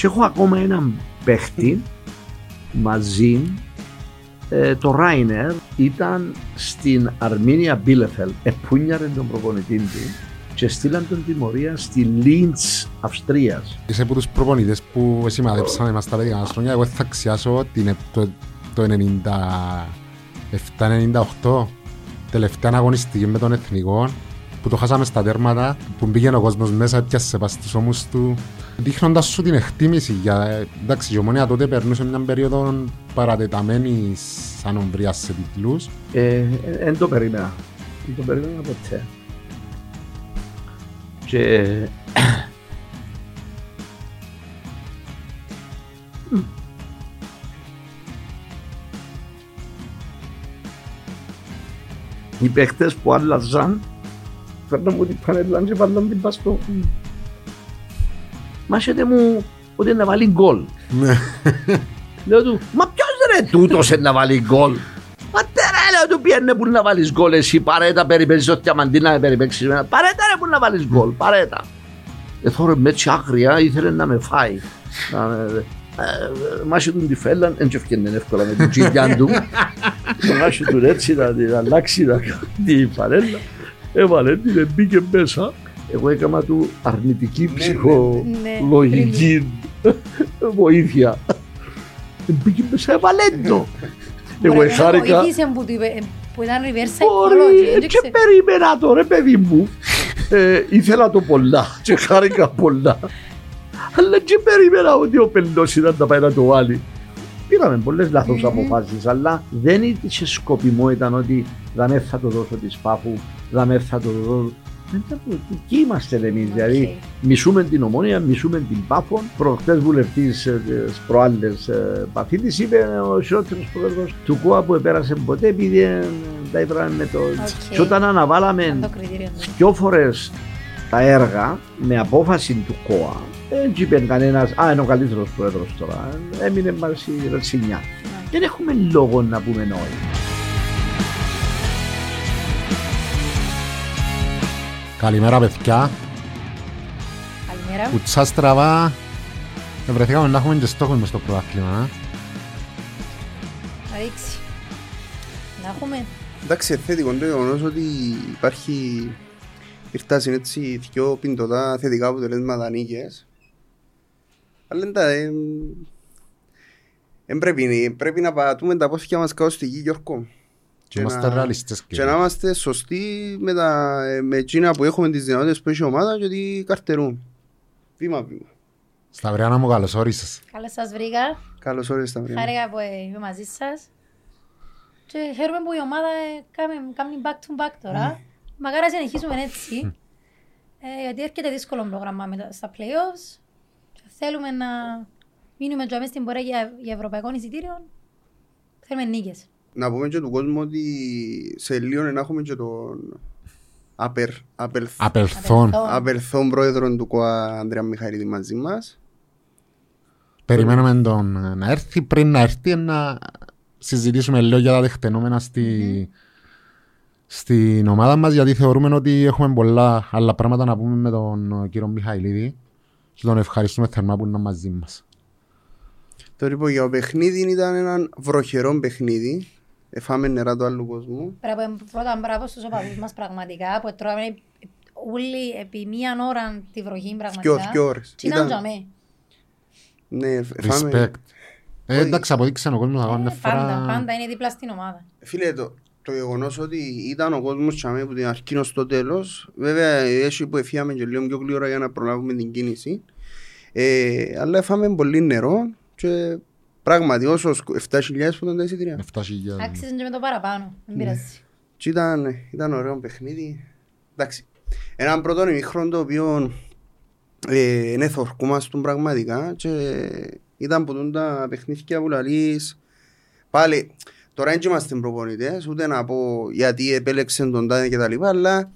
Και έχω ακόμα έναν παίχτη μαζί, ε, το Ράινερ, ήταν στην Αρμίνια Μπίλεφελ, επούνιαρε τον προπονητή του και στείλαν τον τιμωρία στη Λίντς Αυστρίας. Είσαι από τους προπονητές που σημαδέψαμε μας τα παιδικά μας χρόνια. Εγώ θα αξιάσω την, το, το 97-98 τελευταία αγωνιστική με τον Εθνικό που το χάσαμε στα τέρματα, που πήγαινε ο κόσμος μέσα, πιάσε πας στους ώμους του, δείχνοντας σου την εκτίμηση. Για, εντάξει, η ομονία τότε περνούσε μια περίοδο παρατεταμένη σαν ομβρία σε τίτλους. Ε, εν το περίμενα. Δεν το περίμενα ποτέ. Και... Οι παίχτες που άλλαζαν φέρναν μου την πανέλα και βάλαν την πας στο... Μάσετε μου ότι να βάλει γκολ. Ναι. Λέω του, μα ποιος ρε τούτος είναι να βάλει γκολ. Μα τερά λέω του πιένε που να βάλεις γκολ εσύ παρέτα περιπέζεις στο διαμαντίνα να περιπέξεις εμένα. Παρέτα ρε που να βάλεις γκολ, παρέτα. Εθώρε με έτσι άγρια ήθελε να με φάει. Να με- ε, Μάσι του τη φέλλαν, δεν ευκαινε εύκολα με την τσιλιά του. Μάσι του έτσι να την αλλάξει να κάνει την παρέλα. Έβαλε την, μπήκε μέσα. Εγώ έκανα του αρνητική ψυχολογική βοήθεια. Μπήκε μέσα, έβαλε το. Εγώ Μπορεί να χάρηκα. βοήθησε που, του είπε- που ήταν reverse Μπορεί, psychology. δεν και ξέρω. περίμενα το ρε παιδί μου. Ε, ήθελα το πολλά και χάρηκα πολλά. Αλλά και περίμενα ότι ο πελός ήταν να πάει να το βάλει. Πήραμε πολλές λάθος αποφάσεις, αλλά δεν είχε σκοπιμό ήταν ότι δεν θα το δώσω της Πάφου, δεν θα το δώσω. Δεν ήταν που- Εκεί είμαστε εμείς, δηλαδή μισούμε την ομόνια, μισούμε την Πάφο. Προχτές βουλευτής ε, τις προάλλες ε, Παφίτης είπε ο χειρότερος πρόεδρος του ΚΟΑ που επέρασε ποτέ επειδή ε, τα είπαμε με το... Οκ. Και όταν αναβάλαμε Ήταν το κριτήριο του. δυο φορές τα έργα με απόφαση του ΚΟΑ δεν είπε κανένας «Α, είναι ο καλύτερος πρόεδρος τώρα». Έμεινε μας η ρετσινιά. Δεν έχουμε λόγο να πούμε νόη. Καλημέρα παιδιά, Καλημέρα. κουτσά στραβά. Ε, Βρεθήκαμε να έχουμε και στόχο μες στο πρωτάθλημα. ε. Θα ρίξει. Να έχουμε. Εντάξει, θετικό το γεγονός ότι υπάρχει ήρθασαν έτσι δυο πιντοτά θετικά αποτελέσματα νίκες. Αλλά εντάξει, δεν πρέπει, πρέπει να πατούμε τα πόθηκια μας κάτω στη γη, Γιώργο. Και είμαστε να- ρεαλιστές Και να είμαστε σωστοί με, τα, με εκείνα που έχουμε τις δυνατότητες που έχει η ομάδα και ότι καρτερούν. Βήμα βήμα. Σταυριάνα μου καλώς όρισες. Καλώς σας βρήκα. Καλώς όρισες τα βρήμα. Χάρηκα που ε, είμαι μαζί σας. Και χαίρομαι που η ομάδα ε, κάνει- κάνει back to back τώρα. Μακάρι να συνεχίσουμε έτσι. Ε, γιατί έρχεται δύσκολο πρόγραμμα με τα- στα playoffs. Και θέλουμε να μείνουμε και μέσα στην πορεία για, για ευρωπαϊκό εισιτήριο. Θέλουμε νίκες. Να πούμε και του κόσμου ότι σε λίγο να έχουμε και τον απερ, απελθ, Απελθόν. Απελθόν. απερθόν πρόεδρο του ΚΟΑ Ανδρέα Μιχαηλίδη μαζί μας. Περιμένουμε τον να έρθει. Πριν να έρθει να συζητήσουμε λίγο για τα τεκτενόμενα στη, στην ομάδα μας γιατί θεωρούμε ότι έχουμε πολλά άλλα πράγματα να πούμε με τον κύριο Μιχαηλίδη και τον ευχαριστούμε θερμά που είναι μαζί μας. Το λοιπόν για το παιχνίδι ήταν ένα βροχερό παιχνίδι. Εφάμε νερά του άλλου κόσμου. Μπράβο, πρώτα μπράβο στους οπαδούς μας πραγματικά που τρώμε όλοι επί μία ώρα τη βροχή Δυο, πραγματικά. δυο ώρες. Τι ήταν Ήταν- τζαμέ. Ναι, εφάμε. Respect. Ε, εντάξει, αποδείξαν ο κόσμος ακόμα μια Ε, Πάντα, φορά. πάντα είναι δίπλα στην ομάδα. Φίλε, το, το γεγονός ότι ήταν ο κόσμος τσαμέ από την αρχή ω το τέλος, βέβαια έτσι που εφιάμε και λίγο πιο γλύωρα για να προλάβουμε την κίνηση. Ε, αλλά έφαμε πολύ νερό και πράγματι όσο 7.000 που ήταν τα εισιτήρια. 7.000. Άξιζε και με το παραπάνω. Δεν πειράζεις. Και ήταν, ήταν ωραίο παιχνίδι. Εντάξει. Έναν πρώτο ημίχρονο το οποίο ε, είναι θορκούμαστον πραγματικά και ήταν που τούν τα παιχνίδια που λαλείς πάλι τώρα δεν είμαστε προπονητές ούτε να πω γιατί επέλεξε τον τάδε και τα λοιπά αλλά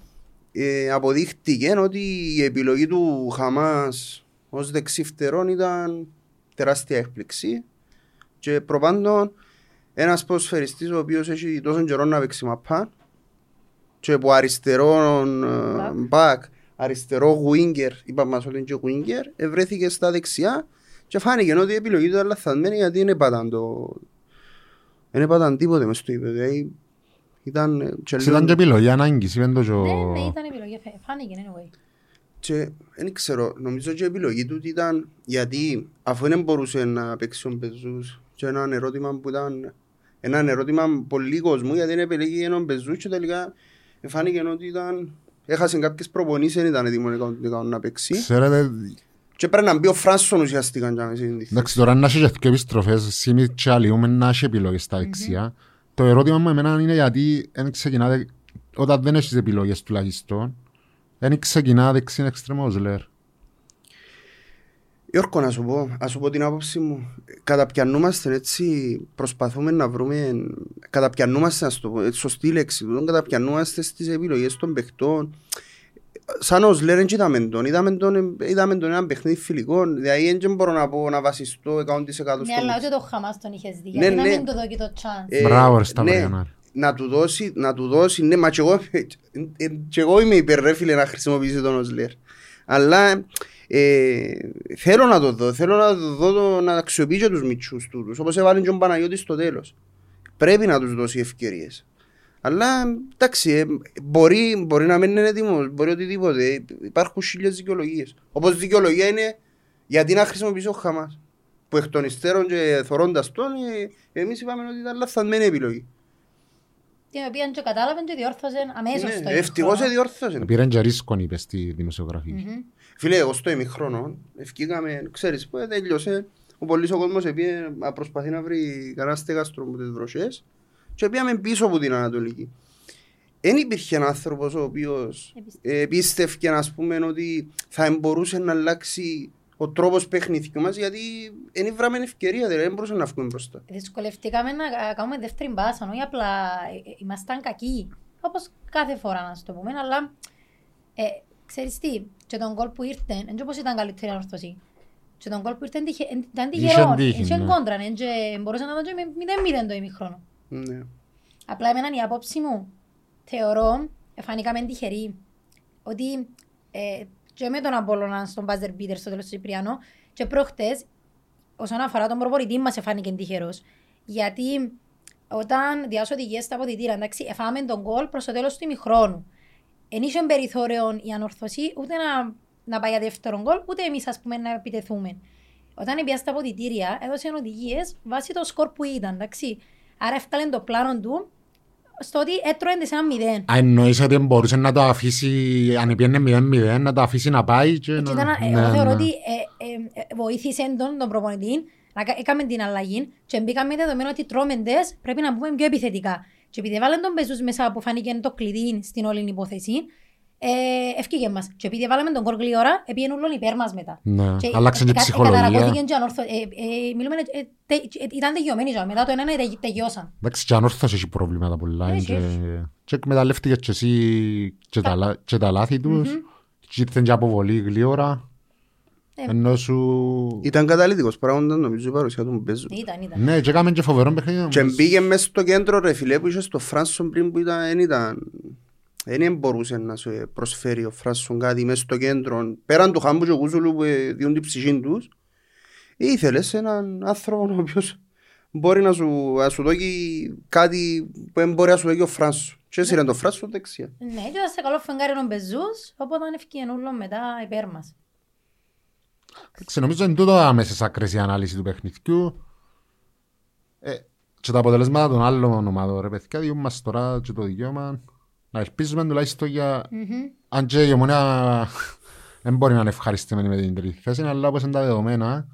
ε, αποδείχτηκε ότι η επιλογή του Χαμάς ως δεξιφτερόν ήταν τεράστια έκπληξη και προπάντων ένας ποσφαιριστής ο οποίος έχει τόσο καιρό να παίξει μαπά και από αριστερό Back. μπακ, αριστερό winger, είπαμε μας ότι είναι και winger, ευρέθηκε στα δεξιά Και φάνηκε ότι η επιλογή του ήταν λαθασμένη γιατί δεν έπαταν το... Δεν έπαταν τίποτε μες στο ύπεδο. Δηλαδή, Ήταν ε, και λίγο- Ήταν και επιλογή ανάγκης, είπεν το και ο- Ναι, ναι, ήταν επιλογή. φε- Φάνηκε, anyway. Και δεν ξέρω, νομίζω και η επιλογή του ήταν γιατί αφού δεν μπορούσε να παίξει ο Μπεζούς και ένα ερώτημα που ήταν ένα ερώτημα πολύ κόσμου γιατί δεν επιλέγει έναν Μπεζούς και τελικά φάνηκε ότι ήταν έχασε κάποιες προπονήσεις δεν ήταν έτοιμο να- να παίξει Ξέρετε, και πρέπει να μπει ο Φράσον ουσιαστικά για να συνδυθεί. εντάξει τώρα να έχει και δύο επιστροφές, Σίμιτ και αλλιούμε να έχει επιλογές στα δεξιά. Το ερώτημα μου εμένα είναι γιατί δεν ξεκινάτε, όταν δεν έχεις επιλογές τουλάχιστον, δεν ξεκινά δεξίν εξτρεμός, λέρ. Γιώργο, να σου πω, ας σου πω την άποψη μου. Καταπιανούμαστε έτσι, προσπαθούμε να βρούμε. Καταπιανούμαστε, να σου το πω, έτσι, σωστή λέξη του. Καταπιανούμαστε στις επιλογές των παιχτών. Σαν ως λένε, δεν είδαμε τον. Είδαμε τον, είδαμε τον ένα παιχνίδι φιλικό. Δηλαδή, δεν μπορώ να πω να βασιστώ 100% Ναι, στο αλλά ούτε το Χαμάς τον είχες δει. Ναι, Γιατί να ναι. μην του δω και το chance. Ε, Μπράβο, ρε Σταύρο ναι, Γιαννάρη. να του δώσει, να του δώσει, ναι, μα και εγώ, ε, και εγώ είμαι υπέρ ρε φίλε να χρησιμοποιήσει τον Οσλέρ. Αλλά ε, θέλω να το δω, θέλω να το δω το, να αξιοποιεί και τους μητσούς τούτους, όπως έβαλε και ο Παναγιώτης στο τέλος. Πρέπει να τους δώσει ευκαιρίες. Αλλά εντάξει, ε, μπορεί, μπορεί να μην είναι έτοιμος, μπορεί οτιδήποτε. Υπάρχουν χίλιες δικαιολογίες. Όπως δικαιολογία είναι γιατί να χρησιμοποιήσει ο Χαμάς. Που εκ των υστέρων και θωρώντας τον, ε, εμείς είπαμε ότι ήταν λαθασμένη επιλογή. Την οποία και κατάλαβε και διόρθωσε αμέσως Ναι, στο ευτυχώς ημίχρονο. διόρθωσε. Πήραν και ρίσκον, είπε στη δημοσιογραφία. Μμμ. Φίλε, εγώ στο ημιχρόνο, ευκήκαμε, ξέρεις, που τέλειωσε, ο πολλής ο κόσμος επίε, να προσπαθεί να βρει κανένα στέγαστρο από τις βροχές και πήγαμε πίσω από την Ανατολική. Δεν υπήρχε ένα άνθρωπος ο οποίος Επίστευε. ε, πίστευκε ας πούμε ότι θα μπορούσε να αλλάξει ο τρόπος παιχνιδιού μας γιατί δεν βράμε ευκαιρία, δηλαδή δεν μπορούσε να βγούμε μπροστά. Δυσκολευτήκαμε να α, κάνουμε δεύτερη μπάσα, όχι απλά ε, ε, ήμασταν κακοί. Όπως κάθε φορά να σου το πούμε, αλλά ε, ξέρεις τι, και τον γκολ που ήρθε, δεν όπως ήταν καλύτερη ανορθωσή. Και τον γκολ που ήρθε τυχε- εν- ήταν Είχε τυχερό, τύχη, είχε ναι. κόντρα, ναι, και μπορούσε να το και με 0-0 το ημίχρονο. Ναι. Απλά εμένα η απόψη μου θεωρώ, φανήκαμε τυχεροί, ότι ε, και με τον Απόλλωνα στον Μπάζερ Μπίτερ στο τέλος του Κυπριανό και προχτές, όσον αφορά τον προπονητή μας εφάνηκε τυχερός. Γιατί όταν διάσω οδηγίες στα αποδητήρα, εντάξει, εφάμε τον γκολ προς το τέλος του ημιχρόνου. Εν είχε περιθώριο η ανορθωσή ούτε να, να πάει για δεύτερον γκολ, ούτε εμείς ας πούμε να επιτεθούμε. Όταν πήγα στα αποδητήρια, έδωσε οδηγίες βάσει το σκορ που ήταν, εντάξει. Άρα έφταλε το πλάνο του στο ότι έτρωε τις ένα μηδέν. Α, εννοείς ότι μπορούσε να το αφήσει, αν πιένε 0-0, να το αφήσει να πάει και Και να... ήταν, ναι, εγώ θεωρώ ναι. ότι ε, ε, ε, βοήθησε τον, τον προπονητή να κα- έκαμε την αλλαγή και μπήκαμε δεδομένο ότι τρώμε τες, πρέπει να πούμε πιο επιθετικά. Και επειδή βάλαν τον Μπεζούς μέσα που φάνηκε το κλειδί στην όλη υπόθεση, ε, ευκήγε μας. Και επειδή βάλαμε τον κόρ γλύωρα, επήγαινε όλον υπέρ μας μετά. Ναι, Και άλλαξε και η εκα- ψυχολογία. εκαταρακώθηκε και ανόρθω- ε, ε, μιλούμε, ε, τε- ε, ήταν τελειωμένοι ζωή. Μετά το ένα ε, τε- τελειώσαν. Εντάξει, και ανόρθως έχει προβλήματα πολλά. Έχει, και- έχει. Και εκμεταλλεύτηκες και εσύ και τα λα- και τα λάθη τους. Και ήρθε και αποβολή γλύωρα. Ε. Ενώ σου... Ήταν καταλήτικος πράγμα, νομίζω η παρουσία του Μπέζου. Ήταν, ήταν. Ναι, και έκαμε και φοβερό παιχνίδι. Και όμως. μπήκε μέσα στο κέντρο ρε φίλε που είχε στο Φράσον πριν που ήταν, δεν ήταν δεν μπορούσε να σου προσφέρει ο Φράσον κάτι μέσα στο κέντρο πέραν του Χάμπου και ο Κούσουλου που ε, διούν την ψυχή τους ήθελες έναν άνθρωπο ο οποίος μπορεί να σου, να σου δώσει κάτι που δεν μπορεί να σου δώσει ο Φράσον και έσυρε το Φράσον δεξιά Ναι, και ήταν σε καλό φεγγάρι ο Μπεζούς, οπότε ευκήγεν όλο μετά υπέρ μας. Εντάξει, νομίζω είναι τούτο άμεσες άκρες η ανάλυση του παιχνιδιού. Ε, και τα αποτελέσματα των άλλων ομάδων, ρε παιδιά, διούν μας τώρα και το δικαίωμα να ελπίζουμε τουλάχιστον για... Μμμ. Αν και η ομονία δεν μπορεί να είναι ευχαριστημένη με την τρίτη θέση, αλλά όπως είναι τα δεδομένα,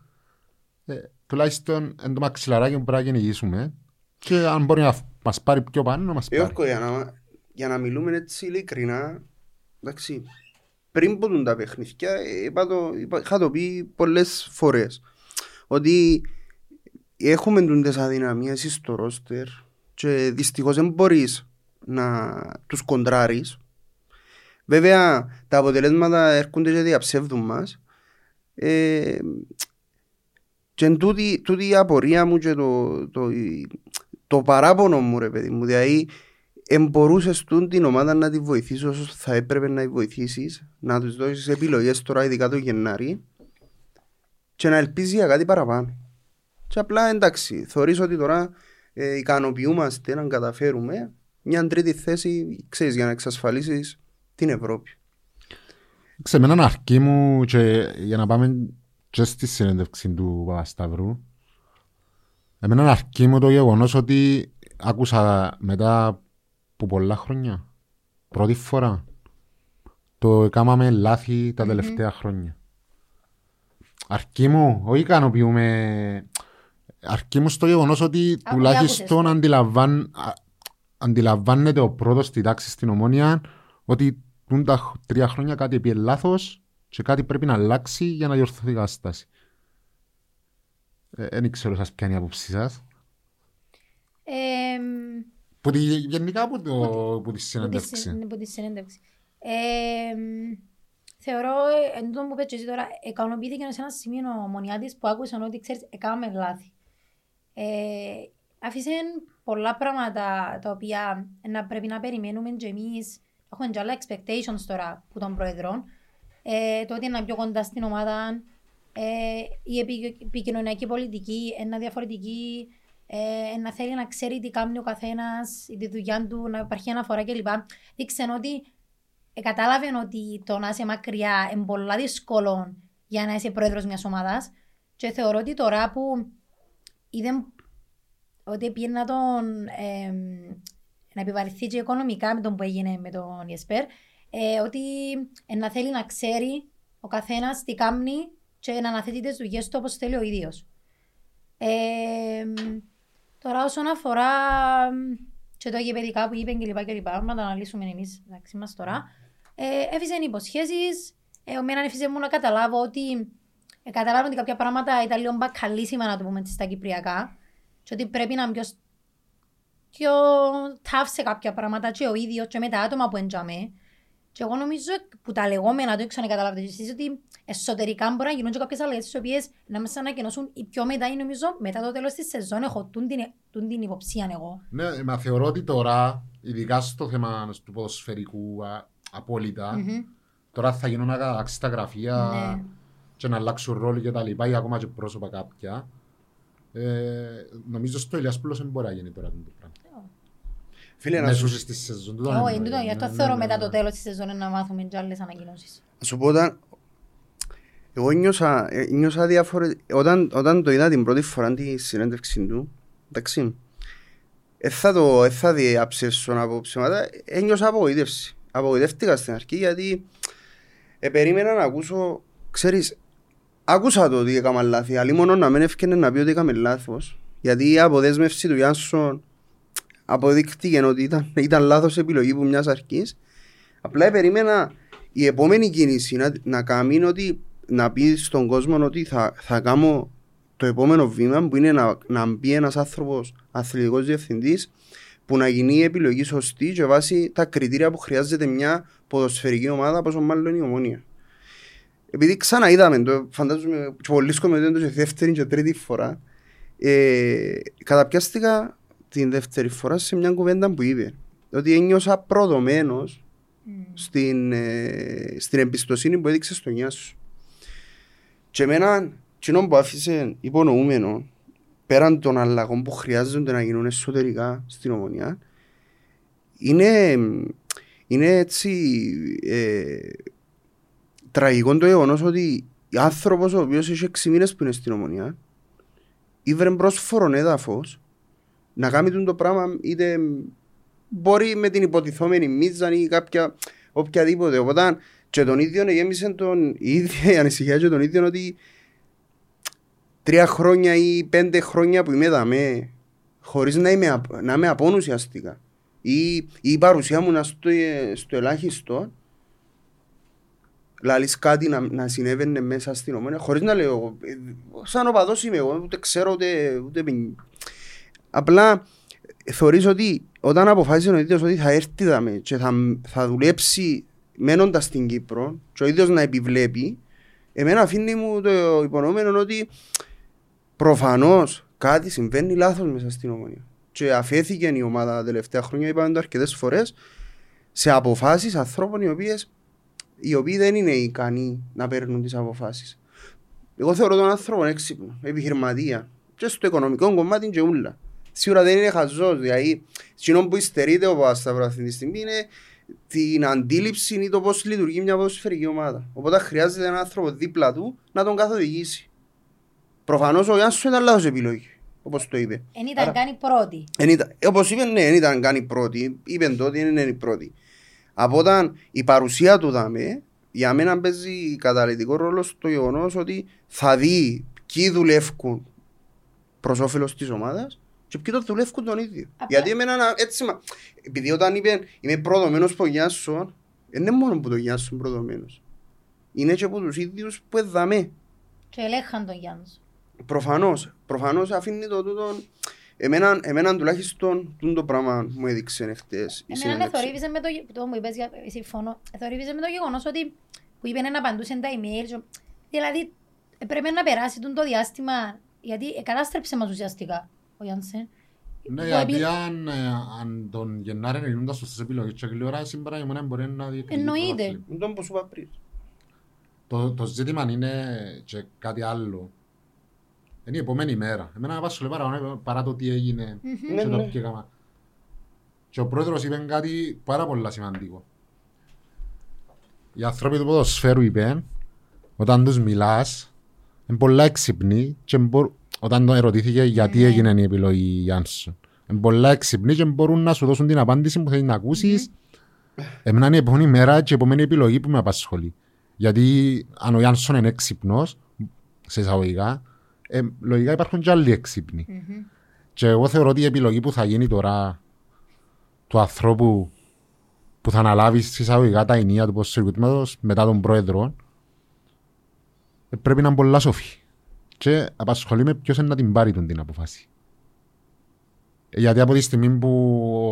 ε, τουλάχιστον εν το μαξιλαράκι που πρέπει να κυνηγήσουμε και αν μπορεί να μας πάρει πιο πάνω, να μας πάρει. Γιώργο, για να, για να μιλούμε έτσι ειλικρινά, εντάξει, πριν που δουν τα παιχνίδια, ε, είπα το, είπα, είχα το πει πολλές φορές, ότι έχουμε τούντες αδυναμίες στο ρόστερ και δυστυχώς δεν μπορείς να τους κοντράρεις. Βέβαια, τα αποτελέσματα έρχονται και διαψεύδουν μας. Ε, και εν τούτη, τούτη η απορία μου και το, το, το παράπονο μου ρε παιδί μου δηλαδή εμπορούσες τούν την ομάδα να τη βοηθήσεις όσο θα έπρεπε να τη βοηθήσεις να τους δώσεις επιλογές τώρα ειδικά το Γενάρη και να ελπίζει για κάτι παραπάνω. Και απλά εντάξει, θεωρείς ότι τώρα ε, ικανοποιούμαστε να καταφέρουμε μια τρίτη θέση, ξέρεις, για να εξασφαλίσεις την Ευρώπη. Σε έναν αρκή μου και για να πάμε και στη συνέντευξη του Παπασταυρού εμένα αρκεί μου το γεγονός ότι άκουσα μετά από πολλά χρόνια πρώτη φορά το έκαναμε λάθη τα τελευταία χρόνια. Αρκεί μου, όχι ικανοποιούμε αρκεί μου στο γεγονός ότι Άκου, τουλάχιστον άκουσες. αντιλαμβάν, α- αντιλαμβάνεται ο πρώτος στη τάξη στην Ομόνια ότι τούν τα χ- τρία χρόνια κάτι πήγε λάθος και κάτι πρέπει να αλλάξει για να διορθωθεί η κατάσταση. Δεν ξέρω σας ποια είναι η άποψή σας. Εμ, Που τη, γενικά από, το, που τη που τη συνέντευξη. συν- που τη συνέντευξη. Ε, μ, θεωρώ, ε, εν τω που είπες και εσύ τώρα, ικανοποιήθηκε σε ένα σημείο ο Μονιάτης που άκουσαν ότι ξέρεις, έκαναμε λάθη. Ε, άφησε πολλά πράγματα τα οποία να πρέπει να περιμένουμε και εμείς. Έχουμε και άλλα expectations τώρα που των Προεδρών. Ε, το ότι είναι πιο κοντά στην ομάδα, ε, η επι- επικοινωνιακή πολιτική είναι διαφορετική, ε, να θέλει να ξέρει τι κάνει ο καθένας, τη δουλειά του, να υπάρχει αναφορά κλπ. Δείξε ότι ε, κατάλαβε ότι το να είσαι μακριά είναι πολύ δύσκολο για να είσαι πρόεδρος μιας ομάδας. Και θεωρώ ότι τώρα που είδε ότι πήγε να τον ε, να επιβαρυνθεί και οικονομικά με τον που έγινε με τον Ιεσπέρ, ε, ότι ε, να θέλει να ξέρει ο καθένας τι κάνει και να αναθέτει τις δουλειές του όπως θέλει ο ίδιος. Ε, τώρα όσον αφορά μ, και το γηπαιδικά που είπε κλπ. κλπ. Να τα αναλύσουμε εμείς μεταξύ μας τώρα. Ε, έφυσε υποσχέσεις. Ε, εμένα έφυσε μου να καταλάβω ότι ε, καταλάβω ότι κάποια πράγματα ήταν λίγο μπακαλίσιμα να το πούμε έτσι στα κυπριακά και ότι πρέπει να είναι πιο, πιο tough σε κάποια πράγματα και ο ίδιος και με τα άτομα που έντιαμε. Και εγώ νομίζω που τα λεγόμενα το έξω να καταλάβετε εσείς ότι εσωτερικά μπορεί να γίνουν και κάποιες αλλαγές τις οποίες να μας ανακοινώσουν οι πιο μετά ή νομίζω μετά το τέλος της σεζόν έχω τούν την, τούν την υποψία εγώ. Ναι, μα θεωρώ ότι τώρα, ειδικά στο θέμα του ποδοσφαιρικού α, απόλυτα, Μμμ. τώρα θα γίνουν να αλλάξει τα γραφεία Ναι. και να αλλάξουν ρόλοι και τα λοιπά ή ακόμα και πρόσωπα κάποια. Ε, νομίζω στο Ηλιασπούλος δεν μπορεί να γίνει τώρα αυτό το πράγμα. Φίλε, να Μέσω σου, στη σεζόν του. Όχι, εν τούτο, γι' αυτό Ναι, θεωρώ ναι, μετά ναι. το τέλος της σεζόν να μάθουμε και άλλες ανακοινώσεις. να σου πω όταν... Εγώ νιώσα, ε, νιώσα διαφορετικά. Όταν, όταν το είδα την πρώτη φορά τη συνέντευξη του, εντάξει, δεν θα το δεν θα διαψεύσω να πω ψέματα, ένιωσα απογοήτευση. Απογοητεύτηκα στην αρχή γιατί ε, περίμενα να ακούσω, ξέρεις, άκουσα το ότι έκανα λάθη, αλλά μόνο να μην έφυγε να πει ότι έκαμε λάθος. Γιατί η αποδέσμευση του Γιάνσον αποδείχτηκε ότι ήταν, ήταν λάθος επιλογή που μιας αρχής. Απλά περίμενα η επόμενη κίνηση να, να κάνει είναι ότι να πει στον κόσμο ότι θα, θα κάνω το επόμενο βήμα που είναι να, να μπει ένας άνθρωπος αθλητικός διευθυντής που να γίνει η επιλογή σωστή και βάσει τα κριτήρια που χρειάζεται μια ποδοσφαιρική ομάδα πόσο μάλλον η ομόνια. Επειδή ξαναείδαμε το, φαντάζομαι και πολλοί σκομμένοι το και δεύτερη και τρίτη φορά, ε, καταπιάστηκα την δεύτερη φορά σε μια κουβέντα που είπε ότι ένιωσα προδομένος στην, ε, στην εμπιστοσύνη που έδειξε στο νιά σου. Και εμένα, κοινό που άφησε υπονοούμενο, πέραν των αλλαγών που χρειάζονται να γίνουν εσωτερικά στην ομονία, είναι, είναι έτσι ε, τραγικό το γεγονός ότι άνθρωπος ο οποίος έχει 6 μήνες που είναι στην ομονία, ήβρε πρόσφορον έδαφος να κάνει τον το πράγμα είτε μπορεί με την υποτιθόμενη μίζαν ή κάποια οποιαδήποτε. Οπότε και τον ίδιο γέμισε τον, η ίδια η ανησυχία και τον ίδιο ότι τρία χρόνια ή πέντε χρόνια που είμαι δαμέ χωρίς να είμαι, απ- να είμαι απόν ουσιαστικά ή, ή η παρουσία μου να στο, στο ελάχιστο λαλείς κάτι να, να συνέβαινε μέσα στην ομόνια χωρίς να λέω ε, σαν οπαδός είμαι εγώ ούτε ξέρω ούτε, ούτε πιν- απλά θεωρείς ότι όταν αποφάσισε ο ίδιος ότι θα έρθει δαμέ και θα, θα δουλέψει μένοντας στην Κύπρο και ο ίδιος να επιβλέπει εμένα αφήνει μου το υπονοούμενο ότι προφανώς κάτι συμβαίνει λάθος μέσα στην ομονία και αφέθηκε η ομάδα τα τελευταία χρόνια είπαμε το αρκετές φορές σε αποφάσεις ανθρώπων οι οποίες οι οποίοι δεν είναι ικανοί να παίρνουν τις αποφάσεις. Εγώ θεωρώ τον άνθρωπο έξυπνο, επιχειρηματία. Και στο οικονομικό κομμάτι και ούλα. Σίγουρα δεν είναι χαζός, δηλαδή, εκείνο που υστερείται ο Παπασταύρου αυτή της στιγμή είναι την αντίληψη ή το πώς λειτουργεί μια ποδοσφαιρική ομάδα. Οπότε χρειάζεται έναν άνθρωπο δίπλα του να τον καθοδηγήσει. Προφανώς ο Γιάννης ήταν λάθος επιλογή, όπως το είπε. Εν ήταν Άρα- κάνει πρώτη. Εν ήταν- ε, Όπως είπε, ναι, δεν ήταν καν η πρώτη. Είπε το ότι δεν είναι η πρώτη. Από όταν η παρουσία του δάμε, για μένα παίζει καταλητικό ρόλο στο γεγονός ότι θα δει ποιοι δουλεύουν προς όφελος της ομάδας και ποιοι το δουλεύουν τον ίδιο. Απλά- Γιατί εμένα να- έτσι, μα, επειδή όταν είπε είμαι προδομένος από Γιάσον, δεν είναι μόνο που το Γιάσον προδομένος. Είναι και από τους ίδιους που εδαμε. Και ελέγχαν τον Γιάννης. Προφανώς, προφανώς αφήνει το τούτο Εμένα, εμένα τουλάχιστον τούτο το πράγμα μου έδειξε εχθές η Εμένα με συνέντευξη. θορύβησε με το, γε- το μου είπες, για- συμφωνώ, θορύβησε με το γεγονός ότι που είπε να απαντούσε τα email, και- δηλαδή ε, πρέπει να περάσει τον το διάστημα, γιατί ε, κατάστρεψε μας ουσιαστικά ο Γιάννσεν. Ναι, Το γιατί επί- αν, ε, αν τον Γενάρη ενεργούντας σωστές επιλογές και τηλεόραση μπορεί να μπορεί να διεκδικεί Εννοείται. πρωτάθλημα. Είναι το που σου είπα πριν. Το, το ζήτημα είναι και κάτι άλλο. Είναι η επόμενη μέρα. Εμένα απασχολεί παραπάνω παρά το τι έγινε Ναι, και το ναι. τι έκανα. Και ο πρόεδρος είπε κάτι πάρα πολύ σημαντικό. Οι άνθρωποι του ποδοσφαίρου είπαν, όταν τους μιλάς, είναι πολλά έξυπνοι και μπορ... όταν τον ερωτήθηκε γιατί Ναι. έγινε η επιλογή Γιάνσον. Είναι πολλά έξυπνοι και μπορούν να σου δώσουν την απάντηση που θέλεις να ακούσεις. Εμένα είναι η επόμενη μέρα και η επόμενη επιλογή που με απασχολεί. Γιατί αν ο Γιάνσον είναι έξυπνος, σε εισαγωγικά, ε, λογικά υπάρχουν και άλλοι έξυπνοι. Μμμ. Και εγώ θεωρώ ότι η επιλογή που θα γίνει τώρα του ανθρώπου που θα αναλάβει εισαγωγικά τα ενία του ποδοσφαιρικού μετά τον πρόεδρο ε, πρέπει να είναι πολλά σοφή. Και απασχολεί με ποιος είναι να την πάρει τον την αποφάση. Ε, Γιατί από τη στιγμή που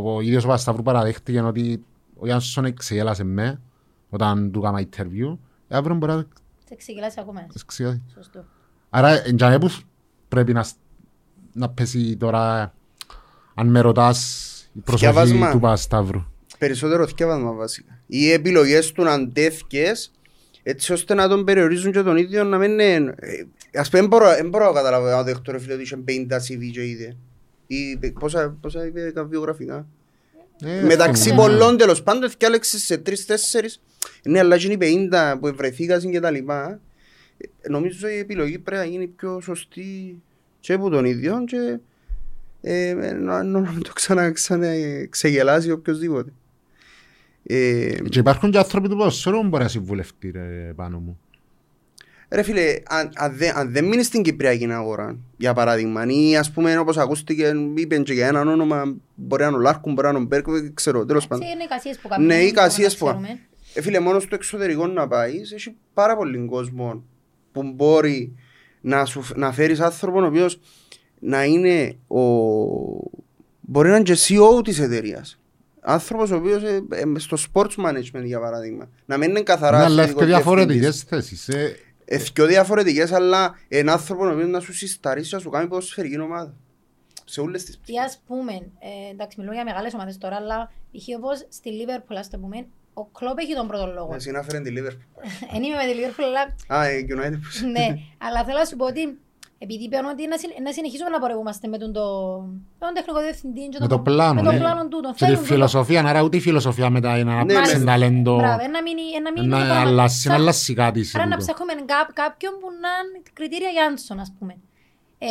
ο ίδιος ο Πασταύρου παραδέχτηκε ότι ο Γιάννσον ξεγέλασε με όταν του έκανα interview, ε, αύριο μπορεί να Σε ξεκινάς ακόμα. ξεγέλασε. Σωστό. Άρα, εν τζάμε που πρέπει να, να πέσει τώρα, αν με ρωτάς, η προσοχή Θκιάβασμα. του Πασταύρου. Περισσότερο θκεύασμα βασικά. Οι επιλογές του να αντέθηκες έτσι ώστε να τον περιορίζουν και τον ίδιο να μην είναι... ε, Ας πούμε, δεν μπορώ, δεν μπορώ να καταλάβω να δεχτώ ρε φίλε ότι είχε 50 CV και είδε. Ή πε- πόσα, πόσα είπε τα βιογραφικά. Ε, Μεταξύ ναι. πολλών τέλος πάντων θυκάλεξες σε τρεις-τέσσερις. Ναι, αλλά είναι οι 50 που βρεθήκαν και τα λοιπά. Ε, Νομίζω η επιλογή πρέπει να γίνει πιο σωστή και από τον ίδιο και ε, να, να μην το ξανα, ξανα ξεγελάσει οποιοσδήποτε. Ε, Και υπάρχουν και άνθρωποι του ποδοσφαίρου που μπορεί να συμβουλευτεί ρε, πάνω μου. Ρε φίλε, αν, αν, δεν, αν δεν μείνεις στην Κυπριακή αγορά, για παράδειγμα, ή ας πούμε όπως ακούστηκε, είπεν και για έναν όνομα, μπορεί να είναι ο Λάρκου, μπορεί να είναι ο Μπέρκο, δεν ξέρω, τέλος πάντων. Έτσι είναι οι εικασίες που κάνουμε. Ναι, οι δεν εικασίες που ξέρουμε. Ε, φίλε, μόνος στο εξωτερικό να πάεις, έχει πάρα πολύ κόσμο που μπορεί να, σου, να φέρεις άνθρωπο ο οποίος να είναι ο... μπορεί να είναι και CEO της εταιρείας. Άνθρωπος ο οποίος ε, ε, στο sports management για παράδειγμα. Να μην είναι καθαρά Ναι, αλλά αθλητικός έχει διαφορετικές διευθυντής. θέσεις. ε. Ε, δυο διαφορετικές, αλλά ένα άνθρωπο ο οποίος να σου συσταρίσει να σου κάνει ποδοσφαιρική ομάδα. Σε όλες τις Ή ας πούμε, ε, εντάξει μιλούμε για μεγάλες ομάδες τώρα, αλλά π.χ. όπως στη Liverpool, ας το πούμε, ο Κλόπ έχει τον πρώτο λόγο. Εσύ να φέρει τη Liverpool. Εν είμαι με τη Liverpool, αλλά Α, η United που ναι, αλλά θέλω να σου πω ότι επειδή είπαν ότι να, συν- να συνεχίσουμε να πορευόμαστε με τον, το, με τον τεχνικό διευθυντή και Με το πλάνο, με το ναι. πλάνο τούτο. Και τη Θέλουν τούτο. φιλοσοφία, άρα ούτε η φιλοσοφία μετά είναι να Ναι, αναπτύξει ναι. ταλέντο, Μπράβο, να μην, να μην να το πράγμα. αλλάσει, να Ψάχ- αλλάσει κάτι σε Άρα να τούτο. ψάχνουμε κά- κάποιον που να είναι κριτήρια Γιάννσον, ας πούμε. Ε,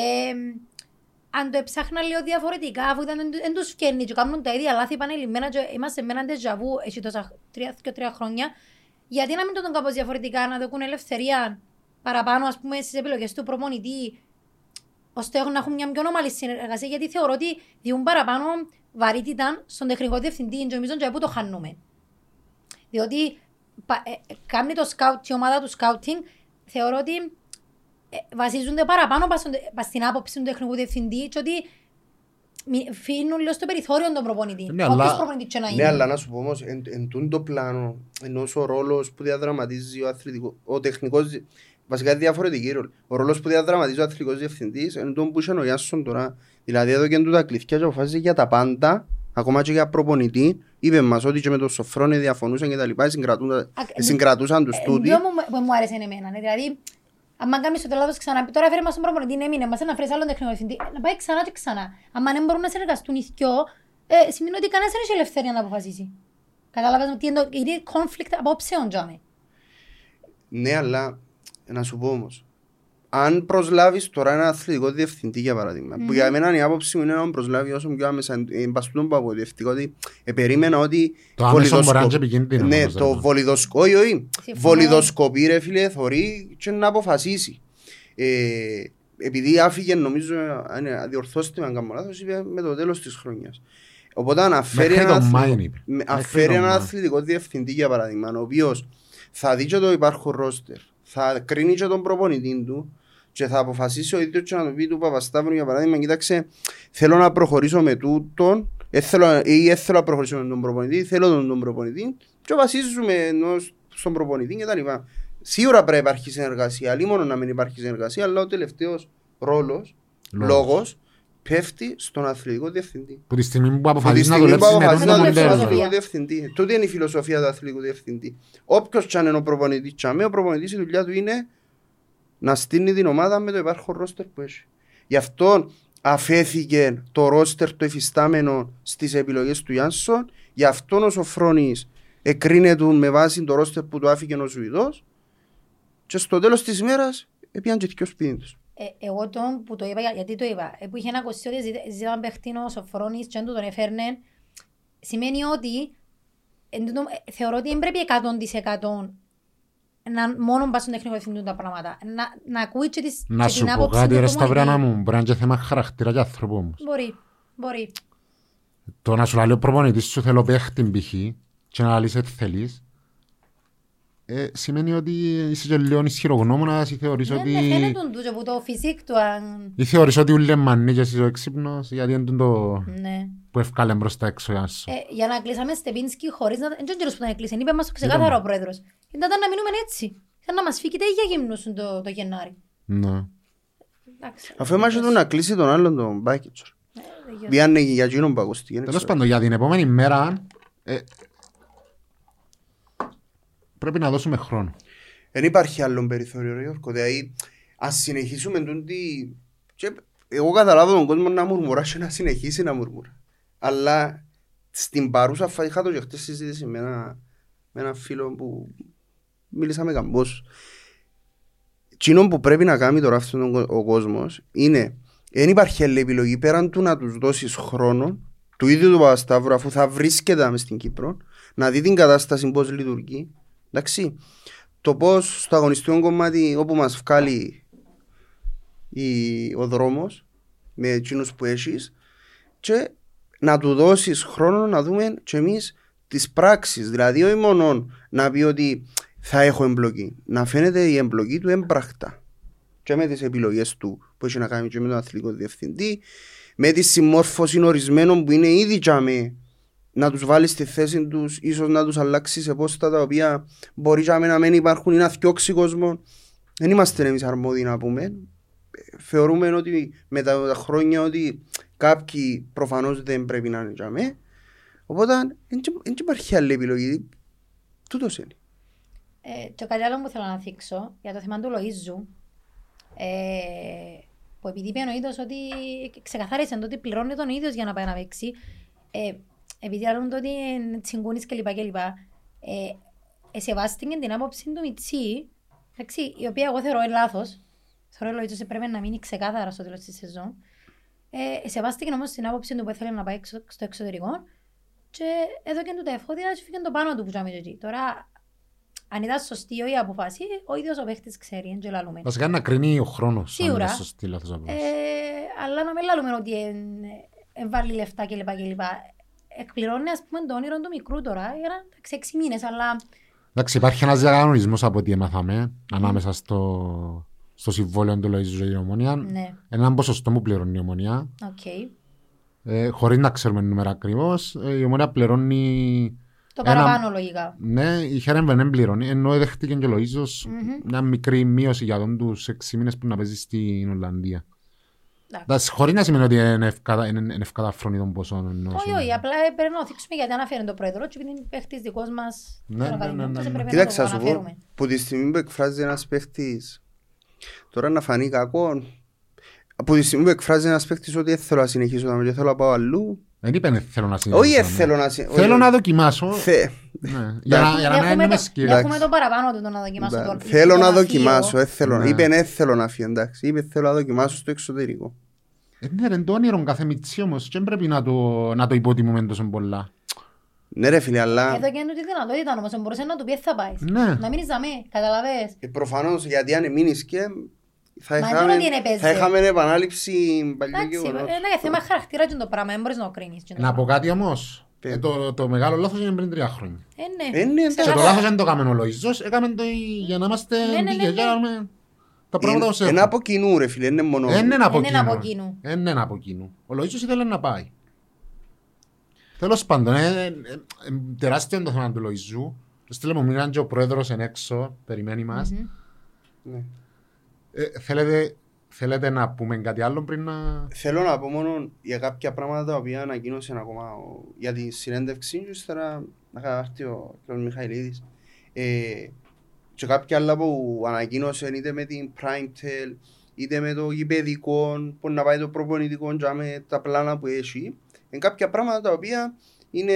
αν το έψαχνα λίγο διαφορετικά, αφού ήταν εν, εν τους φκένει και κάνουν τα ίδια λάθη επανελειμμένα και είμαστε με έναν τεζαβού έχει τόσα τρία, και τρία χρόνια, γιατί να μην το δουν κάπως διαφορετικά, να δοκούν ελευθερία παραπάνω, ας πούμε, στις επιλογές του προπονητή, ώστε να έχουν μια πιο ομαλή συνεργασία, γιατί θεωρώ ότι διούν παραπάνω βαρύτητα στον τεχνικό διευθυντή και νομίζω και που το χάνουμε. Διότι πα- ε, ε, κάνει το scout, η ομάδα του scouting, θεωρώ ότι ε, βασίζονται παραπάνω πας στον- πας στην άποψη του τεχνικού διευθυντή και ότι μη- φύγουν λίγο στο περιθώριο τον προπονητή. Ναι, Όποιος αλλά- προπονητής και να είναι. Ναι, αλλά να σου πω όμως, εν, εν τούτο το πλάνο, ενώ ο ρόλος που διαδραματίζει ο, αθλητικός, ο τεχνικός, δι- βασικά είναι διαφορετική ρόλη. Ο ρόλος που διαδραματίζει ο αθλητικός διευθυντής είναι τον που είχε ο Γιάνσον τώρα. Δηλαδή εδώ και του τα κλειθιά και αποφάσισε για τα πάντα, ακόμα και για προπονητή. Είπε μας ότι και με τον Σοφρόνη διαφωνούσαν και τα λοιπά, συγκρατούν- Α, ε, συγκρατούσαν τους Ε, τούτοι. δύο μου, που μου άρεσε εμένα. ναι, Δηλαδή, Αν κάνεις το λάθος ξανά, τώρα έφερε μας τον προπονητή, ναι, έμεινε μας, να φέρεις άλλον τεχνικό διευθυντή, να πάει ξανά και ξανά. Αν δεν μπορούν να συνεργαστούν οι δυο, ε, σημαίνει ότι κανένας δεν έχει ελευθερία να αποφασίσει. Κατάλαβες ότι είναι, το- είναι conflict απόψεων, Τζάμε. Ναι, αλλά να σου πω όμως. Αν προσλάβεις τώρα ένα αθλητικό διευθυντή για παράδειγμα, που για μένα η άποψη μου είναι να τον προσλάβει όσο πιο άμεσα εν παστούν που αποδευτικό, ότι ε, περίμενα ότι Το άμεσο βολιδοσκο- μπορεί να είναι και επικίνδυνο Ναι, όμως, το ρε. βολιδοσκοπ, όχι, όχι, Συμφωνώ. βολιδοσκοπεί ρε φίλε, θωρεί και να αποφασίσει. Ε, επειδή άφηγε νομίζω, αν είναι- διορθώστε με αν κάνω λάθος, είπε με το τέλος της χρονιάς. Οπότε αναφέρει Μέχρι ένα, τον αθλητικό- Μάιν είπε. με- Μέχρι αφαίρει τον ένα Μάιν. αθλητικό διευθυντή για παράδειγμα, ο οποίος θα δει και το υπάρχον ρόστερ, θα κρίνει και τον προπονητή του και θα αποφασίσει ο ίδιος και να του πει του Παπασταύρου για παράδειγμα, κοίταξε, θέλω να προχωρήσω με τούτον, ε, θέλω, ή δεν θέλω να προχωρήσω με τον προπονητή, θέλω τον, τον προπονητή και βασίζουμε ενός στον προπονητή και τα λοιπά. Σίγουρα πρέπει να υπάρχει συνεργασία, αλλή μόνο να μην υπάρχει συνεργασία, αλλά ο τελευταίος ρόλος, Λόγος. Λόγος, πέφτει στον αθλητικό διευθυντή. Που τη στιγμή που Από τη αποφασίζει να στιγμή που δουλέψει με αποφασίζει τον να το δουλέψει μοντέλο. στον φιλοσοφία. αθλητικό διευθυντή. Τούτη είναι η φιλοσοφία του αθλητικού διευθυντή. Όποιος κι αν είναι ο προπονητής τσάμε, ο προπονητής η δουλειά του είναι να στείλει την ομάδα με το υπάρχον ρόστερ που έχει. Γι' αυτό αφέθηκε το ρόστερ το εφιστάμενο στις επιλογές του Γιάνσον, γι' αυτό ο Σοφρόνης εκρίνεται με βάση το ρόστερ που του άφηκε ο Σουηδός και στο τέλος της ημέρας έπιαν και δυο σπίτι τους. Ε, εγώ τον που το είπα, για- γιατί το είπα, ε, που είχε ακουστεί ότι ζήτα- ζήταμε παίχτη ο Σοφρόνης και αν του τον έφερνε, σημαίνει ότι εν τούτο, ε, θεωρώ ότι δεν πρέπει 100% να μόνο πας στον τεχνικό διευθυντή τα πράγματα. Να, να ακούεις και, τις, Να και σου την πω άποψη κάτι του ρε Σταυράνα προπονητή. μου, μπορεί να είναι και θέμα χαρακτήρα και άνθρωπου όμως. Μπορεί, μπορεί. Το να σου λέει ο προπονητής σου θέλω παίχτη π.χ. και να λύσεις τι θέλεις, ε, σημαίνει ότι είσαι και λίγο ισχυρογνώμονας ή θεωρείς Ναι, ότι... ναι, φαίνεται τον τούτο που το φυσικ του, αν... Ή θεωρείς ότι ούλε μανί και είσαι ο έξυπνος, γιατί είναι το Ναι. που ευκάλε μπροστά έξω για σου. Ε, για να κλείσαμε Στεπίνσκι χωρίς να... Δεν ξέρω που τον έκλεισε. Είπε μας το ξεκάθαρο ο πρόεδρος. Ήταν να μείνουμε έτσι. Ήταν να μας φύγει για γυμνούς το, το Γενάρη. Ναι. Εντάξει. Αφού έμασε του να κλείσει τον άλλον τον Μπάκετσορ. Ε, δεν ξέρω. Πιάνε για εκείνον που ακούστηκε. Τέλος πάντων, για την επόμενη μέρα ε, πρέπει να δώσουμε χρόνο. Δεν υπάρχει άλλο περιθώριο, ρε Γιώργο. Δηλαδή, ας συνεχίσουμε τούτη... Και εγώ καταλάβω τον κόσμο να μουρμουρά και να συνεχίσει να μουρμουρά. Αλλά στην παρούσα φάση είχα το και χτες συζήτηση με ένα, με ένα φίλο που μίλησαμε καμπός. Εκείνο που πρέπει να κάνει τώρα αυτόν τον, ο κόσμος είναι δεν υπάρχει άλλη επιλογή πέραν του να τους δώσεις χρόνο του ίδιου του Παπασταύρου αφού θα βρίσκεται μες στην Κύπρο να δει την κατάσταση πώς λειτουργεί εντάξει το πώς στο αγωνιστικό κομμάτι όπου μας βγάλει η, ο δρόμος με εκείνους που έχεις και να του δώσεις χρόνο να δούμε και εμείς τις πράξεις. Δηλαδή όχι μόνο να πει ότι θα έχω εμπλοκή. Να φαίνεται η εμπλοκή του έμπρακτα. Και με τις επιλογές του που έχει να κάνει και με τον αθλητικό διευθυντή με τη συμμόρφωση ορισμένων που είναι ήδη τζάμε να τους βάλεις στη θέση τους, ίσως να τους αλλάξεις σε πόστα τα οποία μπορεί τζάμε να μην υπάρχουν ή να θιώξει κόσμο. Δεν είμαστε εμείς αρμόδιοι να πούμε. Θεωρούμε ότι με τα, τα χρόνια ότι κάποιοι προφανώς δεν πρέπει να είναι τζάμε. Οπότε δεν υπάρχει άλλη επιλογή. Τούτος είναι. Ε, το κάτι άλλο που θέλω να θίξω για το θέμα του Λοΐζου ε, που επειδή είπε ο ίδιος ότι ξεκαθάρισε το ότι πληρώνει τον ίδιος για να πάει να παίξει ε, επειδή άλλον το ότι είναι τσιγκούνης κλπ. κλπ. Ε, εσεβάστηκε την άποψη του Μιτσί εντάξει, η οποία εγώ θεωρώ είναι λάθος θεωρώ ότι πρέπει να μείνει ξεκάθαρα στο τέλος της σεζόν ε, εσεβάστηκε όμως την άποψη του που ήθελε να πάει εξω- στο εξωτερικό και έδωκε του τα εφόδια και φύγει το πάνω του που τζάμε εκεί. Τώρα, αν ήταν σωστή η αποφάση, ο ίδιος ο παίχτης ξέρει, δεν λαλούμε. Βασικά να κρίνει ο χρόνος. αν Σίγουρα. είναι σωστή λάθος απόφαση. Ε, αλλά να μην λαλούμε ότι έβαλε λεφτά κλπ. κλπ. Εκπληρώνει ας πούμε το όνειρο του μικρού τώρα για να εντάξει, έξι μήνες, αλλά Εντάξει, υπάρχει ένας διακανονισμός από ό,τι έμαθαμε ανάμεσα στο, στο συμβόλαιο του Λοΐζου για την Ομονίας. ναι, Έναν ποσοστό που πληρώνει η Ομονία. οκ. Ε, χωρίς να ξέρουμε νούμερα ακριβώς, ε, η Ομονία πληρώνει... Το Ένα- παραπάνω λογικά. Ναι, η Χέρεμβεν δεν πληρώνει, ενώ δέχτηκε και ο Λοΐζος Μμμ. μια μικρή μείωση για τον τους 6 μήνες που να παίζει στην Ολλανδία. Εντάξει. Εντάξει, χωρίς να σημαίνει ότι είναι ευκατα- είναι- είναι ευκαταφρόνη των ποσών. εννοώ, Όχι, σου. όχι, απλά ε, πρέπει να το θίξουμε γιατί αναφέρει το πρόεδρο και επειδή είναι παίχτης δικός μας Ναι, στον ναι, Ακαδημίο, ναι, ναι, τότε ναι. πρέπει Κοίταξε, να να το σου πω, αναφέρουμε. που τη στιγμή που εκφράζει ένας παίχτης Τώρα να φανεί κακό. Από τη στιγμή που εκφράζει ένας παίκτης ότι δεν θέλω να συνεχίσω να με θέλω να πάω αλλού. Δεν είπε «Ε, θέλω να συνεχίσω. Όχι δεν θέλω να συνεχίσω. Θέλω να δοκιμάσω. Θε- Ναι, Για να- για να μην Έχουμε είμαι το- σκύλος. Έχουμε το παραπάνω του το να δοκιμάσω το Ναι. Θέλω το να γραφείο. δοκιμάσω. δεν θέλω να- Ναι. Είπε δεν θέλω να φύγει εντάξει. Είπε θέλω να δοκιμάσω στο εξωτερικό. Ε, Ναι, ρε, το όνειρο κάθε μιτσί όμως. Και δεν πρέπει να το, να το υποτιμούμε τόσο πολλά. Ναι ρε φίλε, αλλά Εδώ και είναι τη δυνατότητα όμως, μπορούσε να του πει θα πάει. Ναι. Να μείνεις δαμέ, καταλαβες. ε, προφανώς γιατί αν μείνεις και θα Μα είχαμε, δεν είναι ότι είναι θα είχαμε επανάληψη παλιού Εντάξει, γεγονότος. ε, ναι, θέμα χαρακτήρα και το πράγμα, δεν μπορείς να το κρίνεις. και το Να πω πράγμα. κάτι όμως. Πε. Ε, το, το μεγάλο λάθος είναι πριν τρία χρόνια. Ε, ναι. Ε, ναι, εντάξει. Και το Ξεκάθαρα. λάθος δεν το έκαμε ο Λοϊζός, έκαμε το για να είμαστε Ναι, ναι, ναι, δίκαιοι, ναι. για να κάνουμε τα πράγματα όπως Είναι έχουν. από κοινού ρε φίλε, είναι μόνο. Δεν είναι από Είναι από κοινού. κοινού. Δεν είναι από κοινού. Ο Λοΐζος ήθελε να πάει. Τέλος πάντων, ε, ε, ε, τεράστιο το θέμα του Λοϊζού. Στείλε μου μήναν και ο πρόεδρος εν έξω, περιμένει μας. Μμμ. Ναι. Ε, θέλετε, θέλετε να πούμε κάτι άλλο πριν να... Θέλω να πω μόνο για κάποια πράγματα τα οποία ανακοίνωσε ακόμα ο- για τη συνέντευξη και ύστερα να κατάρθει ο κ. Μιχαηλίδης. Ε, και κάποια άλλα που ανακοίνωσε είτε με την Primetel είτε με το γηπαιδικό που να πάει το προπονητικό και με τα πλάνα που έχει είναι κάποια πράγματα τα οποία είναι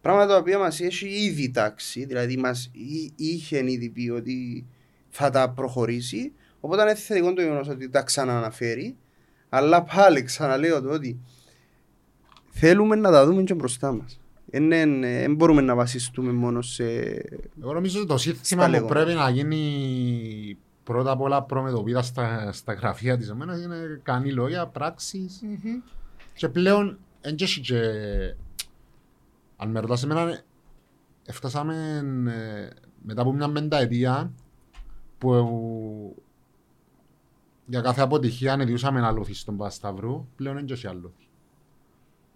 πράγματα τα οποία μας έχει ήδη τάξει δηλαδή μας εί- είχε ήδη πει ότι θα τα προχωρήσει οπότε είναι θετικό το γεγονός ότι τα ξανααναφέρει αλλά πάλι ξαναλέω το ότι θέλουμε να τα δούμε και μπροστά μας. Δεν μπορούμε να βασιστούμε μόνο σε... Εγώ νομίζω ότι το Στα σύστημα που λεγόμενα. πρέπει να γίνει πρώτα απ' όλα προμετωπίδας στα, στα γραφεία της εμένας είναι κάνει λόγια, πράξεις Μμμ. και πλέον εν και έχει και αν με ρωτάς εμένα έφτασαμε ε, μετά από μια πενταετία που για κάθε αποτυχία ανεδιούσαμε αλούθη στον Πασταυρού πλέον εν και έχει αλούθη.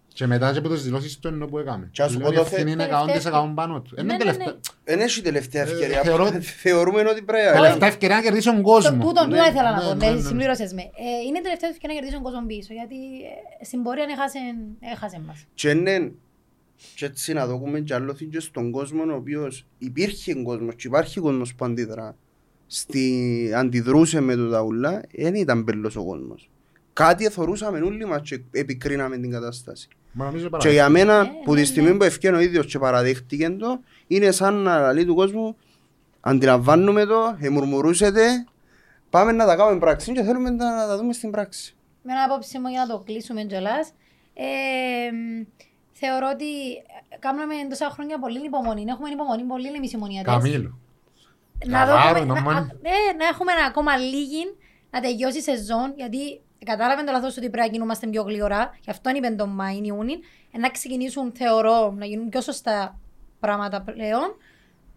Και μετά και από τις δηλώσεις του ενώ που έκαμε. Και ας σου Πλέον πω η το θε- ευθύνη είναι Τελευταία 100% πάνω του. Ναι, Είναι ναι, τελευταία- ναι. Δεν έχει τελευταία Ε, ευκαιρία. θεωρώ- Θεωρούμε ότι πρέπει να... Τελευταία ευκαιρία να κερδίσει τον Το- κόσμο. Τούτο, τούτο Ναι, ήθελα να ναι, πω, ναι, ναι, ναι. συμπλήρωσες με. Ε, Είναι τελευταία ευκαιρία να κερδίσει τον κόσμο πίσω, γιατί ε, στην πορεία έχασε, έχασε μας. Και είναι... Και έτσι να δούμε και άλλο και στον κόσμο ο οποίος υπήρχε κόσμος και υπάρχει κόσμος που αντιδρά στη... αντιδρούσε με το ταούλα δεν ήταν πέλος ο κόσμος. Κάτι θεωρούσαμε όλοι μας και επικρίναμε την κατάσταση. Μα νομίζω Και παράδειγμα. για μένα, Ναι, που ναι, τη στιγμή ναι. που ευκαιρία ο ίδιος και παραδέχτηκε το, είναι σαν να λέει του κόσμου, αντιλαμβάνουμε το, εμουρμουρούσετε, πάμε να τα κάνουμε πράξη και θέλουμε να τα δούμε στην πράξη. Με ένα απόψη μου για να το κλείσουμε κιόλας. Ε, μ, θεωρώ ότι κάνουμε τόσα χρόνια πολύ υπομονή. Έχουμε υπομονή πολύ εμείς οι μονιατές. Καμίλου. Να, Καβάρο, δούμε, να, νομάν. α- ναι, να έχουμε ακόμα λίγη να τελειώσει η σεζόν, γιατί κατάλαβε το λάθος ότι πρέπει να κινούμαστε πιο γλυωρά, γι' αυτό είπε τον Μάιν Ιούνιν, ε, να ξεκινήσουν, θεωρώ, να γίνουν πιο σωστά πράγματα πλέον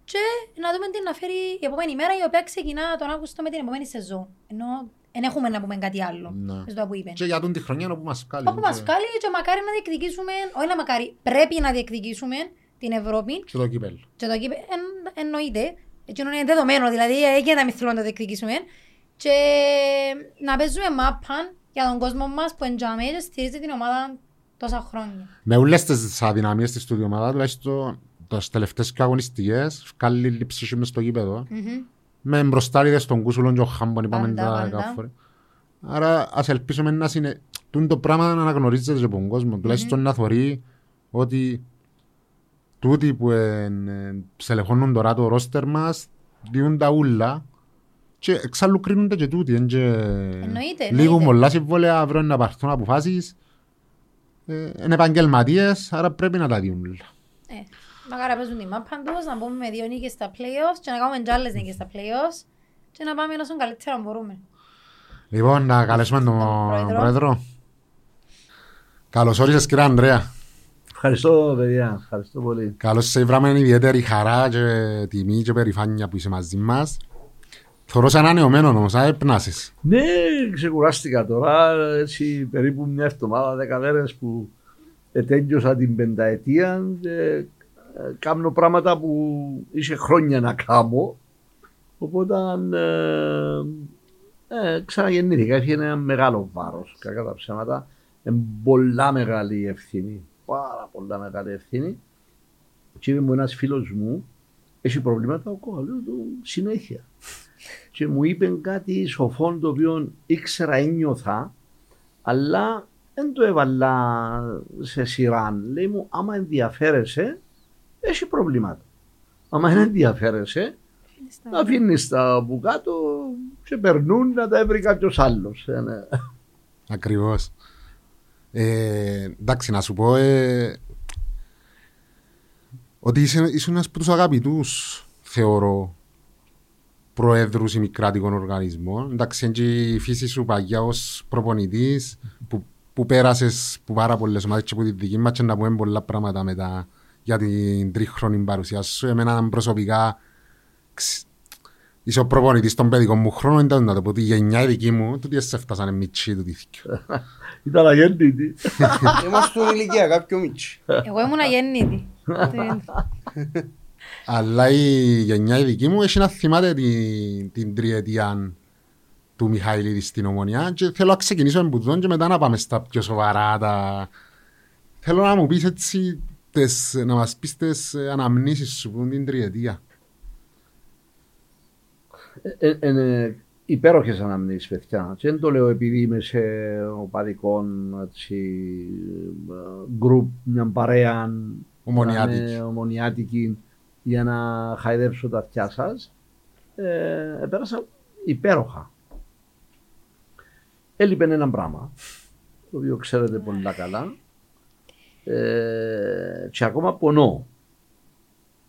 και να δούμε τι να φέρει η επόμενη μέρα, η οποία ξεκινά τον Αύγουστο με την επόμενη σεζόν. Ενώ δεν έχουμε να πούμε κάτι άλλο, Ναι. σε αυτό που είπε. Και για τον τη χρονιά όπου μας κάλει. Όπου μας κάλει και μακάρι να διεκδικήσουμε, όχι να μακάρι, πρέπει να διεκδικήσουμε την Ευρώπη Και το κύπελ. και το κύπε, εν, εννοείται. Έτσι είναι δεδομένο, δηλαδή έγινε να μην θέλουμε να το διεκδικήσουμε. Και να παίζουμε μάπαν για τον κόσμο μας που εντιαμέ και στηρίζει την ομάδα τόσα χρόνια. Με όλες τις αδυναμίες της του η ομάδα, τουλάχιστον τις τελευταίες και αγωνιστικές, βγάλει λίγη ψυχή μες στο γήπεδο. Μμμ. Με μπροστάριδες των Κούσουλων και ο Χάμπον, είπαμε Πάντα, τα πάντα. κάθε φορά. Άρα ας ελπίσουμε να είναι... Τούν το πράγμα να αναγνωρίζεται και από τον κόσμο. Τουλάχιστον να θωρεί ότι τούτοι που εν- εν στελεχώνουν τώρα το ρόστερ μας διούν τα ούλα και εξάλλου κρίνονται και τούτοι. εν και Εννοείται, Λίγο εννοείται. πολλά συμβόλαια αύριο να πάρθουν αποφάσεις. Ε, είναι επαγγελματίες, άρα πρέπει να τα διούν όλα. Ε, μακάρι να παίζουν τη μάπαν τους, να μπούμε με δύο νίκες στα play-offs και να κάνουμε και άλλες νίκες στα play-offs και να πάμε όσο καλύτερα μπορούμε. Λοιπόν, να καλέσουμε τον Πρόεδρο. Πρόεδρο. Καλώς όρισες κύριε Ανδρέα. Ευχαριστώ παιδιά, ευχαριστώ πολύ. Καλώς σε βράμε ιδιαίτερη χαρά και τιμή και περηφάνεια που είσαι μαζί μας. Θωρώς σαν ανανεωμένο όμως, α, έπνασες. Ναι, ξεκουράστηκα τώρα, έτσι περίπου μια εβδομάδα, δέκα μέρες που ετέλειωσα την πενταετία και ε, κάνω πράγματα που είχε χρόνια να κάνω. Οπότε ε, ε, ξαναγεννήθηκα, είχε ένα μεγάλο βάρος, κακά τα ψέματα. Είναι πολλά μεγάλη ευθύνη, πάρα πολλά μεγάλη ευθύνη. Και είπε μου ένας φίλος μου, έχει προβλήματα ο κόλλος του συνέχεια. και μου είπε κάτι σοφό το οποίο ήξερα ένιωθα, αλλά δεν το έβαλα σε σειρά. Λέει μου, άμα ενδιαφέρεσαι, έχει προβλήματα. Άμα δεν ενδιαφέρεσαι, να αφήνεις τα από κάτω και περνούν να τα βρει κάποιος άλλος. Ακριβώς. Ε, εντάξει, να σου πω ε, ότι είσαι, είσαι ένας από τους αγαπητούς, θεωρώ, προέδρους ημικράτικων οργανισμών. Εντάξει, είναι και η φύση σου παγιά ως προπονητής που, που πέρασες που πάρα πολλές ομάδες και από τη δική μας και να πούμε πολλά πράγματα μετά για την τρίχρονη παρουσία σου. Εμένα προσωπικά ξ- είσαι ο προπονητής των παιδικών μου χρόνων ήταν να το πω τη γενιά η δική μου τούτοι σε έφτασαν μητσί του δίθηκιο. Ήταν αγέννητη. Είμαστε ηλικία κάποιο μίτσι. Εγώ ήμουν αγέννητη. Αλλά η γενιά η δική μου έχει να θυμάται την, την τριετία του Μιχαηλίδη στην Ομονιά και θέλω να ξεκινήσω με μπουδόν και μετά να πάμε στα πιο σοβαρά τα... Θέλω να μου πεις έτσι, τες, να μας πεις τις αναμνήσεις σου που είναι την τριετία. Είναι υπέροχες αναμνήσεις, παιδιά. Και δεν το λέω επειδή είμαι σε οπαδικό έτσι, γκρουπ, μια παρέα Ομονιάτικη. να είναι ομονιάτικη για να χαϊδέψω τα αυτιά σας. Ε, πέρασα υπέροχα. Έλειπε ένα πράγμα, το οποίο ξέρετε πολύ καλά. Ε, και ακόμα πονώ.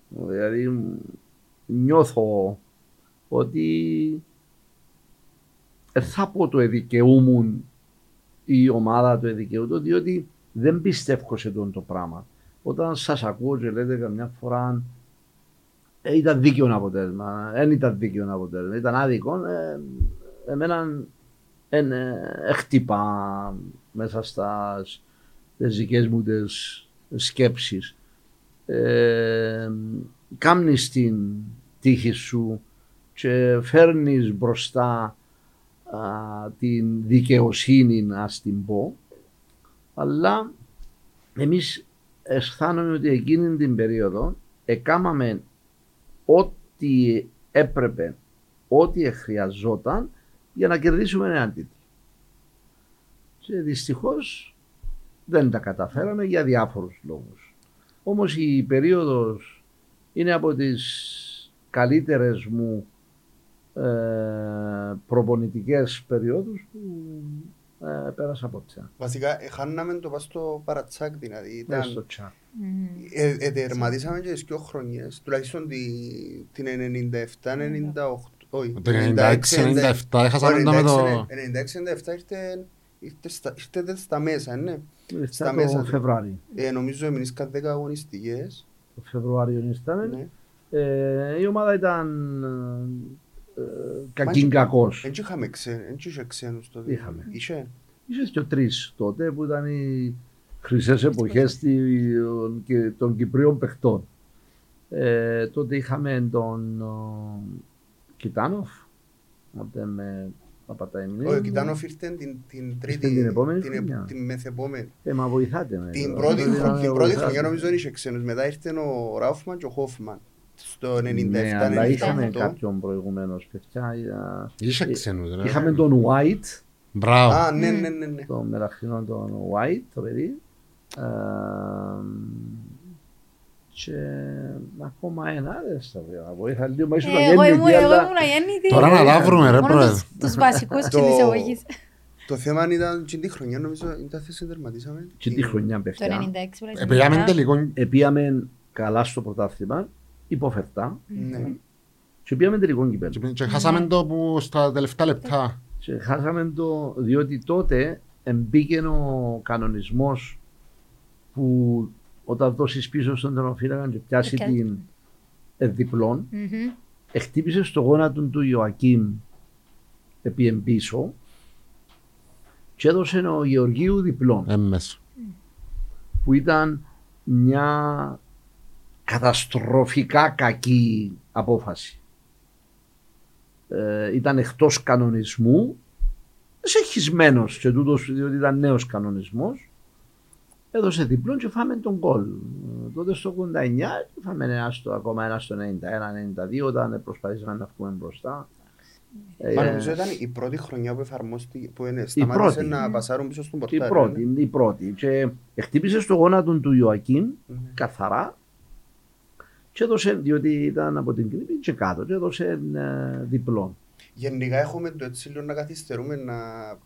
Δηλαδή νιώθω ότι δεν θα πω το εδικαιούμουν η ομάδα το εδικαιούτο διότι δεν πιστεύω σε τον το πράγμα. Όταν σας ακούω και λέτε καμιά φορά ε, ήταν δίκαιο αποτέλεσμα, δεν ήταν δίκαιο αποτέλεσμα, ήταν άδικο, ε, εμένα δεν ε, χτυπά μέσα στας τις δικές μου τις σκέψεις. Ε, κάμνεις την τύχη σου και φέρνεις μπροστά α, την δικαιοσύνη να την πω αλλά εμείς αισθάνομαι ότι εκείνη την περίοδο εκάμαμε ό,τι έπρεπε, ό,τι χρειαζόταν για να κερδίσουμε έναν τίτλο. Και δυστυχώς δεν τα καταφέραμε για διάφορους λόγους. Όμως η περίοδος είναι από τις καλύτερες μου ε, προπονητικές περιόδους που ε, πέρασα από πια. Βασικά, ε, χάναμε το πας στο παρατσάκ, δηλαδή. Μέσα Ήταν, στο τσάκ. ε, ε, τερματίσαμε και τις δύο χρονιές, τουλάχιστον τη- την 97-98. Όχι, Το 96-97 έχασαμε το με το... 96-97 ήρθε, ήρθε, στα, ήρθε στα μέσα, ναι. Στα Στα μέσα το του. Φεβρουάριο. Ε, νομίζω έμεινες κάτι 10 αγωνιστικές. Το Φεβρουάριο ήταν. Ναι. Ε, η ομάδα ήταν ε, κακήν Μα- κακός. Δεν είχαμε ξέ- δεν είχε ξένους τότε. Είχαμε. Είχε; Είσαι και ο τρεις τότε που ήταν οι χρυσές εποχές των, και- των Κυπρίων παιχτών. Ε, τότε είχαμε τον ο, Κιτάνοφ, αν δεν με απατάει η μνήμη Ο μου. Κιτάνοφ ήρθε την, την τρίτη, Ναι. την επόμενη την, χρονιά. την μεθεπόμενη. Ε, μα βοηθάτε με. Την Ε, πρώτη, ε, χρονιά- ε, την πρώτη βοηθάτε. χρονιά νομίζω δεν είχε ξένους. Μετά ήρθε ο Ράουφμαν και ο Χόφμαν. Στο 97-98. Ναι, αλλά είχαμε κάποιον προηγουμένως παιδιά. ε, Είχε ε, ξένους ρε. Είχαμε τον White, Μπράβο. Α, ναι, ναι, ναι. ναι. τον μελαχρινό τον White, το παιδί. Ε, και ακόμα ένα, δεν στα βέβαια. Βοήθα λίγο, μα ίσως Ε, τα Εγώ γέννητη, ήμουν εγώ αλλά ήμουν αγέννητη. Τώρα να τα βρούμε ρε Μόνο πρόεδρε. τους- τους βασικούς Το- και τις εγωγείς. Το θέμα ήταν και τη χρονιά νομίζω ήταν θέση τερματίσαμε. και τη χρονιά Το παιδιά. 96 πρέπει να Επήγαμε ήταν. τελικό Επίαμε καλά στο πρωτάθλημα, υποφερτά, Ναι. και πήγαμε τελικό κυπέλλο. και- και χάσαμε το που στα τελευταία λεπτά. Και χάσαμε το, διότι τότε μπήκε ο κανονισμός που όταν δώσεις πίσω στον τερματοφύλακα και πιάσει Οκ. την ε, διπλών, Μμμ. χτύπησε στο γόνατο του Ιωακείμ επήεν πίσω και έδωσε ο Γεωργίου διπλών Έμμεσο. που ήταν μια καταστροφικά κακή απόφαση. Ε, ήταν εκτός κανονισμού, σεχισμένος και τούτος διότι ήταν νέος κανονισμός. Έδωσε διπλό και φάμε τον γκολ. Ε, Τότε στο 89 φάμε ένα στο, ακόμα ένα στο 91-92 όταν προσπαθήσαμε να βγούμε μπροστά. Ε, Μα νομίζω ήταν η πρώτη χρονιά που εφαρμόστηκε, που είναι, Η σταμάτησε πρώτη. να πασάρουν πίσω στον Η πορτάρι. πρώτη, ναι. η πρώτη. Και χτύπησε στο γόνατο του Ιωακίν Ναι. καθαρά και έδωσε, διότι ήταν από την κρύπη και κάτω, και έδωσε ε, διπλό. Γενικά έχουμε το έτσι λίγο να καθυστερούμε να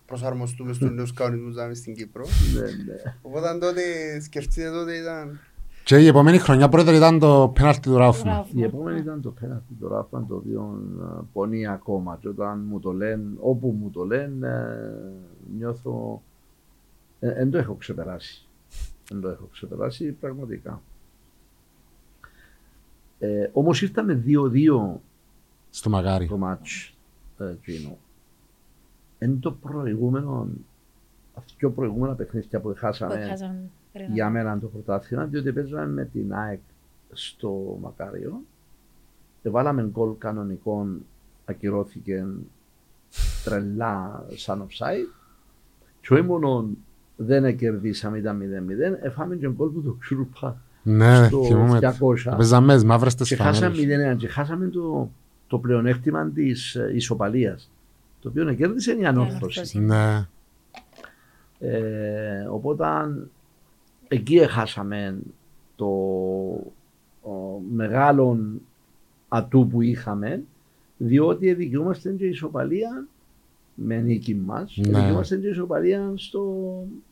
προσαρμοστούμε στους νέους κανονισμούς δάμε στην Κύπρο. Ναι, ναι. Οπότε τότε σκεφτείτε τότε ήταν... Και η επόμενη χρονιά πρόεδρε ήταν το πέναλτι του Ράουφμα. Μπράβο. Η επόμενη ήταν το πέναλτι του Ράφαν, το οποίο ε, πονεί ακόμα. Και όταν μου το λένε, όπου μου το λένε, ε, νιώθω. Δεν το έχω ξεπεράσει. Δεν το έχω ξεπεράσει πραγματικά. Ε, Όμως ήρθαμε 2-2 Στο Μακάρι. το μάτς ε, εκείνο. Εν το προηγούμενο, αυτά πιο προηγούμενα παιχνίδια που Που χάσαμε χάσαμε πριν. για μένα το πρωτάθλημα, διότι παίζαμε με την ΑΕΚ στο Μακάριο. Βάλαμε γκολ κανονικό, ακυρώθηκε τρελά σαν offside. Και όχι μόνο δεν κερδίσαμε, ήταν 0-0, εφάμε και γκολ που το Ξουρουπά Ναι, στο θυμούμαι. 200. Παίζαμε τις μαύρες τις Και χάσαμε φανέλες. 0-1 και χάσαμε το, το πλεονέκτημα της ισοπαλίας. Το οποίο κέρδισε η ανόρθωση. ανόρθωση. Ναι. Ε, οπότε εκεί έχασαμε το ο, μεγάλο ατού που είχαμε διότι δικαιούμαστε και ισοπαλία με νίκη μας Ναι. δικαιούμαστε και ισοπαλία στο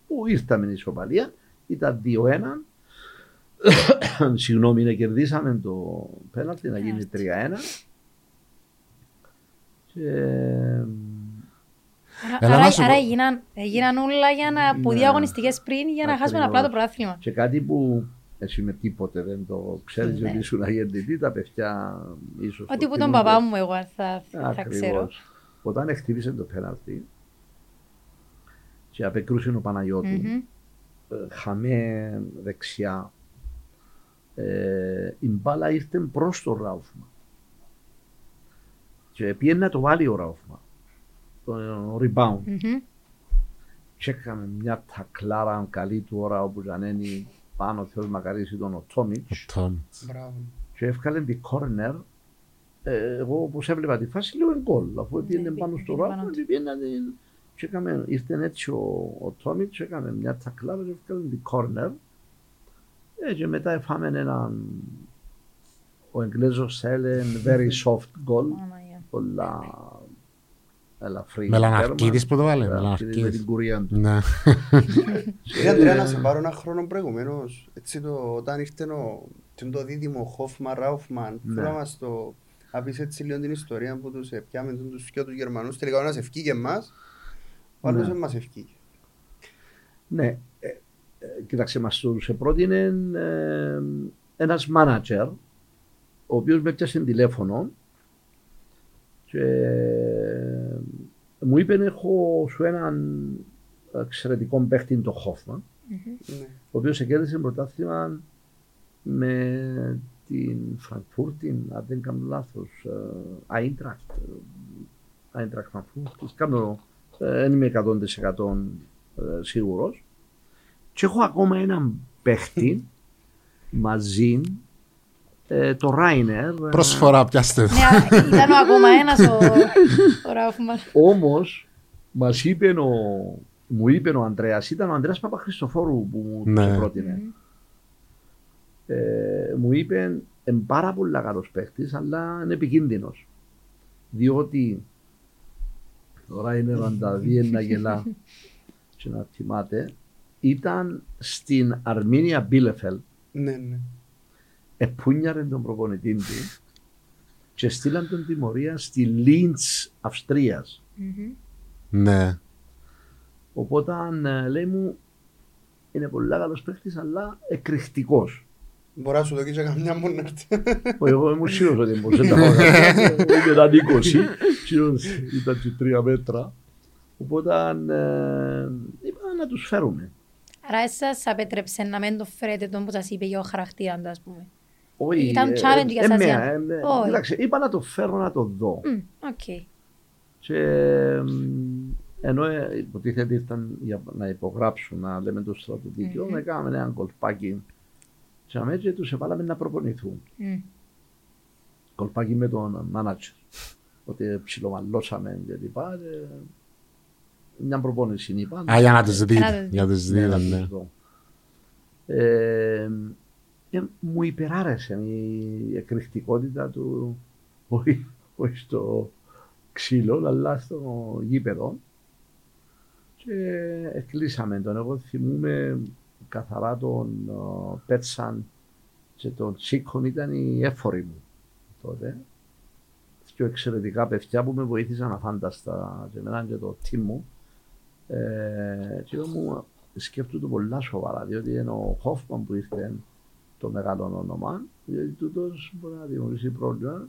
που ήρθαμε η ισοπαλία ήταν 2-1 συγγνώμη να κερδίσαμε το πέναλτι να γίνει 3-1 και Άρα, Έλα άρα, να σου άρα πω. έγιναν, έγιναν όλα για να, που Ναι. διαγωνιστικές πριν για να χάσουμε Ακριβώς. απλά το πρωτάθλημα. Και κάτι που εσύ με τίποτε δεν το ξέρεις Ναι. ότι ήσουν αγεντητή, τα παιδιά ίσως Ότι το που τον θυμούνται. παπά μου εγώ θα, θα Ακριβώς. ξέρω. Όταν χτύπησε το πέναλτι και απεκρούσε ο Παναγιώτου, Μμμ. ε, χαμέ δεξιά, ε, η μπάλα ήρθε προς το Ράουφμα. Και πήγε να το βάλει ο Ράουφμα, το rebound. Μμμ. Και έκαμε μια τακλάρα καλή του ώρα όπου ζανένει πάνω ο Θεός μακαρίσει ήταν ο Τόμιτς Τόμ. Μπράβο. και έφκαλε την corner ε, εγώ όπως έβλεπα τη φάση λέω γκολ αφού πήγαινε Ναι, πάνω στο πήγαινε πάνω ράβο του. και πήγαινε να την και έκαμε, ήρθε έτσι ο, ο Τόμιτς έκαμε μια τακλάρα και έφκαλε την corner ε, και μετά έφαμε έναν ο Εγγλέζος έλεγε very soft goal Παναγία. πολλά ελαφρύ Μελαναρκίδης που το βάλε. Μελαναρκίδης με Μελαναρκίδης. την κουρία του Ναι. Κύριε Αντρέα, να σε πάρω ένα χρόνο προηγουμένως. Έτσι το, όταν ήρθε ο, τι είναι το δίδυμο Χόφμαν Ράουφμαν, Ναι. θέλω να μας το να πεις έτσι λίγο την ιστορία που τους πιάμε τους και τους Γερμανούς. Τελικά ο ένας ευκήγε εμάς, ο άλλος Ναι. δεν μας ευκήγε. Ναι, ε, ε, κοίταξε μας τους πρότεινε ε, ένας μάνατζερ ο οποίος με πιάσε τηλέφωνο και ε, μου είπε έχω σου έναν εξαιρετικό παίχτη το Χόφμαν Ναι. ο οποίος κέρδισε πρωτάθλημα με την Φραγκφούρτη, αν δεν κάνω λάθος, Άιντρακτ, Άιντρακτ Φραγκφούρτης, κάνω, ε, δεν είμαι 100% ε, σίγουρος. Και έχω ακόμα έναν παίχτη μαζί, ε, το Ράινερ, ε, Προσφορά πιάστε. Ναι, ήταν ο ακόμα ένας ο, ο Ράουφμαν. όμως μας είπε ο, μου είπε ο Ανδρέας, ήταν ο Ανδρέας Παπαχριστοφόρου που μου Ναι. το πρότεινε. ε, μου είπε είναι πάρα πολύ καλός παίχτης αλλά είναι επικίνδυνος διότι τώρα είναι να τα δει να γελά και να θυμάται ήταν στην Αρμίνια Μπίλεφελ Ναι, ναι. επούνιαρε τον προπονητή του και στείλαν τον τιμωρία στη Λίντς Αυστρίας Μμμ. Ναι. οπότε ε, λέει μου είναι πολύ καλός παίχτης αλλά εκρηκτικός Μπορεί να σου δοκίσει καμιά μόνο να έρθει. Όχι, Εγώ ήμουν σίγουρος ότι μπορούσε να πάω να ήταν 20, σίγουρος ήταν και τρία μέτρα. Οπότε ε, είπα να τους φέρουμε. Άρα εσάς απέτρεψε να μην το φέρετε τον που σας είπε για ο χαρακτήρας του, ας πούμε. Όχι, Ήταν ε, challenge για ε, σας, ναι, για- ε, ναι. Όχι. Κοίταξε, είπα να το φέρω να το δω. Μμ, Οκ. Και ε, ενώ ε, υποτίθεται ήρθαν για να υπογράψουν, να λέμε το στρατιωτικό, Μμμ. έκαναμε ένα κολπάκι και αμέσως και τους εβάλαμε να προπονηθούν. Μμ. Κολπάκι με τον μάνατζερ. ότι ψιλομαλώσαμε και λοιπά. ε, Μια προπόνηση είπα. Α, για να τις να δείτε. τις Για τις Ναι, δείτε, να ναι. τους δω. Ε, ε, μου υπεράρεσε η εκρηκτικότητα του όχι, όχι στο ξύλο αλλά στο γήπεδο και κλείσαμε τον εγώ θυμούμαι καθαρά τον ε, Πέτσαν και τον Τσίκον ήταν οι έφοροι μου τότε και εξαιρετικά παιδιά που με βοήθησαν αφάνταστα και εμένα και το team μου ε, και εγώ μου σκέφτομαι πολλά σοβαρά, διότι είναι ο Χόφμαν που ήρθε το μεγάλο όνομα, διότι τούτος μπορεί να δημιουργήσει πρόβλημα,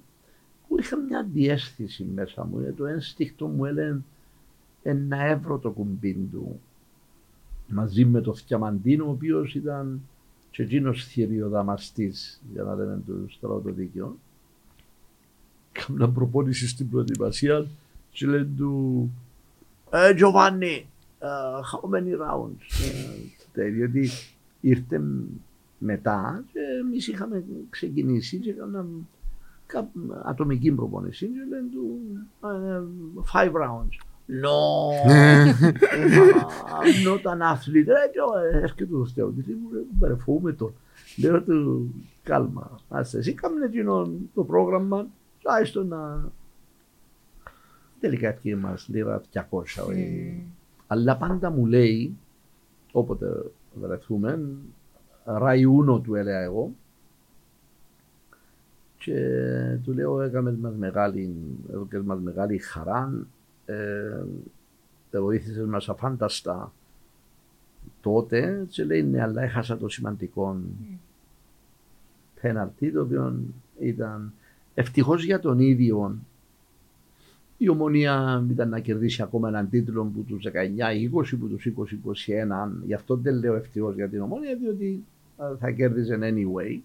που είχα μια διέστηση μέσα μου, γιατί το ένστικτο μου έλεγε ένα εύρο το κουμπί του, μαζί με το Θιαμαντίνο, ο οποίος ήταν και εκείνος θηριοδαμαστής, για να λέμε του στρατοδίκαιο. Κάμνα προπόνηση στην προετοιμασία και λένε του ε, Giovanni, uh, how many rounds? Ε, διότι ήρθε μετά και εμείς είχαμε ξεκινήσει και έκαναμε κά- ατομική προπόνηση και λένε του ε, five rounds. No, I'm not an athlete. Ε, και ο- έρχεται το θεοδητή μου, λέει, μπερεφούμε τον. Λέω του, κάλμα, άσε εσύ κάμουν εκείνο το πρόγραμμα, άιστο να... Τελικά έφυγε μας λίρα 200. Όχι. Αλλά πάντα μου λέει, όποτε βρεθούμε, ραϊούνο του έλεγα εγώ, και του λέω έκαμες μας μεγάλη, έκαμες μας μεγάλη χαρά, ε, ε, βοήθησες μας αφάνταστα τότε και λέει ναι αλλά έχασα το σημαντικό πέναλτι το οποίο ήταν ευτυχώς για τον ίδιο η ομονία ήταν να κερδίσει ακόμα έναν τίτλο που τους 19-20, που τους 20-21. Γι' αυτό δεν λέω ευτυχώς για την ομονία, διότι ε, θα κέρδιζε anyway.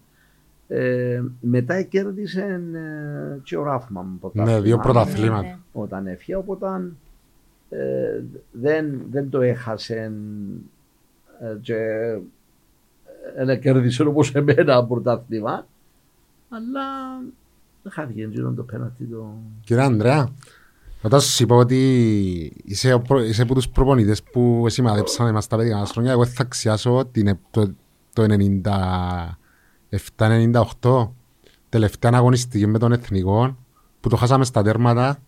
Ε, μετά κέρδισε ε, και ο Ράφμαν. Ναι, δύο πρωταθλήματα. Ναι. Όταν έφυγε, οπότε ε, δεν, δεν το έχασε ε, και ε, κέρδισε όπως εμένα πρωτάθλημα. Αλλά χάθηκε εκείνο το πέναλτι το... Κύριε Ανδρέα, όταν σου είπα ότι είσαι, ο προ- είσαι από τους προπονητές που σημαδέψαμε μας τα παιδικά μας χρόνια, εγώ θα αξιάσω την, ε- το, το 97-98, τελευταία αγωνιστική με τον Εθνικό, που το χάσαμε στα τέρματα,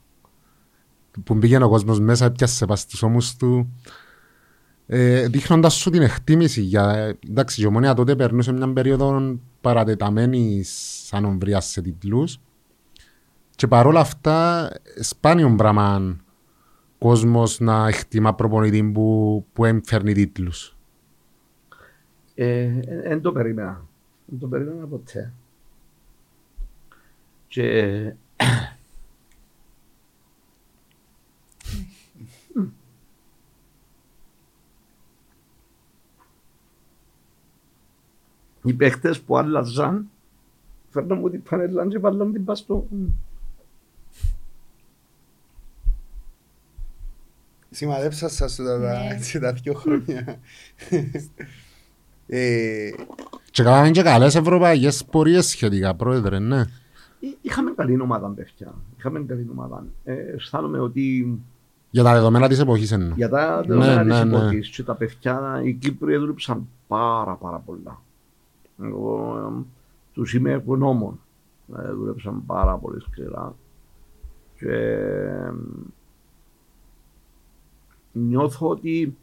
που πήγαινε ο κόσμος μέσα, έπιασε πας στους ώμους του, ε, δείχνοντας σου την εκτίμηση. Για, εντάξει, η Ομονία τότε περνούσε μια περίοδο παρατεταμένης ανομβρίας σε τίτλους, και παρόλα αυτά, σπάνιο πράγμα κόσμος να εκτιμά προπονητή που, που εμφέρνει τίτλους. Ε, δεν το περίμενα. Δεν το περίμενα ποτέ. Και οι παίχτες που άλλαζαν φέρναν μου την πανέλα και βάλαν την πας Σημαδέψα σας τα, Ναι. τα, σε τα δύο χρόνια. ε, Και κάναμε και καλές ευρωπαϊκές πορείες σχετικά, πρόεδρε, ναι. Εί- Είχαμε καλή ομάδα, παιδιά. Είχαμε καλή ομάδα. Ε, αισθάνομαι ότι Για τα δεδομένα της εποχής εννοώ. για τα Ναι, δεδομένα ναι, της ναι. εποχής και τα παιδιά, οι Κύπροι δούλεψαν πάρα πάρα πολλά. Εγώ ε, τους είμαι ευγνώμων. Ε, δούλεψαν πάρα πολύ σκληρά. Και ε, νιώθω ότι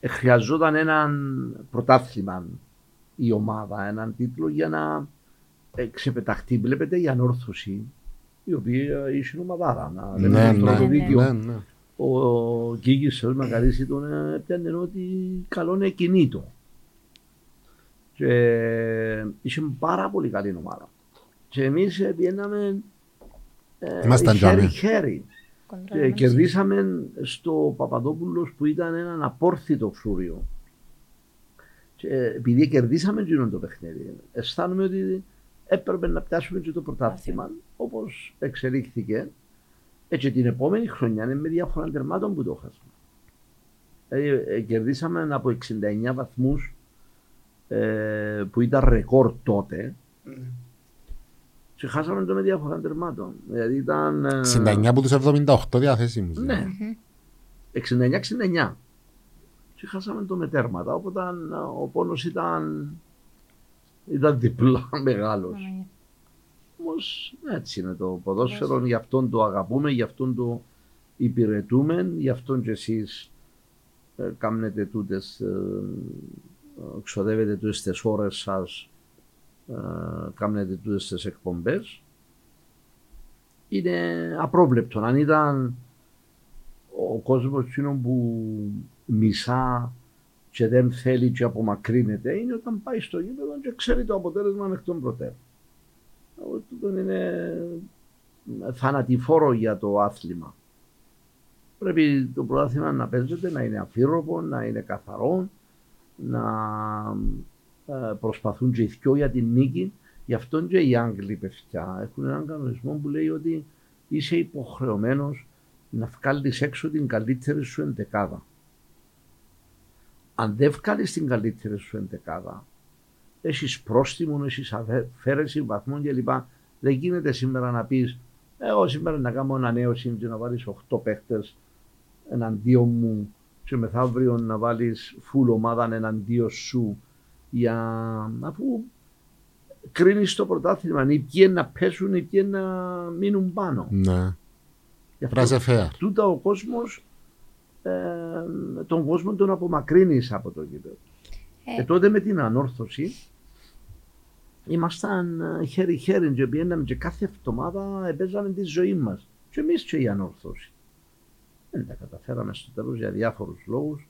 ε, χρειαζόταν έναν πρωτάθλημα η ομάδα, έναν τίτλο για να ε, ξεπεταχτεί. Βλέπετε η ανόρθωση η οποία είχε ομαδάρα. Να λέμε Ναι, το ναι, πρώτο δίκαιο. ναι, ναι. Ο Γκίγης ο Μακαρίσι τον ε, πιάνε ότι καλό είναι κινήτο. Και είχε πάρα πολύ καλή ομάδα. Και εμείς ε, πιέναμε ε, Ήμασταν τζάμι. χέρι-χέρι. Κοντρόλ Και μαζί. κερδίσαμε στο Παπαδόπουλος που ήταν έναν απόρθητο φρούριο. Και επειδή κερδίσαμε εκείνο το παιχνίδι, αισθάνομαι ότι έπρεπε να πιάσουμε και το πρωτάθλημα όπως εξελίχθηκε. Έτσι την επόμενη χρονιά είναι με διάφορα τερμάτων που το χάσαμε. Ε, ε, κερδίσαμε από 69 βαθμούς ε, που ήταν ρεκόρ τότε Και χάσαμε το με διαφορά τερμάτων. Δηλαδή ήταν... ε, 69 από τους 78 διαθέσιμους. Ναι. 69-69. Και χάσαμε το με τέρματα. Οπότε ε, ο πόνος ήταν, ήταν διπλά μεγάλος. Παναγία. Όμως έτσι είναι το ποδόσφαιρο, γι' αυτόν το αγαπούμε, γι' αυτόν το υπηρετούμε, γι' αυτόν και εσείς ε, κάνετε τούτες, ε, ε, ξοδεύετε τούτες τις ώρες σας, ε, κάνετε τούτες τις εκπομπές. Είναι απρόβλεπτο. Αν ήταν ο κόσμος εκείνο που μισά και δεν θέλει και απομακρύνεται, είναι όταν πάει στο γήπεδο και ξέρει το αποτέλεσμα εκ των προτέρων. Εγώ τούτο είναι θανατηφόρο για το άθλημα. Πρέπει το πρωτάθλημα να παίζεται, να είναι αφήρωπο, να είναι καθαρό, να ε, προσπαθούν και οι δυο για την νίκη. Γι' αυτό και οι Άγγλοι παιδιά έχουν έναν κανονισμό που λέει ότι είσαι υποχρεωμένος να βγάλεις έξω την καλύτερη σου εντεκάδα. Αν δεν βγάλεις την καλύτερη σου εντεκάδα, έχεις πρόστιμο, έχεις αφαίρεση βαθμών κλπ. Δεν γίνεται σήμερα να πεις, Εγώ σήμερα να κάνω ανανέωση και να βάλεις 8 παίχτες εναντίον μου και μεθαύριο να βάλεις full ομάδα εναντίον σου για αφού κρίνεις το πρωτάθλημα ή ποιοι να πέσουν ή ποιοι να μείνουν πάνω. Ναι. Γι' αυτό Πράζε fair. τούτα ο κόσμος ε, τον κόσμο τον απομακρύνεις από το γήπεδο. Ε. Ε, τότε με την ανόρθωση ήμασταν ε, χέρι-χέρι και πήγαιναμε και κάθε εβδομάδα παίζαμε τη ζωή μας. Και εμείς και η ανόρθωση. Δεν τα καταφέραμε στο τέλος για διάφορους λόγους.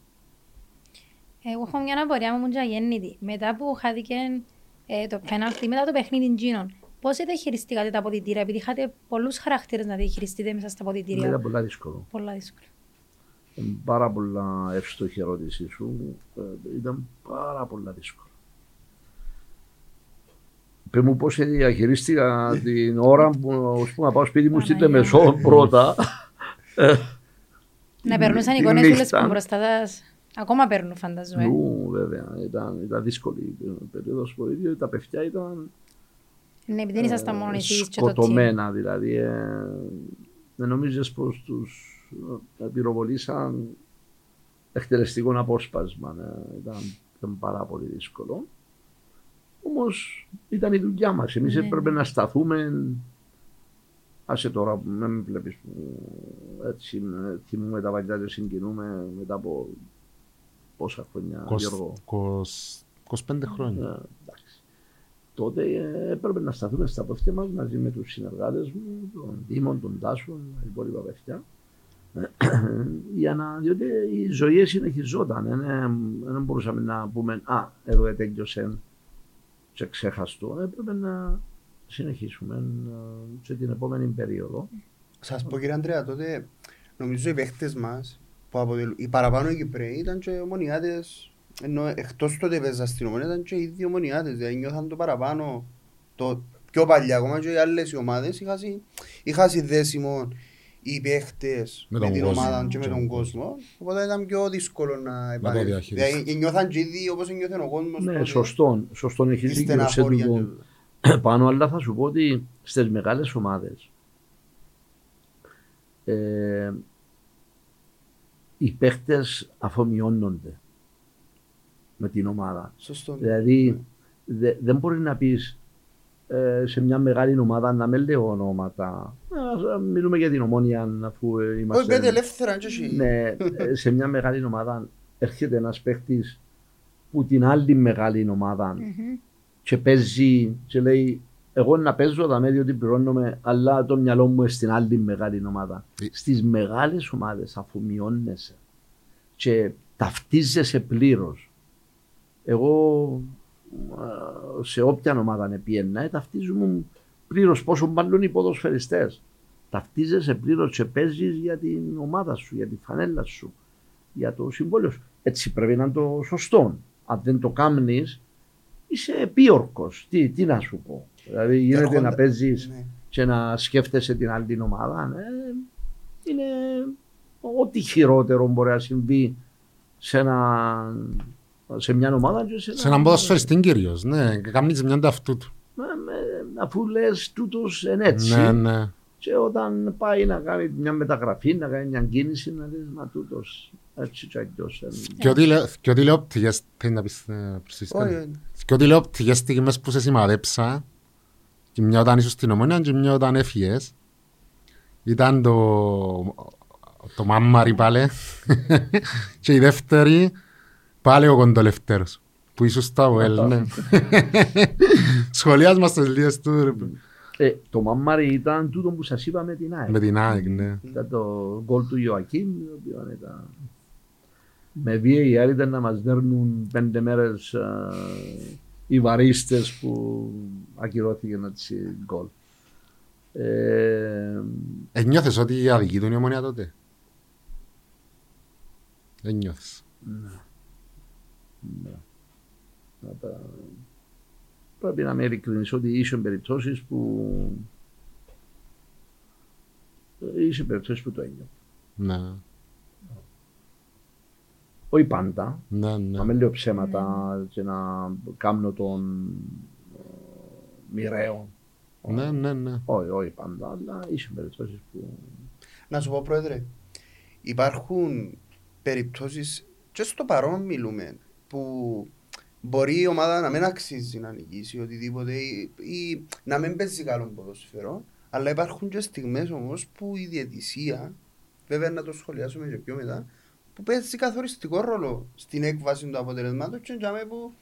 Εγώ έχω μια απορία μου για γέννητη. Μετά που χάθηκε ε, το πέναλτι, μετά το παιχνίδι Τζίνων, πώς διαχειριστήκατε τα αποδητήρια, επειδή είχατε πολλούς χαρακτήρες να διαχειριστείτε μέσα στα αποδητήρια. Ήταν πολύ δύσκολο. Πολλά δύσκολα. Είναι πάρα πολλά εύστοχη ερώτησή σου. Ε, ήταν πάρα πολλά δύσκολο. Πες μου πώς διαχειρίστηκα την ώρα που ας πούμε, να πάω σπίτι μου στην Παναγία. Τεμεσό πρώτα. Να περνούσαν τη εικόνες όλες νύχτα. που μπροστά σας. Ακόμα παίρνουν φανταζομαι. Νου, βέβαια, ήταν, ήταν δύσκολη η περίοδος που ίδιο, τα παιδιά ήταν Ναι, επειδή δεν ήσασταν μόνο ε, εσείς και το team. σκοτωμένα δηλαδή. Ε, δεν νομίζεις πως τους ε, πυροβολήσαν εκτελεστικό απόσπασμα. ε, ήταν, ήταν πάρα πολύ δύσκολο. Όμως ήταν η δουλειά μας. Εμείς Ναι, έπρεπε ναι. να σταθούμε Άσε τώρα που με βλέπεις που έτσι ε, θυμούμε τα παλιά και συγκινούμε μετά από πόσα χρόνια Γιώργο. 20 25 χρόνια. Ε, εντάξει. Τότε ε, έπρεπε να σταθούμε στα πόδια μας μαζί με τους συνεργάτες μου, τον Δήμον, τον Τάσο, τα υπόλοιπα παιδιά. για να, διότι η ζωή συνεχιζόταν. ε, ναι, Δεν μπορούσαμε να πούμε «Α, εδώ έτέγιωσε και ξέχαστο». Έπρεπε να συνεχίσουμε ε, σε την επόμενη περίοδο. Σας πω κύριε Αντρέα, τότε νομίζω οι παίχτες μας, που αποτελούν, οι παραπάνω οι Κυπρέοι ήταν και ομονιάτες, ενώ εκτός τότε παίζα στην ομονία ήταν και οι δύο ομονιάτες, δηλαδή νιώθαν το παραπάνω, το πιο παλιά ακόμα και οι άλλες οι ομάδες είχα, συ- είχα συνδέσιμο οι παίχτες Με με, τον την κόσμο ομάδα και και με τον τον κόσμο, οπότε ήταν πιο δύσκολο να επανέλθει. διαχειριστείς. Δηλαδή νιώθαν και οι δύο όπως νιώθει ο κόσμος Ναι, τότε. σωστό. Σωστό έχει Η δίκιο σε στεναχώρια τούτο. του. πάνω, αλλά θα σου πω ότι στις μεγάλες ομάδες ε, οι παίχτε αφομοιώνονται με την ομάδα. Σωστό. Δηλαδή δε- δεν μπορεί να πεις σε μια μεγάλη ομάδα να με λέω ονόματα. Ας μιλούμε για την ομόνια αφού ε, Όχι, είμαστε. πέντε ελεύθερα και εσύ. Ναι, ε, σε μια μεγάλη ομάδα έρχεται ένας παίχτη που την άλλη μεγάλη ομάδα Μμμ. και παίζει και λέει εγώ να παίζω τα μέλη ότι πληρώνομαι αλλά το μυαλό μου είναι στην άλλη μεγάλη ομάδα. Ε. Στις μεγάλες ομάδες αφομοιώνεσαι και ταυτίζεσαι πλήρως. Εγώ ε, σε όποια ομάδα είναι πιένα, ε, ταυτίζομαι πλήρως πόσο μπαλούν οι ποδοσφαιριστές. Ταυτίζεσαι πλήρως και παίζεις για την ομάδα σου, για τη φανέλα σου, για το συμβόλαιο σου. Έτσι πρέπει να είναι το σωστό. Αν δεν το κάνεις, είσαι επίορκος. Τι, τι να σου πω. Δηλαδή γίνεται Έρχονται- να παίζεις Ναι. και να σκέφτεσαι την άλλη ομάδα. ναι. Είναι ό,τι χειρότερο μπορεί να συμβεί σε, ένα, σε μια ομάδα και σε, Σε έναν ποδοσφαιριστή κυρίως, ναι, κάνεις μια ταυτού του. με, με, αφού λες τούτος είναι έτσι. Ναι, ναι. Και όταν πάει να κάνει μια μεταγραφή, να κάνει μια κίνηση, να δεις μα τούτος έτσι και αλλιώς. ε, Και ό,τι λέ- Και ό,τι τηλεοπτικές, θέλει να πεις ε, προσθέσεις κάτι; Όχι, Και ό,τι τηλεοπτικές στιγμές που σε σημαδέψα, και μια όταν ήσουν στην Ομόνια και μια όταν έφυγες, ήταν το, το μάμμαρι πάλι και η δεύτερη πάλι ο κοντολευτέρος που ήσουν στο ΑΒΕΛ, ναι. Σχολιάς μας τις λίγες του ρε, Ε, το μαμάρι ήταν τούτο που σας είπα με την ΑΕΚ. με την ΑΕΚ, ναι. Ήταν το γκολ του Ιωακίμ, το οποίος ήταν... Με VAR ήταν να μας δέρνουν πέντε μέρες α, οι βαρίστες που ακυρώθηκε έτσι γκολ. Ε, Ένιωθες ότι αδικεί τον η Ομόνια τότε; Ένιωθες. να τα- Πρέπει να είμαι ειλικρινής ότι είσαι περιπτώσεις που είσαι περιπτώσεις που το ένιωθα. Ναι, Όχι πάντα, ναι, ναι. να μην λέω ψέματα και να κάνω τον ε, μοιραίο. Ναι, ναι, ναι. Όχι, όχι πάντα, αλλά είσαι περιπτώσεις που Να σου πω, Πρόεδρε, υπάρχουν περιπτώσεις και στο παρόν μιλούμε που μπορεί η ομάδα να μην αξίζει να νικήσει οτιδήποτε ή, ή να μην παίζει καλό ποδοσφαιρό αλλά υπάρχουν και στιγμές όμως που η διαιτησία βέβαια να το σχολιάσουμε και πιο μετά που παίζει καθοριστικό ρόλο στην έκβαση του αποτελεσμάτων και για μένα που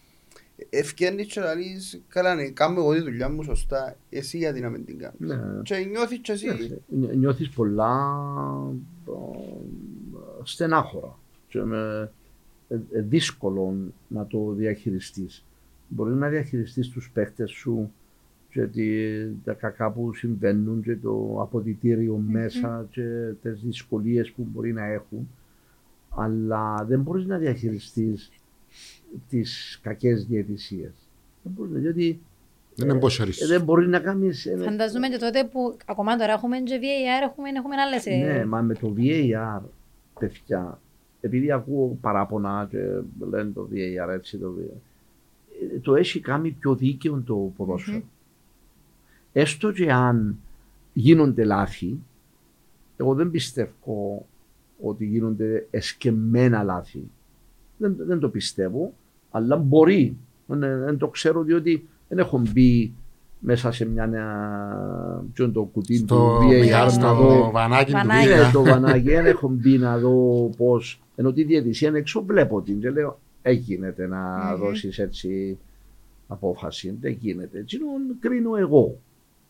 ευκαιρνείς και να λες καλά ναι, κάνω εγώ τη δουλειά μου σωστά εσύ γιατί να μην την κάνεις ναι, και νιώθεις και εσύ. Νι- νιώθεις πολλά ε, στενάχωρα. Και με, ε, ε, δύσκολο να το διαχειριστείς. Μπορείς να διαχειριστείς τους παίκτες σου και τη- τα κακά που συμβαίνουν και το αποδητήριο μέσα και τις δυσκολίες που μπορεί να έχουν αλλά δεν μπορείς να διαχειριστείς τις κακές διαιτησίες. Δεν μπορείς, διότι Δεν είναι πώς ε, χωρίς. δεν μπορεί να κάνεις... ε, Φανταζούμε και τότε που ακόμα τώρα έχουμε και VAR, έχουμε, έχουμε άλλες... ε, Ναι, μα με το VAR, παιδιά, επειδή ακούω παράπονα και λένε το VAR έτσι το VAR, ε, το έχει κάνει πιο δίκαιο το ποδόσφαιρο. Έστω και αν γίνονται λάθη, εγώ δεν πιστεύω ότι γίνονται εσκεμμένα λάθη. Δεν, δεν το πιστεύω, αλλά μπορεί. Δεν, δεν το ξέρω διότι δεν έχω μπει μέσα σε μια νέα, ποιον το κουτί Στο του VAR Μιχάλη, να δω στο βανάκι του Βανάκι. είναι πήγα. το βανάκι, δεν έχω μπει να δω πώς. Ενώ τη διαιτησία είναι έξω, βλέπω την και λέω: Έγινεται να Μμμ. δώσεις έτσι απόφαση. Δεν γίνεται. Έτσι κρίνω εγώ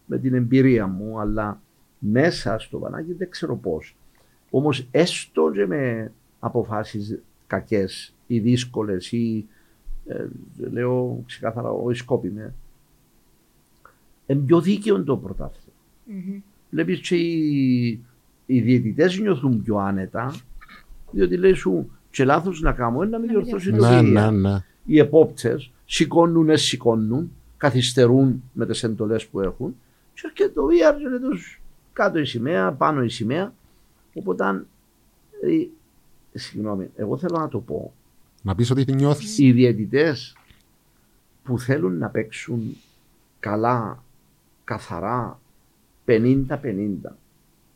με την εμπειρία μου, αλλά μέσα στο βανάκι δεν ξέρω πώς. Όμως έστω και με αποφάσεις κακές ή δύσκολες ή ε, λέω ξεκάθαρα, όχι σκόπιμε, είναι πιο δίκαιο το πρωτάθλημα μμμ. βλέπεις και οι, οι διαιτητές νιώθουν πιο άνετα διότι λέει σου και λάθος να κάνω είναι να μην Να μην διορθώσει το Ναι, VAR. ναι, ναι. Οι επόπτες σηκώνουν, ε, σηκώνουν, καθυστερούν με τις εντολές που έχουν και έρχεται το VR και λέει τους κάτω η σημαία, πάνω η σημαία. Οπότε, ε, συγγνώμη, εγώ θέλω να το πω, Να πεις ότι τη νιώθεις. οι διαιτητές που θέλουν να παίξουν καλά, καθαρά, 50-50,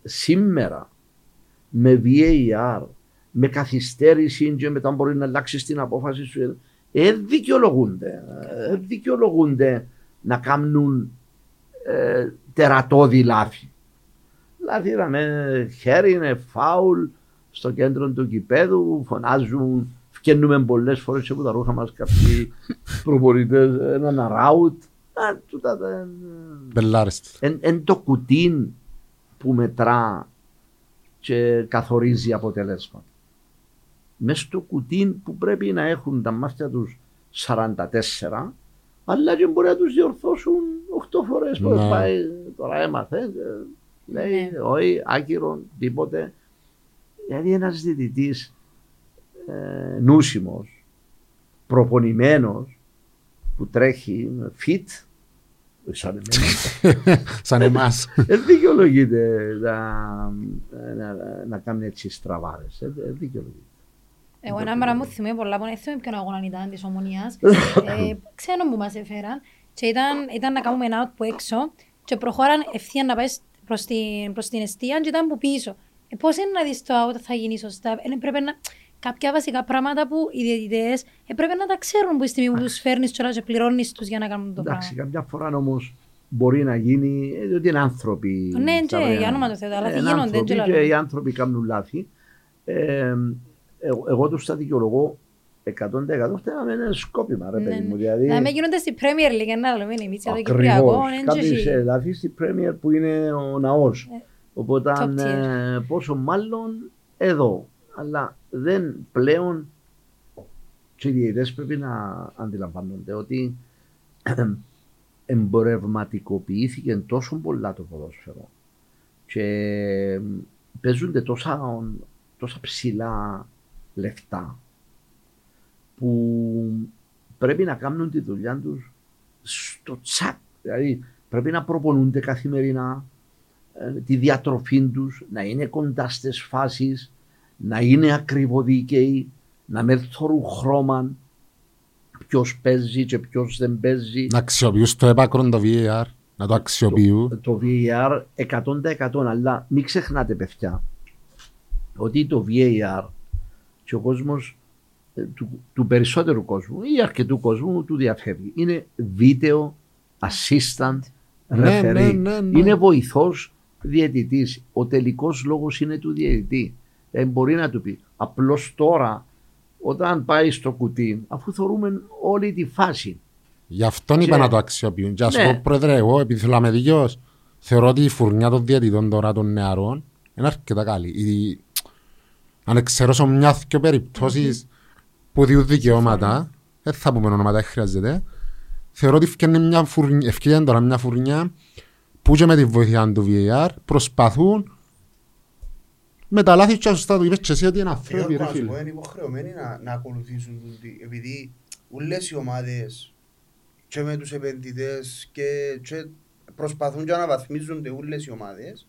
σήμερα με VAR, με καθυστέρηση και μετά μπορεί να αλλάξεις την απόφαση σου, ε, δικαιολογούνται. Ε, δικαιολογούνται να κάνουν ε, τερατώδη λάθη. Λάθη με χέρι, είναι φάουλ στο κέντρο του κηπέδου, φωνάζουν, φκένουμε πολλές φορές και από τα ρούχα μας κάποιοι προπονητές, έναν αράουτ. Α, τούτα δεν... Μπελάριστο. Εν, εν το κουτί που μετρά και καθορίζει αποτελέσματα. Μες στο κουτί που πρέπει να έχουν τα μάτια τους 44, αλλά και μπορεί να τους διορθώσουν 8 φορές που Ναι. πάει, τώρα έμαθε, ε, λέει, Ναι. όχι, άκυρο, τίποτε. Δηλαδή ένας διαιτητής ε, νούσιμος, προπονημένος, που τρέχει fit, σαν εμένα, Σαν εμάς. δεν δικαιολογείται να, να, να κάνει έτσι στραβάρες. Δεν δικαιολογείται. Εγώ ένα πράγμα μου θυμάμαι πολλά που δεν θυμάμαι ποιον αγώνα ήταν της ομονίας. ε, ξένο που μας έφεραν και ήταν, ήταν να κάνουμε ένα out που έξω και προχώραν ευθεία να πάεις προς την, προς την αιστεία και ήταν που πίσω. Ε, πώς είναι να δεις το out θα γίνει σωστά. Ε, πρέπει να, κάποια βασικά πράγματα που οι διαιτητές ε, πρέπει να τα ξέρουν που η στιγμή που τους φέρνεις τώρα και πληρώνεις τους για να κάνουν το Εντάξει, πράγμα. καμιά φορά όμως μπορεί να γίνει, ε, διότι είναι άνθρωποι. Ναι, στα και, παιδιά. για όνομα του Θεού, τα λάθη Είναι γίνονται, άνθρωποι και και λαλούμε. οι άνθρωποι κάνουν λάθη. Ε, εγώ, εγώ τους τα δικαιολογώ 100% φταίμε ένα σκόπιμα, ρε Ναι, παιδί ναι. μου. Δηλαδή, Να με γίνονται στη Premier League, ένα άλλο είναι εμείς, εδώ Ακριβώς. Κυπριακό, είναι Κάποιος και ε, εσύ. λάθη στη Premier που είναι ο ναός. Ε, Οπότε top tier. ε, πόσο μάλλον εδώ. Αλλά δεν πλέον και οι διαιτητές πρέπει να αντιλαμβάνονται ότι εμπορευματικοποιήθηκε τόσο πολλά το ποδόσφαιρο και παίζονται τόσα, τόσα ψηλά λεφτά που πρέπει να κάνουν τη δουλειά τους στο τσακ. Δηλαδή πρέπει να προπονούνται καθημερινά ε, τη διατροφή τους, να είναι κοντά στις φάσεις, να είναι ακριβοδίκαιοι, να μην θωρούν χρώμα ποιος παίζει και ποιος δεν παίζει. Να αξιοποιούν στο έπακρο το VAR, να το αξιοποιούν. Το VAR 100% αλλά μην ξεχνάτε παιδιά ότι το VAR και ο κόσμος ε, του, του περισσότερου κόσμου ή αρκετού κόσμου του διαφεύγει. Είναι βίντεο assistant Ναι, referee. ναι, ναι, ναι. Είναι βοηθός διαιτητής. Ο τελικός λόγος είναι του διαιτητή. Δεν μπορεί να του πει. Απλώς τώρα όταν πάει στο κουτί αφού θεωρούμε όλη τη φάση Γι' αυτόν είπα Και- να το αξιοποιούν. Και ας Ναι. πω, πρόεδρε, εγώ, επειδή θέλω να είμαι δίκαιος, θεωρώ ότι η φουρνιά των διαιτητών τώρα των νεαρών είναι αρκετά καλή. Η... Αν εξαιρώσω μια-δυο περιπτώσεις που διούν δικαιώματα, δεν θα πούμε ονόματα, δεν χρειάζεται, θεωρώ ότι ευκαιρνεί μια φουρνιά, ευκαιρνεί τώρα μια φουρνιά που και με τη βοήθεια του VAR προσπαθούν με τα λάθη και σωστά του είπες και εσύ ότι είναι άνθρωποι Γιώργο, ρε να σου πω, φίλε. είναι υποχρεωμένοι να, να ακολουθήσουν τούτοι, επειδή όλες οι ομάδες και με τους επενδυτές και, και προσπαθούν και αναβαθμίζονται όλες οι ομάδες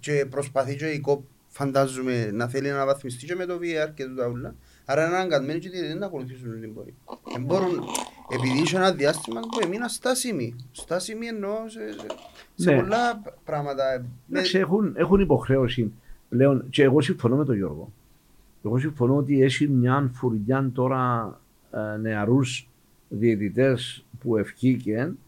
και προσπαθεί και η ΚΟΠ φαντάζομαι να θέλει να αναβαθμιστεί και με το VR και τούτα ούλα άρα είναι αναγκασμένοι και δεν να ακολουθήσουν την πορεία. Δεν μπορούν, επειδή είχε ένα διάστημα που έμεινα στάσιμοι. Στάσιμοι εννοώ σε, σε, σε Ναι. πολλά πράγματα. Εντάξει, έχουν, έχουν υποχρέωση πλέον και εγώ συμφωνώ με τον Γιώργο. Εγώ συμφωνώ ότι έχει μια φουρνιά τώρα ε, νεαρούς διαιτητές που ευκήκαν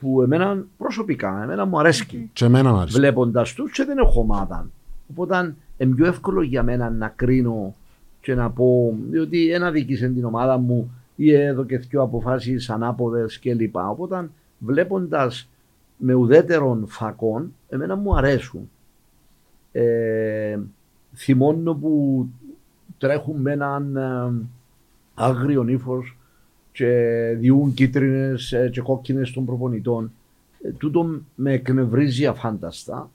που εμένα προσωπικά, εμένα μου αρέσκει Και εμένα μου άρεσε. βλέποντας τους και δεν έχω ομάδα. Οπότε είναι πιο εύκολο για μένα να κρίνω και να πω διότι ένα δίκησε την ομάδα μου ή εδώ και δύο αποφάσεις ανάποδες κλπ. Οπότε βλέποντας με ουδέτερων φακών εμένα μου αρέσουν. Ε, θυμώνω που τρέχουν με έναν ε, άγριος ύφος και διούν κίτρινες ε, και κόκκινες των προπονητών. Ε, τούτο με εκνευρίζει αφάνταστα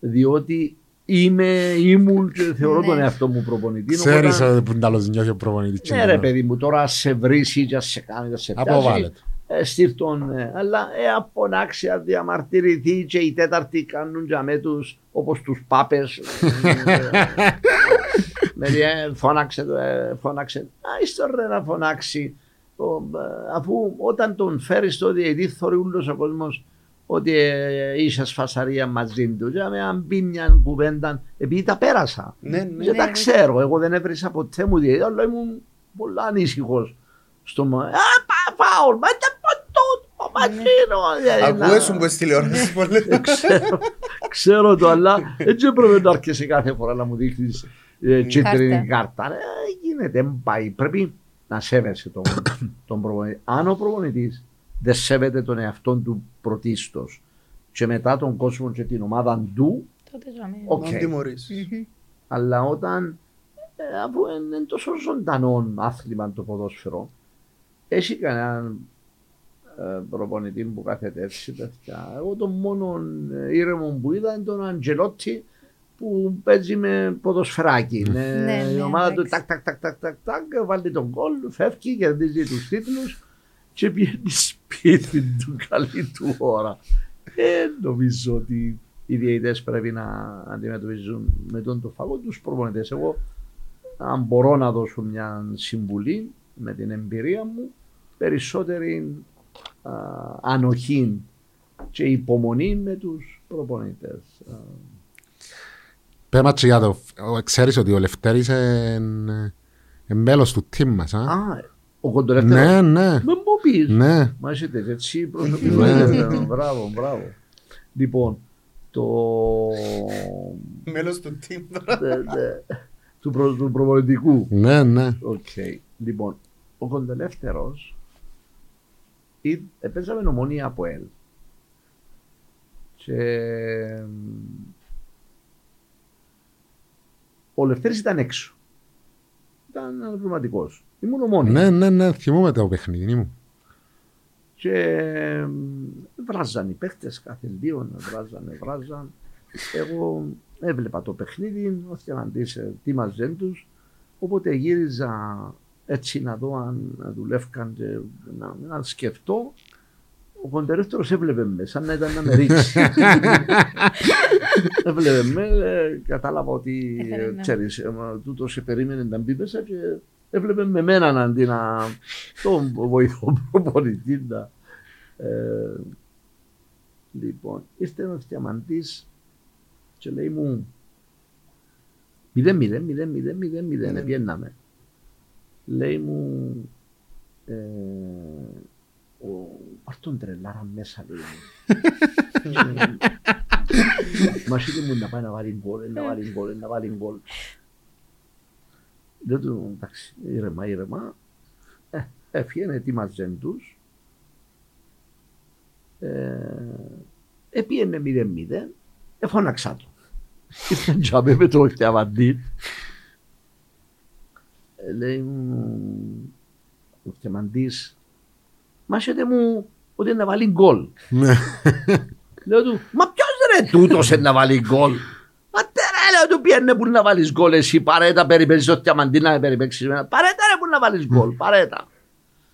διότι είμαι, ήμουν και θεωρώ Ναι. τον εαυτό μου προπονητή. Ξέρεις οπότε- ε, που είναι άλλος νιώθει ο προπονητής. ναι, ρε παιδί μου, τώρα σε βρίσει και σε κάνει, και σε πιάσει. Αποβάλλεται. Ε, στείλ τον, ε, αλλά ε, απονάξει, αν διαμαρτυρηθεί και οι τέταρτοι κάνουν για με τους, όπως τους πάπες. με ε, φώναξε, το, ε, φώναξε. Α, είστε ρε να φωνάξει. Ο, ε, αφού όταν τον φέρεις στο διαιτή, θωρεί ούλος ο κόσμος ότι ε, είσαι σφασαρία μαζί του. Για με αν πει μια κουβέντα, επειδή τα πέρασα. Ναι, ναι. Δεν τα ναι. ξέρω. Εγώ δεν έβρισα ποτέ μου διαιτητή, αλλά ήμουν πολύ ανήσυχος. Στο μα. Α, πα, φάουλ, μα δεν πω τούτο, μα εκείνο. Ακούες που στη τηλεόραση πολύ. Ξέρω, ξέρω το, αλλά έτσι έπρεπε να αρκέσει κάθε φορά να μου δείχνεις κίτρινη κάρτα. Ε, γίνεται, δεν πάει. Πρέπει να σέβεσαι τον, τον προπονητή. Αν ο προπονητής δεν σέβεται τον εαυτό του πρωτίστως και μετά τον κόσμο και την ομάδα του, Τότε ζούμε. Οκ. Μην τιμωρείς. αλλά όταν ε, αφού είναι τόσο ζωντανό άθλημα το ποδόσφαιρο, έχει κανέναν ε, προπονητή που κάθεται έτσι παιδιά. Εγώ τον μόνο ε, ήρεμο που είδα είναι τον Αντζελότσι που παίζει με ποδοσφαιράκι. Ναι, Ναι, η ναι, ομάδα του εντάξει. τάκ τάκ τάκ τάκ τάκ τάκ βάλει τον κόλ, φεύγει, κερδίζει τους τίτλους και πηγαίνει σπίτι του καλή του ώρα. Ε, νομίζω ότι οι διαιτητές πρέπει να αντιμετωπίζουν με τον το φαγό τους προπονητές. Εγώ αν μπορώ να δώσω μια συμβουλή με την εμπειρία μου περισσότερη α, ανοχή και υπομονή με τους προπονητές. Α, Πέμα και για το... ο- Ξέρεις ότι ο Λευτέρης είναι μέλος του team μας, α; Α, ο κοντολεύτερος. Ναι, ναι. Με μου πεις. Ναι. Μα έχετε έτσι Ναι. προσωπικό. Μπράβο, μπράβο. Λοιπόν, το... Μέλος του team τώρα. δε- δε- του, προ, του προπονητικού. Ναι, ναι. Οκ. Λοιπόν, ο κοντελεύθερος ή- παίζαμε ομόνια από ελ. Και μ, ο Λευτέρης ήταν έξω. Ήταν αναπληρωματικός. Ήμουν ομόνια. Ναι, ναι, ναι. Θυμούμαι το παιχνίδι μου. Και μ, βράζαν οι παίχτες κάθε δύο, βράζανε, βράζαν. Εγώ έβλεπα το παιχνίδι, ο Θιαμαντής ετοίμαζε τους, οπότε γύριζα έτσι να δω αν δουλεύκαν και να, να σκεφτώ. Ο κοντερεύτερος έβλεπε με, σαν να ήταν να με ρίξει. έβλεπε με, ε, κατάλαβα ότι Ήθελε ε, να- ξέρεις, ε, μα, τούτος σε περίμενε να μπει μέσα και έβλεπε με μένα αντί να τον βοηθό προπονητή να, ε, λοιπόν, ήρθε ένας διαμαντής και λέει μου μηδέν, μηδέν, μηδέν, μηδέν, μηδέν, μηδέν, Ναι. πιέναμε. Λέει μου ε, ο, πάρ' τον τρελάρα μέσα λέει μου. Και Μας είπε μου να πάει να βάλει γκολ, να βάλει γκολ, να βάλει γκολ. Δεν του, εντάξει, ήρεμα, ήρεμα. Ε, έφυγε, ετοίμαζε τους. Ε, επίενε 0-0, εφώναξα το. Ήρθαν τζάμε με το Χτιαβαντή. Ε, λέει μου, ο Χτιαβαντής, μάσετε μου ότι είναι να βάλει γκολ. Ναι. Λέω του, μα ποιος ρε τούτος είναι να βάλει γκολ; Μα τερά λέω του πιένε που να βάλεις γκολ εσύ παρέτα περιπέζεις το Χτιαβαντή να με περιπέξεις εμένα. Παρέτα ρε που να βάλεις γκολ, παρέτα.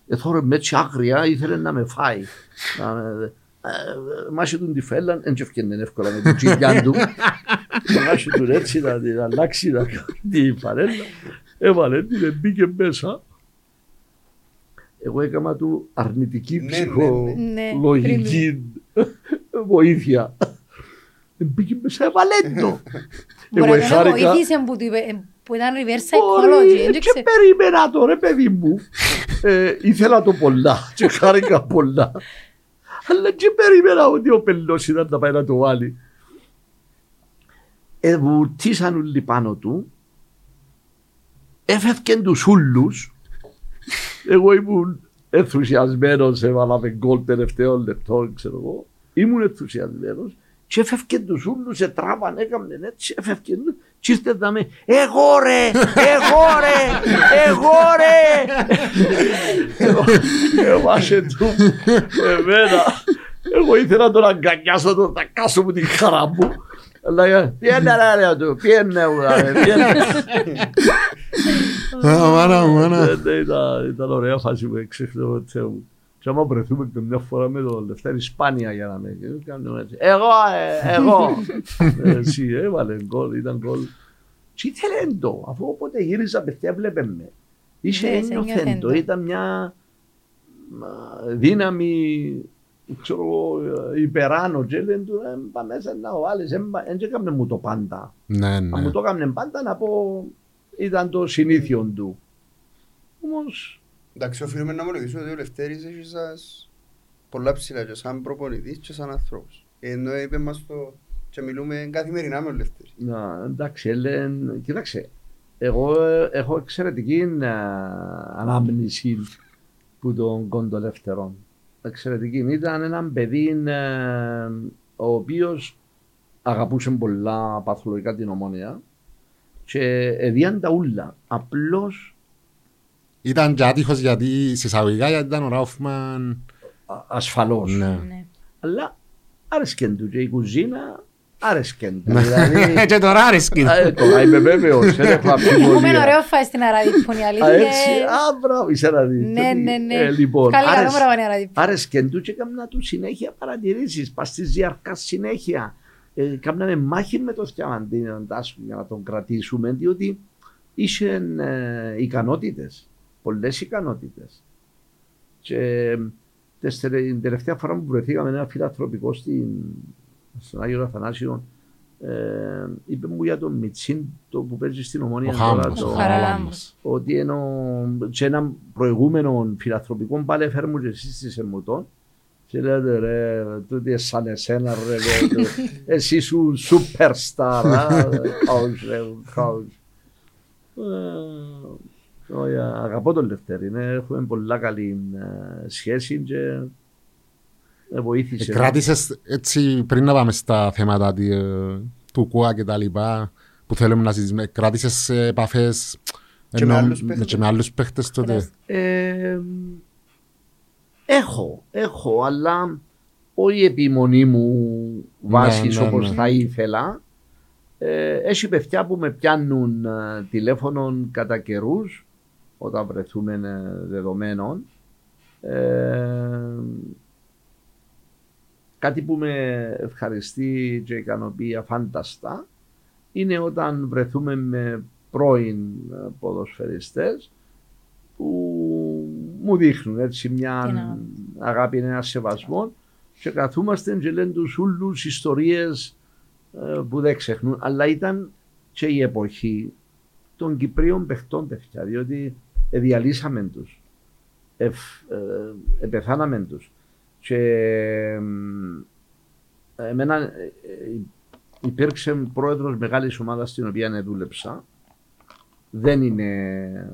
Εθώρε με έτσι άγρια, ήθελε να με φάει. Να με- ε, Μάσι του τη φέλλαν, δεν και ευκαινε εύκολα με την τσιλιά του. Μάσι του έτσι να την αλλάξει, να κάνει την φαρέλα. Έβαλε την, μπήκε μέσα. Εγώ έκανα του αρνητική Ναι, ναι, ναι. ψυχολογική βοήθεια. Μπήκε μέσα, έβαλε το. Μπορεί Εγώ να εχάρηκα. βοήθησε που, του είπε- που ήταν reverse Μπορεί, psychology. δεν και ξέρω. περίμενα το ρε παιδί μου. Ε, ήθελα το πολλά και χάρηκα πολλά. Αλλά και περίμενα ότι ο πελός ήταν να πάει να το βάλει. Ε, βουτήσαν όλοι πάνω του. Έφευκεν τους ούλους. Εγώ ήμουν ενθουσιασμένος, έβαλαμε γκολ τελευταίο λεπτό, ξέρω εγώ. Ήμουν ενθουσιασμένος και έφευκεν τους ούλους, σε τράβαν, έκαμνε έτσι, έφευκεν τους και ήρθε να με «Εγώ ρε, εγώ ρε, εγώ ρε». Εβάσε του εμένα. Εγώ ήθελα να τον αγκαλιάσω, τον τακάσω μου την χαρά μου. Αλλά ε, πιένε ρε ρε του, πιένε μου ρε, πιένε. Α, μάνα μου, μάνα. Ε, ναι, ήταν- Ήταν ωραία φάση που εξέχνω ο Θεό μου. Και άμα βρεθούμε και μια φορά με τον Λευτέρη Σπάνια για να με κάνουμε έτσι. Εγώ, ε, εγώ. Ε, Εσύ έβαλε γκολ, ήταν γκολ. Τι ήθελε το, αφού όποτε γύριζα παιδιά έβλεπε με. Είχε Ναι, σε ένιωθεν ένιωθεν το, το. ήταν μια μα, δύναμη ξέρω εγώ, ε, υπεράνω και λένε του, ε, πάμε μέσα να το βάλεις, δεν έκαμε μου το πάντα. Ναι, Αν ναι. μου το έκανε πάντα να πω ήταν το συνήθιο του. Όμως Εντάξει, οφείλουμε να ομολογήσουμε ότι ο Λευτέρης έχει σας πολλά ψηλά και σαν προπονητής και σαν ανθρώπους. Ενώ είπε μας το και μιλούμε καθημερινά με τον Λευτέρη. να, εντάξει, Έλεν, κοίταξε, εγώ ε, έχω εξαιρετική ε, ανάμνηση που τον κοντολεύτερο. Εξαιρετική. Ήταν ένα παιδί ε, ο οποίος αγαπούσε πολλά παθολογικά την ομόνια και εδίαν τα ούλα. Απλώς Ήταν και άτυχος γιατί σε εισαγωγικά γιατί ήταν ο Ράουφμαν. α- ασφαλώς. Ναι. Ναι. Αλλά άρεσκεν του και η κουζίνα άρεσκεν του. Ναι. Δηλαδή, Και τώρα άρεσκε. ε, τώρα είμαι βέβαιος, δεν έχω Έχουμε αμφιβολία. ωραίο φάι στην Αραδίππονη, η Α, αλήθεια. έτσι, και- α, μπράβο, είσαι να δεις. Ναι, Ότι, ναι, ναι. ε, Λοιπόν, Καλή καλά άρεσ- νούμερα πάνε Αραδίπονη. άρεσκεν του και έκανα του συνέχεια παρατηρήσεις, πας στη διαρκά συνέχεια. Ε, Κάμναμε μάχη με το Στιαμαντίνο Τάσου για να τον κρατήσουμε, διότι είχε ε, ικανότητες, πολλές ικανότητες. Και τεσσερι- την τελευταία φορά που βρεθήκαμε ένα φιλανθρωπικό στην, στον Άγιο Αθανάσιο ε, είπε μου για τον Μιτσίν το που παίζει στην Ο Ομόνια Χάμος, το ο Χαραλάμπος. Χαραλάμπος. ότι ενώ σε ένα προηγούμενο φιλανθρωπικό πάλι έφερε μου και εσείς στη Σερμουτών και λέτε ρε, τούτη σαν εσένα ρε, λέτε, εσύ σου superstar, α, coach, ρε, coach. Ε, όχι, Αγαπώ τον Λευτέρη, ναι, έχουμε πολλά καλή ε, σχέση και ε, βοήθησε. Ε, Κράτησες έτσι πριν να πάμε στα θέματα τη- ε, του ΚΟΑ και τα λοιπά που θέλουμε να συζητήσουμε. Κράτησες ε, επαφές Και με ενώ- άλλους παίχτες. και με άλλους παίχτες τότε; Ε, έχω, έχω, αλλά όχι η επιμονή μου βάσης ναι, όπως ναι. θα ήθελα. Ε, έχει παιδιά που με πιάνουν ε, τηλέφωνο κατά καιρούς όταν βρεθούμε ε, δεδομένων. Ε, κάτι που με ευχαριστεί και ικανοποιεί αφάνταστα είναι όταν βρεθούμε με πρώην ε, ποδοσφαιριστές που μου δείχνουν έτσι μια Την αγάπη. αγάπη, ένα σεβασμό. Και καθούμαστε και λένε τους ούλους ιστορίες ε, που δεν ξεχνούν. Αλλά ήταν και η εποχή των Κυπρίων παιχτών παιδιά διότι διαλύσαμε τους. Εφ, ε, επεθάναμε τους. Και εμ, εμένα ε, ε, υπήρξε πρόεδρος μεγάλης ομάδας στην οποία δούλεψα. Δεν είναι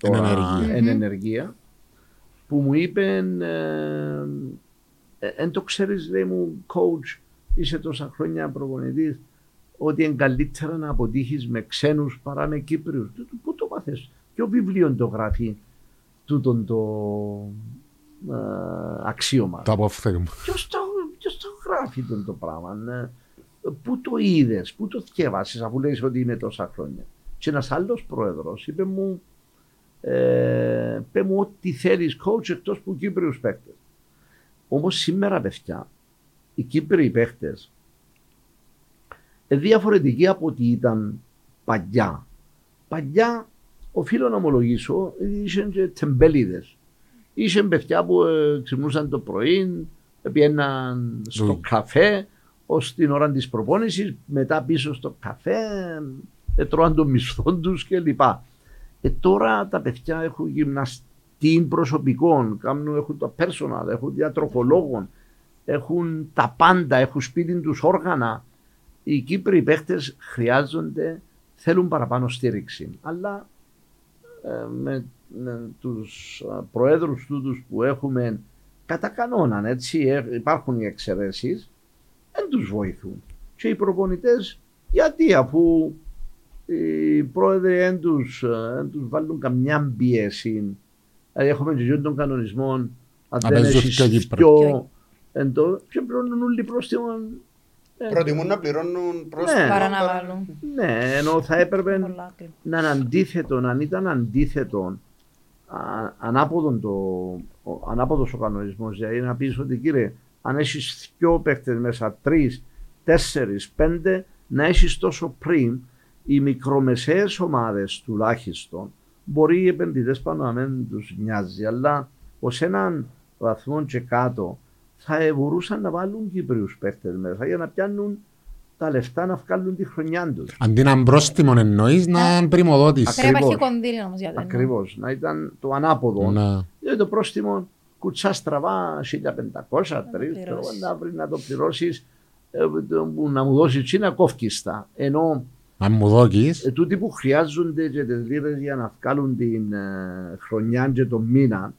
τώρα Εν ενεργεία. Εν ενεργεία που μου είπε εν το ξέρεις λέει μου coach είσαι τόσα χρόνια προπονητής ότι είναι καλύτερα να αποτύχεις με ξένους παρά με Κύπριους. Του- του- Πού το μάθες, ποιο βιβλίο το γράφει τούτον το ε, αξίωμα. Το αποφθέγμα. Ποιος το, ποιος το γράφει τον το πράγμα. ε, Πού το είδες, πού το θυκεύασες αφού λέει ότι είμαι τόσα χρόνια. Και ένας άλλος πρόεδρος είπε μου, ε, πέ μου ό,τι θέλεις coach εκτός που Κύπριους παίκτες. Όμως σήμερα παιδιά, οι Κύπριοι παίκτες είναι διαφορετικοί από ό,τι ήταν παλιά. Παλιά, οφείλω να ομολογήσω, είχε και τεμπέληδες. Είχε παιδιά που ε, ξυπνούσαν το πρωί, πήγαιναν στο Δουλ- καφέ, ως την ώρα της προπόνησης, μετά πίσω στο καφέ, ε, τρώαν το μισθό τους κλπ. Ε, τώρα τα παιδιά έχουν γυμναστή προσωπικών, κάνουν, έχουν το personal, έχουν διατροφολόγων, έχουν τα πάντα, έχουν σπίτι τους όργανα. Οι Κύπροι παίχτες χρειάζονται, θέλουν παραπάνω στήριξη. Αλλά ε, με, με τους α, προέδρους τούτους που έχουμε κατά κανόναν, έτσι, ε, υπάρχουν οι εξαιρέσεις, δεν τους βοηθούν. Και οι προπονητές, γιατί αφού οι πρόεδροι δεν τους, ε, δεν τους βάλουν καμιά πίεση, δηλαδή έχουμε και γιον των κανονισμών, αν Να δεν παίζουν έχεις πιο Κύπρος. πιο εντό, και πληρώνουν όλοι πρόστιμο. Ε, Προτιμούν να πληρώνουν προς Ναι. Παρά να βάλουν. ναι, ενώ θα έπρεπε Πολλά άκρη. να είναι αντίθετο, αν ήταν αντίθετο, α, ανάποδον το, ο, ανάποδος ο κανονισμός, δηλαδή να πεις ότι κύριε, αν έχεις δυο παίχτες μέσα, τρεις, τέσσερις, πέντε, να έχεις τόσο πριν, οι μικρομεσαίες ομάδες τουλάχιστον, μπορεί οι επενδυτές πάνω να μην τους νοιάζει, αλλά ως έναν βαθμό και κάτω θα μπορούσαν να βάλουν Κύπριους παίχτες μέσα για να πιάνουν τα λεφτά να βγάλουν τη χρονιά τους. Αντί να είναι πρόστιμο εννοείς να είναι πρημοδότηση. Πρέπει να υπάρχει Ακριβώς. κονδύλι όμως για το Ακριβώς. Να ήταν το ανάποδο. Να. Δηλαδή το πρόστιμο κουτσά στραβά 1500, 3, πληρώσεις. να βρει να το πληρώσεις, να μου δώσεις τσι να κόφκιστα. Ενώ Αν μου δώκεις, ε, τούτοι που χρειάζονται και τις λίρες για να βγάλουν την ε, χρονιά και τον μήνα,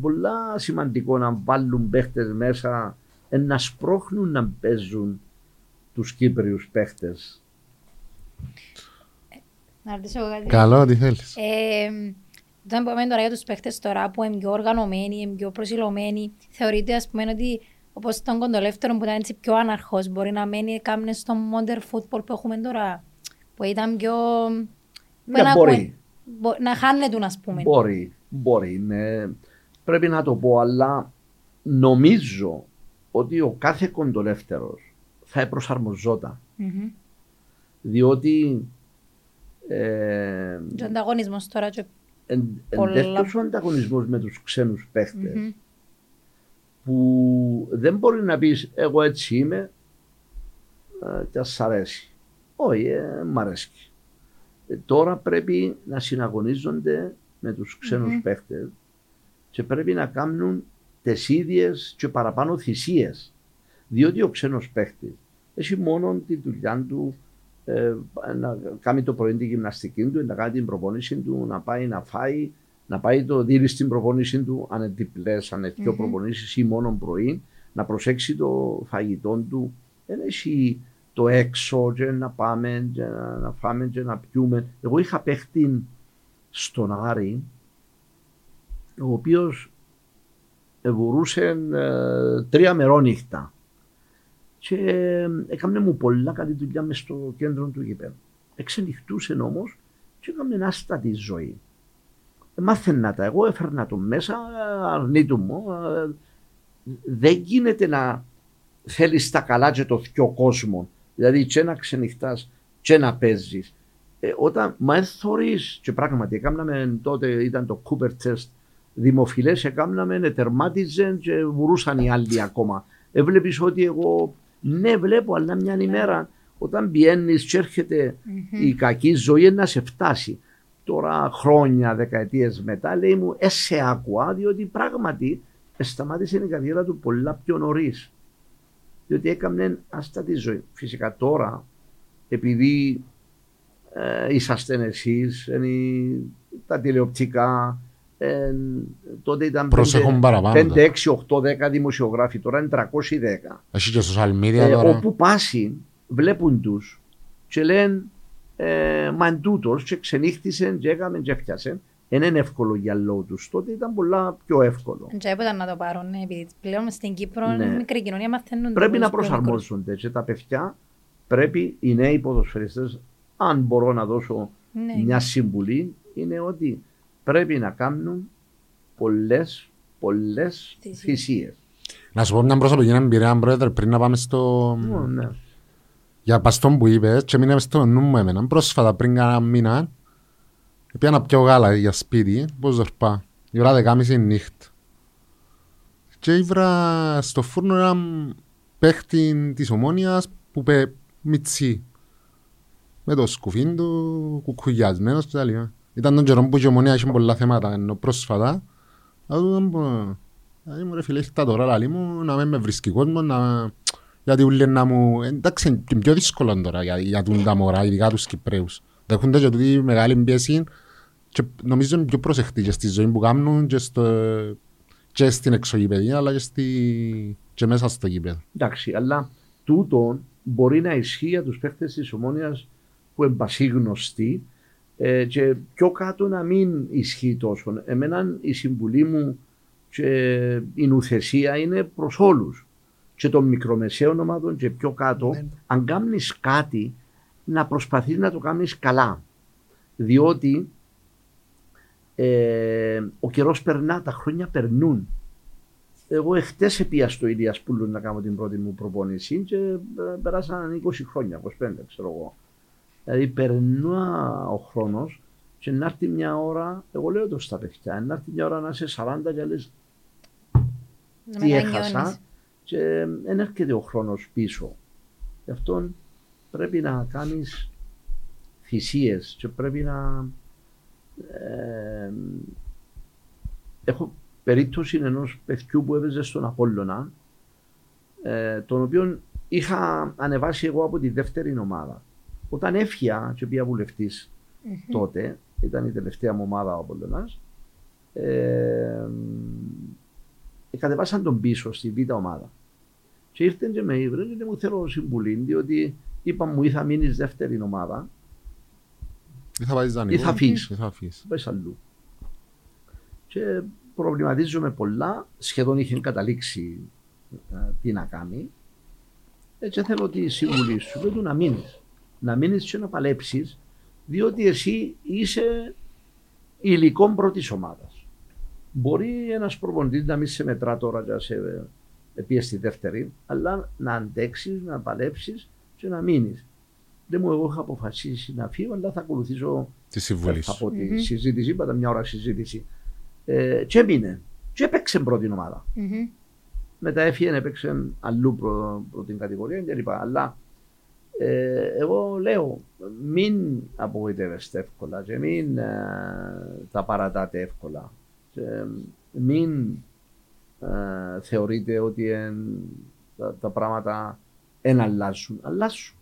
πολλά σημαντικό να βάλουν παίχτες μέσα, ε, να σπρώχνουν να παίζουν τους Κύπριους παίχτες. Να ρωτήσω εγώ κάτι. καλό τι θέλεις. Ε, όταν πούμε τώρα για τους παίχτες τώρα που είναι πιο οργανωμένοι, είναι πιο προσιλωμένοι, θεωρείτε ας πούμε ότι όπως τον κοντολεύτερο που ήταν έτσι πιο άναρχος μπορεί να μένει κάμνες στο modern football που έχουμε τώρα; Που ήταν πιο... που Ναι, να μπορεί. ακούμε- μπο- να χάνεται ας πούμε. Μπορεί, μπορεί. ναι. Πρέπει να το πω, αλλά νομίζω ότι ο κάθε κοντολεύτερος θα προσαρμοζόταν. Μμμ. Διότι ε, Και ο ανταγωνισμός τώρα και... εν, εν Πολλά. τέτοιος ο ανταγωνισμός με τους ξένους παίχτες Μμμ. που δεν μπορεί να πεις εγώ έτσι είμαι ε, και ας σ' αρέσει. Όχι, ε, μ' αρέσει. Ε, τώρα πρέπει να συναγωνίζονται με τους ξενους Μμμ. παίχτες και πρέπει να κάνουν τις ίδιες και παραπάνω θυσίες. Διότι ο ξένος παίχτης έχει μόνο τη δουλειά του ε, να κάνει το πρωί την γυμναστική του, να κάνει την προπόνηση του, να πάει να φάει, να πάει το δίλη στην προπόνηση του, αν είναι διπλές, αν είναι δύο Μμμ. προπονήσεις ή μόνο πρωί, να προσέξει το φαγητό του. Δεν έχει το έξω και να πάμε και να, να φάμε και να πιούμε. Εγώ είχα παίχτη στον Άρη, ο οποίος μπορούσε ε, τρία μερόνυχτα και ε, έκαμε μου πολλά καλή δουλειά μες στο κέντρο του γηπέδου. Εξενυχτούσε όμως και έκαμε άστατη ζωή. Ε, μάθαινα τα εγώ, έφερνα το μέσα, ε, αρνήτου μου. ε, δεν γίνεται να θέλεις τα καλά και το θκιο κόσμο. Δηλαδή και να ξενυχτάς και να παίζεις. Ε, όταν μα εθωρείς και πράγματι έκαναμε τότε ήταν το Cooper Test δημοφιλές έκαναμε, τερμάτιζε και βουρούσαν οι άλλοι ακόμα. Έβλεπες ότι εγώ ναι βλέπω αλλά μια ημέρα όταν πιένεις και έρχεται η κακή ζωή να σε φτάσει. Τώρα χρόνια, δεκαετίες μετά λέει μου ε, σε άκουα διότι πράγματι σταμάτησε η καριέρα του πολλά πιο νωρίς. Διότι έκαμνε άστατη ζωή. Φυσικά τώρα επειδή ε, είσαστε εσείς, είναι η- τα τηλεοπτικά, ε, τότε ήταν Προσέχουν παραπάνω. 5, 6, 8, 10 δημοσιογράφοι, τώρα είναι 310. Έχει και social media Ε, τώρα. όπου πάσει, βλέπουν τους και λένε ε, μα εν τούτος και ξενύχτησε και έκαμε και έφτιασε. Δεν είναι εύκολο για λόγω τους. Τότε ήταν πολλά πιο εύκολο. Δεν έπρεπε να το πάρουν, ναι, επειδή πλέον στην Κύπρο Ναι. η μικρή κοινωνία μαθαίνουν. Πρέπει να τους πιο μικρούς. προσαρμόζονται και τα παιδιά πρέπει οι νέοι ποδοσφαιριστές, αν μπορώ να δώσω Ναι. μια συμβουλή, είναι ότι πρέπει να κάνουν πολλές, πολλές Θυσίες. θυσίες. Να σου πω μια προσωπική εμπειρία, πρόεδρε, πριν να πάμε στο... Ω, ναι. Για παστόν που είπες και μείναμε στο νου μου εμένα. Πρόσφατα πριν κάνα μήνα πήγα να πιω γάλα για σπίτι, πώς ζορπά. Η ώρα δεκάμιση νύχτα. Και ήβρα στο φούρνο ένα παίχτη της ομόνιας που είπε μιτσί. Με το σκουφίν του, κουκουγιασμένος και τα λοιπά. Ήταν τον καιρό που η ομόνια είχε πολλά θέματα, ενώ πρόσφατα. Αλλά του ήταν που... Δηλαδή μου ρε φίλε, ήρθα τώρα λαλί μου να μην με βρίσκει κόσμο, να... Γιατί ούλε να μου... Εντάξει, είναι και πιο δύσκολο τώρα για, για τούν τα μωρά, ειδικά τους Κυπρέους. Δέχονται και τούτη μεγάλη πίεση και νομίζω είναι πιο προσεκτικοί και στη ζωή που κάνουν και, στο, και στην εξωγηπαιδία αλλά και, στη, και μέσα στο γήπεδο. Εντάξει, αλλά τούτο μπορεί να ισχύει για τους παίχτες της Ομόνιας που είναι πασίγνωστοι ε, και πιο κάτω να μην ισχύει τόσο. Εμένα η συμβουλή μου και η νουθεσία είναι προς όλους και των μικρομεσαίων ομάδων και πιο κάτω Ναι. αν κάνεις κάτι να προσπαθείς να το κάνεις καλά διότι ε, ο καιρός περνά, τα χρόνια περνούν εγώ εχθές επία στο Ηλιασπούλου να κάνω την πρώτη μου προπόνηση και ε, περάσαν 20 χρόνια, 25 ξέρω εγώ. Δηλαδή περνά ο χρόνος και να έρθει μια ώρα, εγώ λέω το στα παιδιά, να έρθει μια ώρα να είσαι 40 και λες Να τι μετανιώνεις. έχασα και δεν έρχεται ο χρόνος πίσω. Γι' αυτό πρέπει να κάνεις θυσίες και πρέπει να... ε, έχω περίπτωση ενός παιδιού που έπαιζε στον Απόλλωνα ε, τον οποίο είχα ανεβάσει εγώ από τη δεύτερη ομάδα. Όταν έφυγα και πήγα βουλευτής τότε, ήταν η τελευταία μου ομάδα ο Απολλωνάς, ε, ε, κατεβάσαν τον πίσω στη β' ομάδα. Και ήρθαν και με ήβρε και μου θέλω συμβουλή, διότι είπα μου ή θα μείνεις δεύτερη ομάδα, Ή θα πάει δανεικό. Ή θα φύγεις. Ή θα φύγεις. θα πες αλλού. Και προβληματίζομαι πολλά, σχεδόν είχε καταλήξει ε, τι να κάνει. Έτσι θέλω τη συμβουλή σου, λέω του να μείνεις. Να μείνεις και να παλέψεις, διότι εσύ είσαι υλικό πρώτης ομάδας. Μπορεί ένας προπονητής να μην σε μετρά τώρα για σε επίε στη δεύτερη, αλλά να αντέξεις, να παλέψεις και να μείνεις. Δεν μου, εγώ είχα αποφασίσει να φύγω, αλλά θα ακολουθήσω Τη συμβουλή θα σου. πω τη Μμμ. συζήτηση, είπατε μια ώρα συζήτηση. Ε, και έμεινε. Και έπαιξε πρώτη ομάδα. Μμμ. Μετά έφυγε, έπαιξε αλλού προ, προ την κατηγορία κλπ. Αλλά ε, εγώ λέω, μην απογοητεύεστε εύκολα και μην ε, τα παρατάτε εύκολα. Και μην ε, θεωρείτε ότι εν- τα, τα πράγματα δεν αλλάζουν. Αλλάζουν.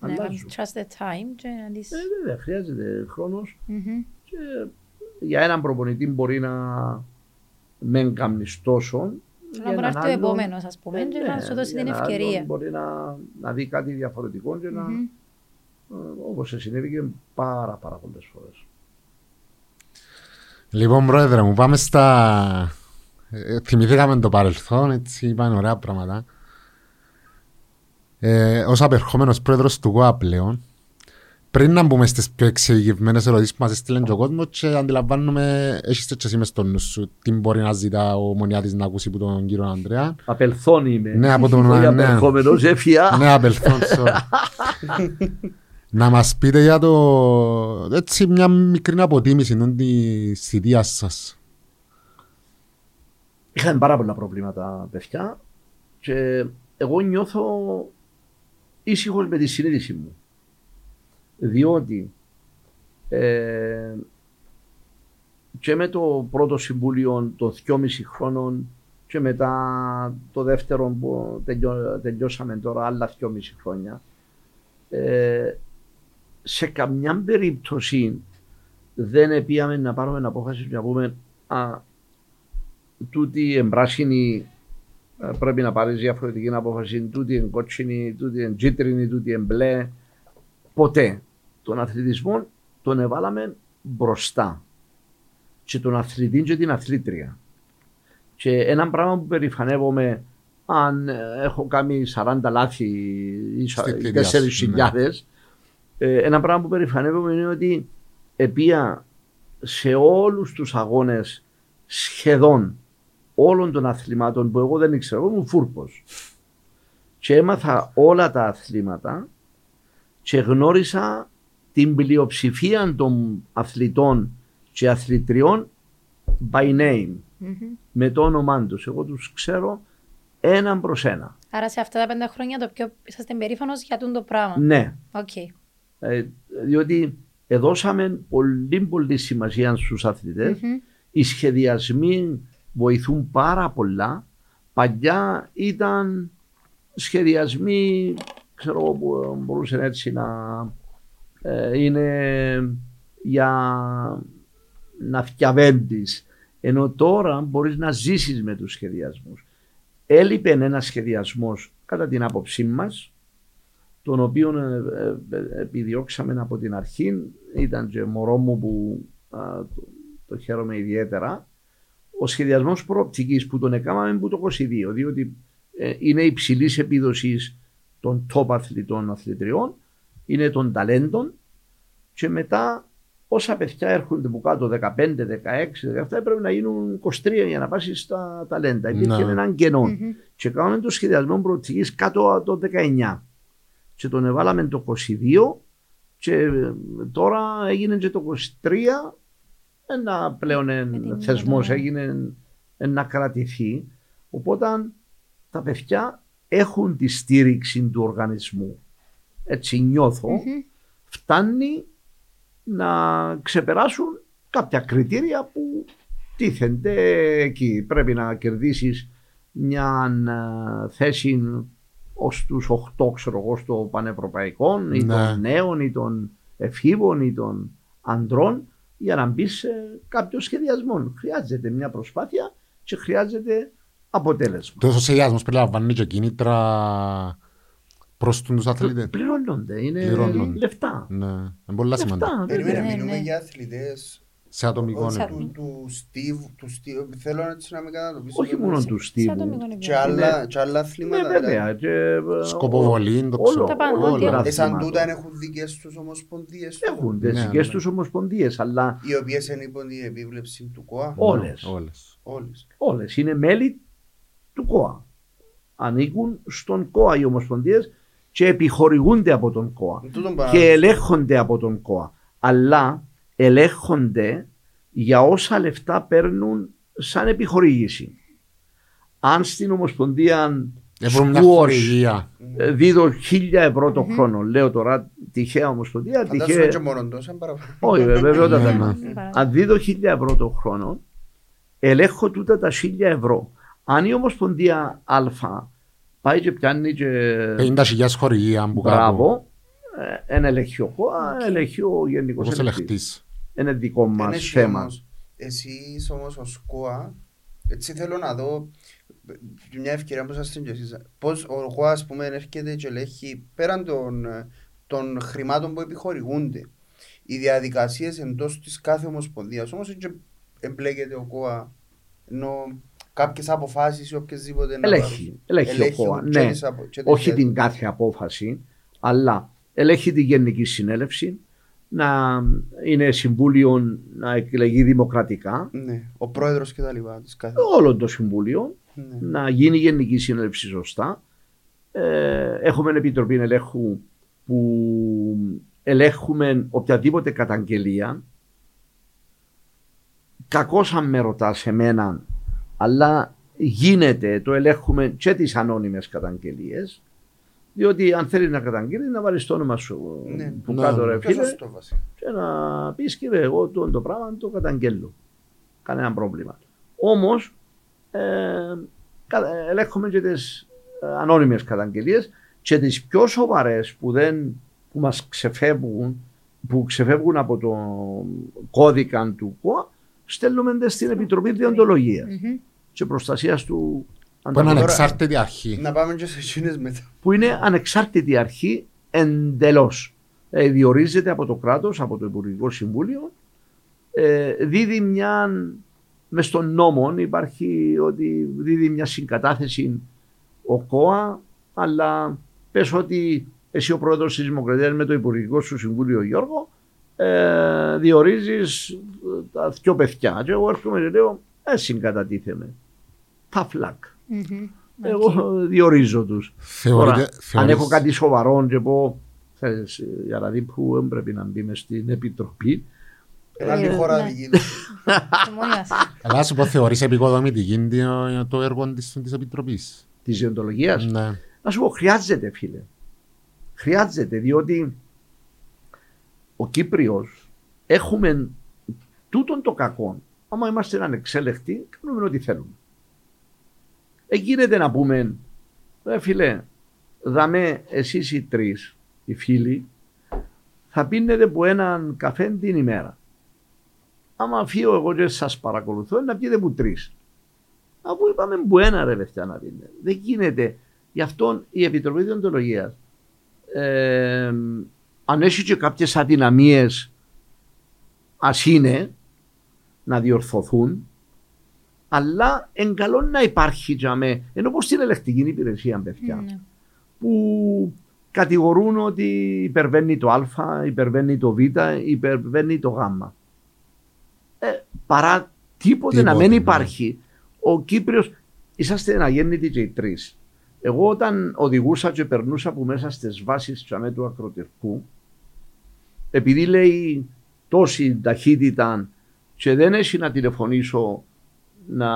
Ναι, αλλάζουν. trust the time και να τις... Ε, βέβαια, χρειάζεται χρόνος Μμμ. και για έναν προπονητή μπορεί να μεν κάνεις τόσο. για Αλλά μπορεί να έναν έρθει ο άλλον- επόμενος, ας πούμε, Ε, και ναι, να σου δώσει για την έναν ευκαιρία. άλλον Μπορεί να, να δει κάτι διαφορετικό και να, Μμμ. Όπως συνέβη και πάρα πάρα πολλές φορές. Λοιπόν, πρόεδρε μου, πάμε στα... Ε, θυμηθήκαμε το παρελθόν, έτσι είπαν ωραία πράγματα. Ε, ως απερχόμενος πρόεδρος του ΚΟΑ πλέον, πριν να μπούμε στις πιο εξηγημένες ερωτήσεις που μας έστειλε και ο κόσμος και αντιλαμβάνομαι, έχεις και εσύ μες στο νου σου, τι μπορεί να ζητά ο Μονιάτης να ακούσει από τον κύριο Ανδρέα. Απελθόν είμαι. Ναι, από τον Όχι ναι. απερχόμενος, έφυγα. Ναι, απελθόν, sorry. να μας πείτε για το... έτσι μια μικρή αποτίμηση των της θητείας σας. Είχαμε πάρα πολλά προβλήματα, παιδιά. Και εγώ νιώθω ήσυχος με τη συνείδηση μου. Διότι ε, και με το πρώτο συμβούλιο των 2,5 χρόνων και μετά το δεύτερο που τελειώ- τελειώσαμε τώρα άλλα 2,5 χρόνια ε, σε καμιά περίπτωση δεν επίαμε να πάρουμε απόφαση και να πούμε α, τούτη εμπράσινη ε, πρέπει να πάρεις διαφορετική απόφαση, τούτη είναι κότσινη, τούτη είναι τζίτρινη, τούτη είναι μπλε. Ποτέ. Τον αθλητισμό τον εβάλαμε μπροστά. Και τον αθλητή και την αθλήτρια. Και ένα πράγμα που περηφανεύομαι αν ε, έχω κάνει 40 λάθη ή Στη θητεία σου, 4.000 ε, ένα πράγμα που περηφανεύομαι είναι ότι επία σε όλους τους αγώνες σχεδόν όλων των αθλημάτων που εγώ δεν ήξερα, εγώ ήμουν φούρπος και έμαθα όλα τα αθλήματα και γνώρισα την πλειοψηφία των αθλητών και αθλητριών by name, Μμμ. με το όνομά τους. Εγώ τους ξέρω έναν προς ένα. Άρα σε αυτά τα πέντε χρόνια το πιο είσαστε περήφανος για τούτο το πράγμα. Ναι, Οκ. ε, διότι εδώσαμε πολύ πολύ σημασία στους αθλητές. Μμμ. Οι σχεδιασμοί βοηθούν πάρα πολλά. Παλιά ήταν σχεδιασμοί, ξέρω εγώ, που μπορούσαν έτσι να ε, είναι για να φτιαβέντεις. Ενώ τώρα μπορείς να ζήσεις με τους σχεδιασμούς. Έλειπε ένας σχεδιασμός κατά την άποψή μας, τον οποίο ε, ε, ε, επιδιώξαμε από την αρχή. Ήταν και μωρό μου που α, το, το χαίρομαι ιδιαίτερα. Ο σχεδιασμός προοπτικής που τον έκαναμε που το 22, διότι ε, είναι υψηλής επίδοσης των top αθλητών αθλητριών, είναι των ταλέντων και μετά όσα παιδιά έρχονται που κάτω 15, 16, 17 πρέπει να γίνουν 23 για να πάσει στα ταλέντα. Υπήρχε Ναι. έναν κενό. Μμμ. Και κάναμε το σχεδιασμό προοπτικής κάτω από το 19. Και τον εβάλαμε το 22 και ε, τώρα έγινε και το 23 ένα πλέον Με την θεσμός ναι. έγινε εν να κρατηθεί. Οπότε τα παιδιά έχουν τη στήριξη του οργανισμού. Έτσι νιώθω. Μμμ. Φτάνει να ξεπεράσουν κάποια κριτήρια που τίθενται εκεί. Πρέπει να κερδίσεις μια ε, θέση ως τους 8 ξέρω εγώ στο πανευρωπαϊκό ή Ναι. των νέων ή των εφήβων ή των αντρών για να μπεις σε κάποιο σχεδιασμό. Χρειάζεται μια προσπάθεια και χρειάζεται αποτέλεσμα. Τόσο σχεδιασμός περιλαμβάνει και κίνητρα προς τους αθλητές. Πληρώνονται, είναι Πληρώνονται. λεφτά. Ναι, είναι πολύ σημαντικό. Λεφτά, Περίμενε, βέβαια. Ναι, μιλούμε ναι. για αθλητές Σε ατομικό όχι, επίπεδο. του, του Steve, του Steve, θέλω έτσι να με κατατοπίσω. Όχι μόνο του Σε Στίβου. ατομικό Και επίπεδο. άλλα, και άλλα Ναι, αθλήματα. βέβαια. Και, ε, Σκοποβολή, το όλο- ξέρω. Τα πάντα, όλα ό,τι τα έχουν. Ε, σαν αθλήματα. τούτα έχουν δικές τους ομοσπονδίες τους, Έχουν Ναι, τι δικές ναι. τους ομοσπονδίες, αλλά οι οποίες είναι υπό την επίβλεψη του ΚΟΑ. όλες, Όλες. Όλες. όλες είναι μέλη του ΚΟΑ. Ανήκουν στον ΚΟΑ οι ομοσπονδίες και επιχορηγούνται από τον ΚΟΑ Τούτον παρά- και ελέγχονται από τον ΚΟΑ. Αλλά ελέγχονται για όσα λεφτά παίρνουν σαν επιχορήγηση. αν στην Ομοσπονδία Έβρουν μια Squash χορηγία. ε, δίδω χίλια ευρώ το χρόνο, λέω τώρα τυχαία Ομοσπονδία, Φαντάζομαι τυχαία. και μόνο τόσο, είναι παραπάνω. Όχι, βεβαιότατα. Ναι, ναι. Αν δίδω χίλια ευρώ το χρόνο, ελέγχω τούτα τα χίλια ευρώ. Αν η Ομοσπονδία Α πάει και πιάνει και 50.000 χορηγία που κάπου. μπράβο, ε, εν ελεγχεί ο ΚΟΑ, ελεγχεί ο Γενικός Όπως Ελεγχτής. Ελεγχτής. Είναι δικό Εν μας έχει θέμα. όμως, Εσείς όμως ο ΣΚΟΑ, έτσι θέλω να δω ε, μια ευκαιρία που σας την και εσείς, πώς ο ΚΟΑ ας πούμε έρχεται και ελέγχει πέραν των, ε, των χρημάτων που επιχορηγούνται. Οι διαδικασίες εντός της κάθε ομοσπονδίας όμως έτσι εμπλέκεται ο ΚΟΑ ενώ κάποιες αποφάσεις ή οποιασδήποτε να Ελέγχει, ελέγχει ο Ελέγχει ΚΟΑ. και Ναι, τις απο- και τις όχι διαδικασίες. την κάθε απόφαση, αλλά ελέγχει τη Γενική Συνέλευση, να είναι συμβούλιο να εκλεγεί δημοκρατικά, Ναι, ο πρόεδρος και τα λοιπά της κάθε. όλο το συμβούλιο, Ναι. να γίνει η Γενική Συνέλευση σωστά. Ε, έχουμε επιτροπή ελέγχου που ελέγχουμε οποιαδήποτε καταγγελία. Κακώς αν με ρωτάς εμένα, αλλά γίνεται, το ελέγχουμε και τις ανώνυμες καταγγελίες, διότι αν θέλει να καταγγείλει να βάλεις το όνομα σου Ναι. που Ναι. κάτω ρε Πιο φίλε σωστό βασικά. και να πεις κύριε εγώ το, το πράγμα το καταγγέλω. Κανένα πρόβλημα. Όμως ε, κα- ελέγχουμε και τις ε, ανώνυμες καταγγελίες και τις πιο σοβαρές που, δεν, που μας ξεφεύγουν που ξεφεύγουν από το κώδικα του ΚΟΑ στέλνουμε τις στην Επιτροπή Διοντολογίας και Προστασίας του Που είναι Ανταγωνισμού ανεξάρτητη αρχή. Να πάμε και σε εκείνες μετά. που είναι ανεξάρτητη αρχή εντελώς. Ε, διορίζεται από το κράτος, από το Υπουργικό Συμβούλιο, ε, δίδει μια. μες στον νόμο υπάρχει ότι δίδει μια συγκατάθεση ο ΚΟΑ, αλλά πες ότι εσύ ο πρόεδρος της Δημοκρατίας με το Υπουργικό σου Συμβούλιο Γιώργο ε, διορίζεις τα δυο παιδιά και εγώ έρχομαι και λέω ε, συγκατατίθεμαι. Tough luck. Εγώ διορίζω τους. Θεωρείτε- Τώρα, αν θεωρείς- έχω κάτι σοβαρό και πω, ξέρεις, για να δει που δεν πρέπει να μπει μες στην επιτροπή, Ένα άλλη Ε, χώρα ναι. δική του. Αλλά σου πω θεωρείς επικοδομητική το- το έργο της, της Επιτροπής. της διοντολογίας, Ναι. να σου πω, χρειάζεται φίλε. Χρειάζεται, διότι ο Κύπριος έχουμε τούτον το κακό. Άμα είμαστε ανεξέλεκτοι, κάνουμε ό,τι θέλουμε. Εγίνεται να πούμε, ρε φίλε, δαμέ εσείς οι τρεις, οι φίλοι, θα πίνετε που έναν καφέ την ημέρα. Άμα φύγω εγώ και σας παρακολουθώ, να πιείτε που τρεις. Αφού είπαμε που ένα ρε παιδιά να πίνετε. Δεν γίνεται. Γι' αυτό η Επιτροπή Διοντολογίας ε, αν έχει και κάποιες αδυναμίες ας είναι να διορθωθούν αλλά εν καλό να υπάρχει για με, ενώ πως στην ελεκτική υπηρεσία παιδιά Ναι. που κατηγορούν ότι υπερβαίνει το α, υπερβαίνει το β, υπερβαίνει το γ. Ε, παρά τίποτε, να Τίποτε, μην ναι. υπάρχει. Ο Κύπριος, είσαστε αγέννητοι και οι τρεις. Εγώ όταν οδηγούσα και περνούσα που μέσα στις βάσεις τσαμέ του ακροτηρκού, επειδή λέει τόση ταχύτητα και δεν έχει να τηλεφωνήσω να,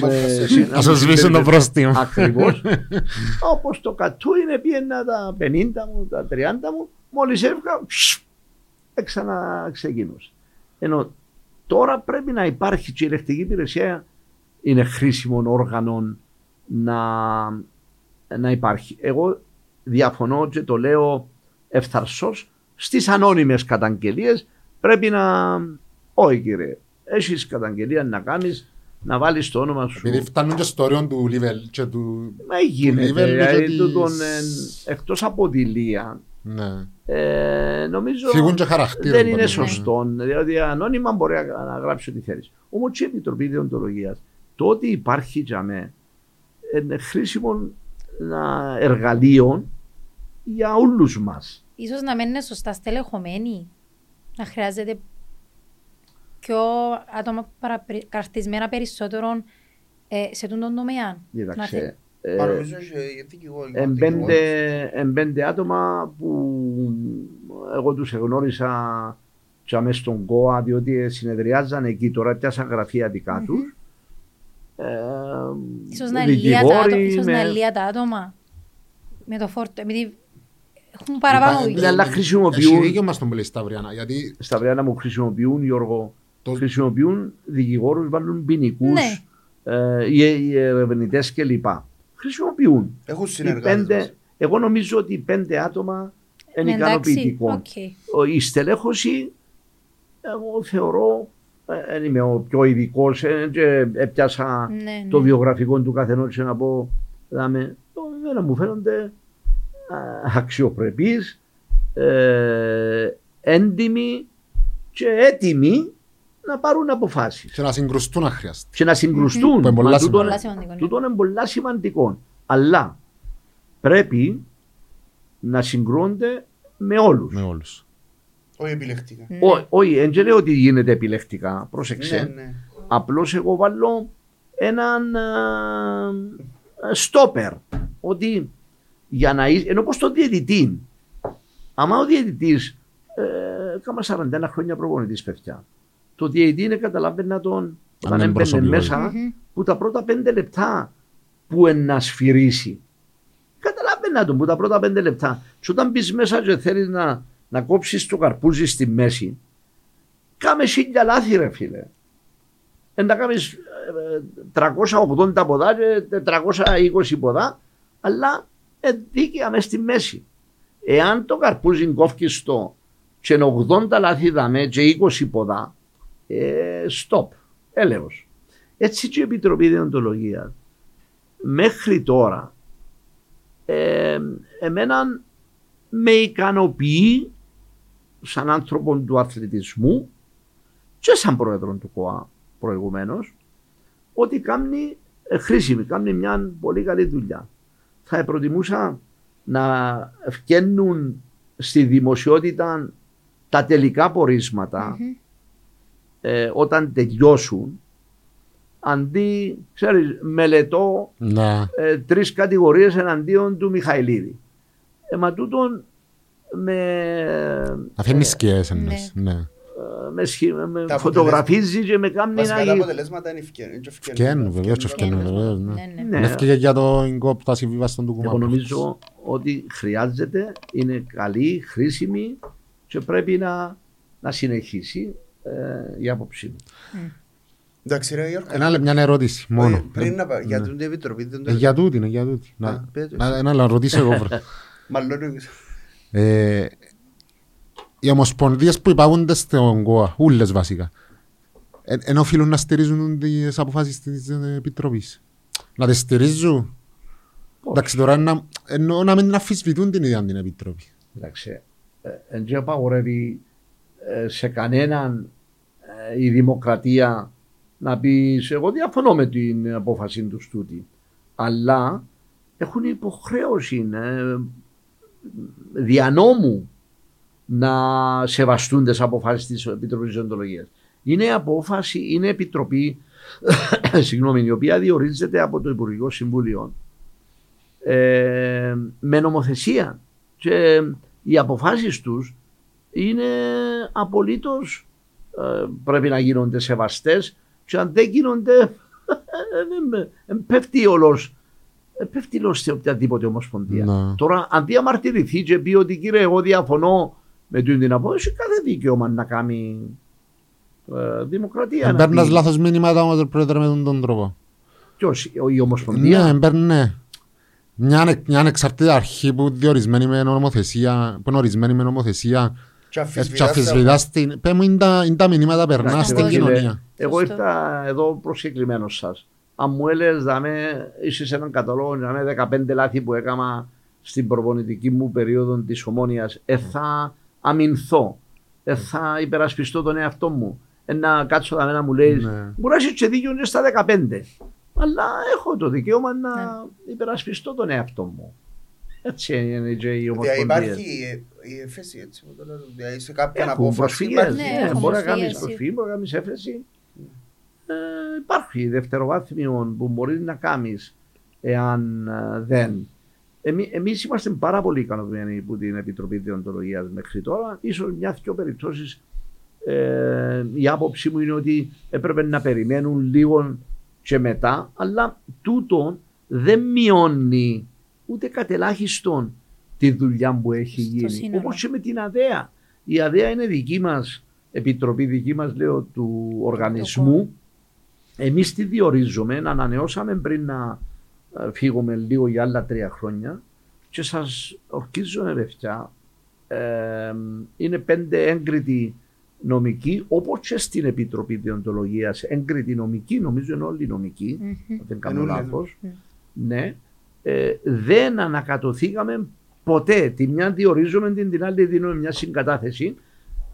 με- Να σου σβήσουν το πρόστιμο. Ακριβώς. Όπως το κατού είναι πήγαινα τα 50 μου, τα 30 μου, μόλις έφυγα, ξανά ξεκίνησα. Ενώ τώρα πρέπει να υπάρχει και η ηλεκτρική υπηρεσία είναι χρήσιμο όργανο να, να υπάρχει. Εγώ διαφωνώ και το λέω ευθαρσώς στις ανώνυμες καταγγελίες πρέπει να... Όχι κύριε, έχεις καταγγελία να κάνεις να βάλεις το όνομα σου. Επειδή φτάνουν και στο όριο του Λίβελ και του... Μα γίνεται. Λίβερ Δηλαδή, και τούτον, της- ε, εκτός από δειλία, Ναι. ε, νομίζω Φύγουν και χαρακτήρα. δεν το είναι πράγμα. σωστό. Δηλαδή, ανώνυμα μπορεί να, να γράψει ό,τι θέλεις. Όμω και η Επιτροπή Διοντολογίας, το ότι υπάρχει για μέ, είναι χρήσιμο ένα εργαλείο για όλους μας. Ίσως να μένουν σωστά στελεχωμένοι. Να χρειάζεται πιο άτομα παραπρι- καρτισμένα περισσότερο ε, σε τούτον τον τομέα. Να θε- Κοίταξε. Μα Ε, νομίζω και δικηγόροι. εν πέντε, εν πέντε άτομα που εγώ τους εγνώρισα και μες στον ΚΟΑ διότι συνεδριάζαν εκεί τώρα πιάσαν γραφεία δικά τους ε, Ίσως να ελεία τα δικηγόροι άτομα- ίσως να με- ελεία τα άτομα με το φόρτο. Επειδή έχουν παραπάνω Υπάρχει- Ναι, αλλά βουλή. χρησιμοποιούν- Έχει δίκιο μας τον που λέει Σταυριανά, γιατί στα βρέα μου χρησιμοποιούν, Γιώργο, Το- χρησιμοποιούν δικηγόρους, βάλουν ποινικούς, Ναι. ε, οι, οι ερευνητές κλπ. Χρησιμοποιούν. Έχουν Οι συνεργάτες. πέντε, μας. εγώ νομίζω ότι οι πέντε άτομα είναι Ναι, εντάξει, ικανοποιητικό. οκ. Ο- Η στελέχωση, εγώ θεωρώ, ε, δεν είμαι ο πιο ειδικός, και έπιασα Ναι, ναι. το βιογραφικό του καθενός και να πω, δάμε, εμένα μου φαίνονται α, αξιοπρεπείς, ε, έντιμοι και έτοιμοι να πάρουν αποφάσεις και να συγκρουστούν να χρειάζεται. και να συγκρουστούν. Που είναι πολλά Μα σημαντικό. τούτο- Πολλά σημαντικό, ναι. Τούτο είναι πολλά σημαντικό. Αλλά πρέπει να συγκρούονται με όλους. Με όλους. Όχι επιλεκτικά. Ναι. Ό- Όχι, δεν λέω ότι γίνεται επιλεκτικά. Πρόσεξε. Ναι, ναι. Απλώς εγώ βάλω έναν α, στόπερ. Ότι για να είσαι, ενώ πως το διαιτητή. Άμα ο διαιτητής ε, κάμα 41 χρόνια προπονητής παιδιά. Το διαιτητή είναι καταλάβαινα τον όταν είναι έμπαινε προσωπικό. μέσα Μμμ. που τα πρώτα πέντε λεπτά που είναι να σφυρίσει. Καταλάβαινα τον που τα πρώτα πέντε λεπτά. Και όταν μπεις μέσα και θέλεις να, να κόψεις το καρπούζι στη μέση, κάμε χίλια λάθη, ρε φίλε. Εν τα κάνεις ε, 380 ποδά και 420 ποδά, αλλά ε, δίκαια μες στη μέση. Εάν το καρπούζι κόφει στο και είναι 80 λάθη δαμέ και 20 ποδά, ε, stop, έλεος. Έτσι και η Επιτροπή Διοντολογίας μέχρι τώρα ε, εμένα με ικανοποιεί σαν άνθρωπο του αθλητισμού και σαν πρόεδρο του ΚΟΑ προηγουμένως ότι κάνει ε, χρήσιμη, κάνει μια πολύ καλή δουλειά. Θα προτιμούσα να βγαίνουν στη δημοσιότητα τα τελικά πορίσματα Μμμ. Ε, όταν τελειώσουν αντί, ξέρεις, μελετώ Να. ε, τρεις κατηγορίες εναντίον του Μιχαηλίδη. Ε, μα τούτον με, Αφήνει σκιές εννοείς. Ναι. ε, με, σχη- με Τα φωτογραφίζεις και με κάνει Βασικά τα να... αποτελέσματα είναι ευκαιρία. Φκαίνουν, βεβαίως και Φκαίνουν, φκαίνουν, βεβαίως, ναι. ναι, ναι. Ναι. Είναι ευκαιρία για το εγκόπτα συμβίβαστον του Εγώ κουμάπου. νομίζω ότι χρειάζεται, είναι καλή, χρήσιμη και πρέπει να, να συνεχίσει ε, η άποψή μου. Εντάξει ρε Γιώργο. Ένα, μια ερώτηση Όχι, μόνο. Πριν να πάω, για Ναι. την Επιτροπή δεν το Ε, Για τούτη, είναι για τούτη. Α, Να- πες το. να- Ένα να ρωτήσω εγώ. βρε. Μάλλον Ε, οι ομοσπονδίες που υπάγονται στον ΚΟΑ, ούλες βασικά, ε, εν οφείλουν να στηρίζουν τις αποφάσεις της ε, Επιτροπής. Να τις στηρίζουν. Εντάξει, τώρα να, εννοώ να μην αφισβητούν την ίδια την Επιτροπή. Εντάξει, δεν και απαγορεύει ε, σε κανέναν ε, η δημοκρατία να πει εγώ διαφωνώ με την απόφαση του τούτη. Αλλά έχουν υποχρέωση ε, δια νόμου να σεβαστούν τις αποφάσεις της Επιτροπής Ζωντολογίας. Είναι απόφαση, είναι επιτροπή συγγνώμη, η οποία διορίζεται από το Υπουργικό Συμβούλιο ε, με νομοθεσία και οι αποφάσεις τους είναι απολύτως ε, πρέπει να γίνονται σεβαστές και αν δεν γίνονται ε, ε, πέφτει όλος ε, πέφτει όλος σε οποιαδήποτε ομοσπονδία. Να. Τώρα αν διαμαρτυρηθεί και πει ότι κύριε εγώ διαφωνώ με την την απόφαση κάθε δικαίωμα να κάνει ε, δημοκρατία. να Παίρνας πει. λάθος μήνυματα όμως πρόεδρε με τον τρόπο. Ποιος, η ομοσπονδία. Ναι, παίρνε. Μια, ανε- μια ανεξαρτήτη αρχή που διορισμένη με νομοθεσία, που είναι ορισμένη με νομοθεσία, Και έτσι αφισβητάς τα- αφισβητάς την... Πες μου, είναι τα- είναι τα μηνύματα περνά Εντάξει, στην ρε φίλε, κοινωνία. Εγώ Σωστό. ήρθα εδώ προσκεκλημένος σας. Αν μου έλεγες, δαμε, είσαι έναν κατάλογο, δαμε 15 λάθη που έκανα στην προπονητική μου περίοδο της ομόνοια, ε, θα αμυνθώ. Ε, θα υπερασπιστώ τον εαυτό μου. Ε, να κάτσω δαμε να μου λέει, Ναι. μπορεί να είσαι και δίκιο είναι στα 15. Αλλά έχω το δικαίωμα να υπερασπιστώ τον εαυτό μου. Έτσι είναι και οι Δηλαδή ομοσπονδίες. υπάρχει η- η έφεση έτσι που το λέω. Δηλαδή σε κάποια Έχουν απόφαση προσφυγές. υπάρχει. Ναι, Ναι, έχουν μπορεί να κάνει προσφυγές, προσφυγή, μπορεί να κάνει έφεση. Ε, υπάρχει δευτεροβάθμιο που μπορεί να κάνει εάν ε, δεν. Εμεί εμείς είμαστε πάρα πολύ ικανοποιημένοι από την Επιτροπή Διοντολογίας μέχρι τώρα. Ίσως μια-δυο περιπτώσεις ε, η άποψή μου είναι ότι έπρεπε να περιμένουν λίγο και μετά, αλλά τούτο δεν μειώνει ούτε κατ' ελάχιστον τη δουλειά που έχει Στο γίνει. σύνολο. Όπως και με την ΑΔΕΑ. Η ΑΔΕΑ είναι δική μας επιτροπή, δική μας λέω του οργανισμού. Εμείς τη διορίζουμε, ανανεώσαμε πριν να ε, φύγουμε λίγο για άλλα τρία χρόνια και σας ορκίζω ρευτιά, ε, είναι πέντε έγκριτοι νομικοί, όπως και στην Επιτροπή Διοντολογίας, έγκριτοι νομικοί, νομίζω είναι όλοι νομικοί, Μμμ. αν δεν κάνω Εννοούν, λάθος. ναι. Ναι, ε, δεν ανακατοθήκαμε ποτέ. Τη μια διορίζουμε, την, την άλλη δίνουμε μια συγκατάθεση.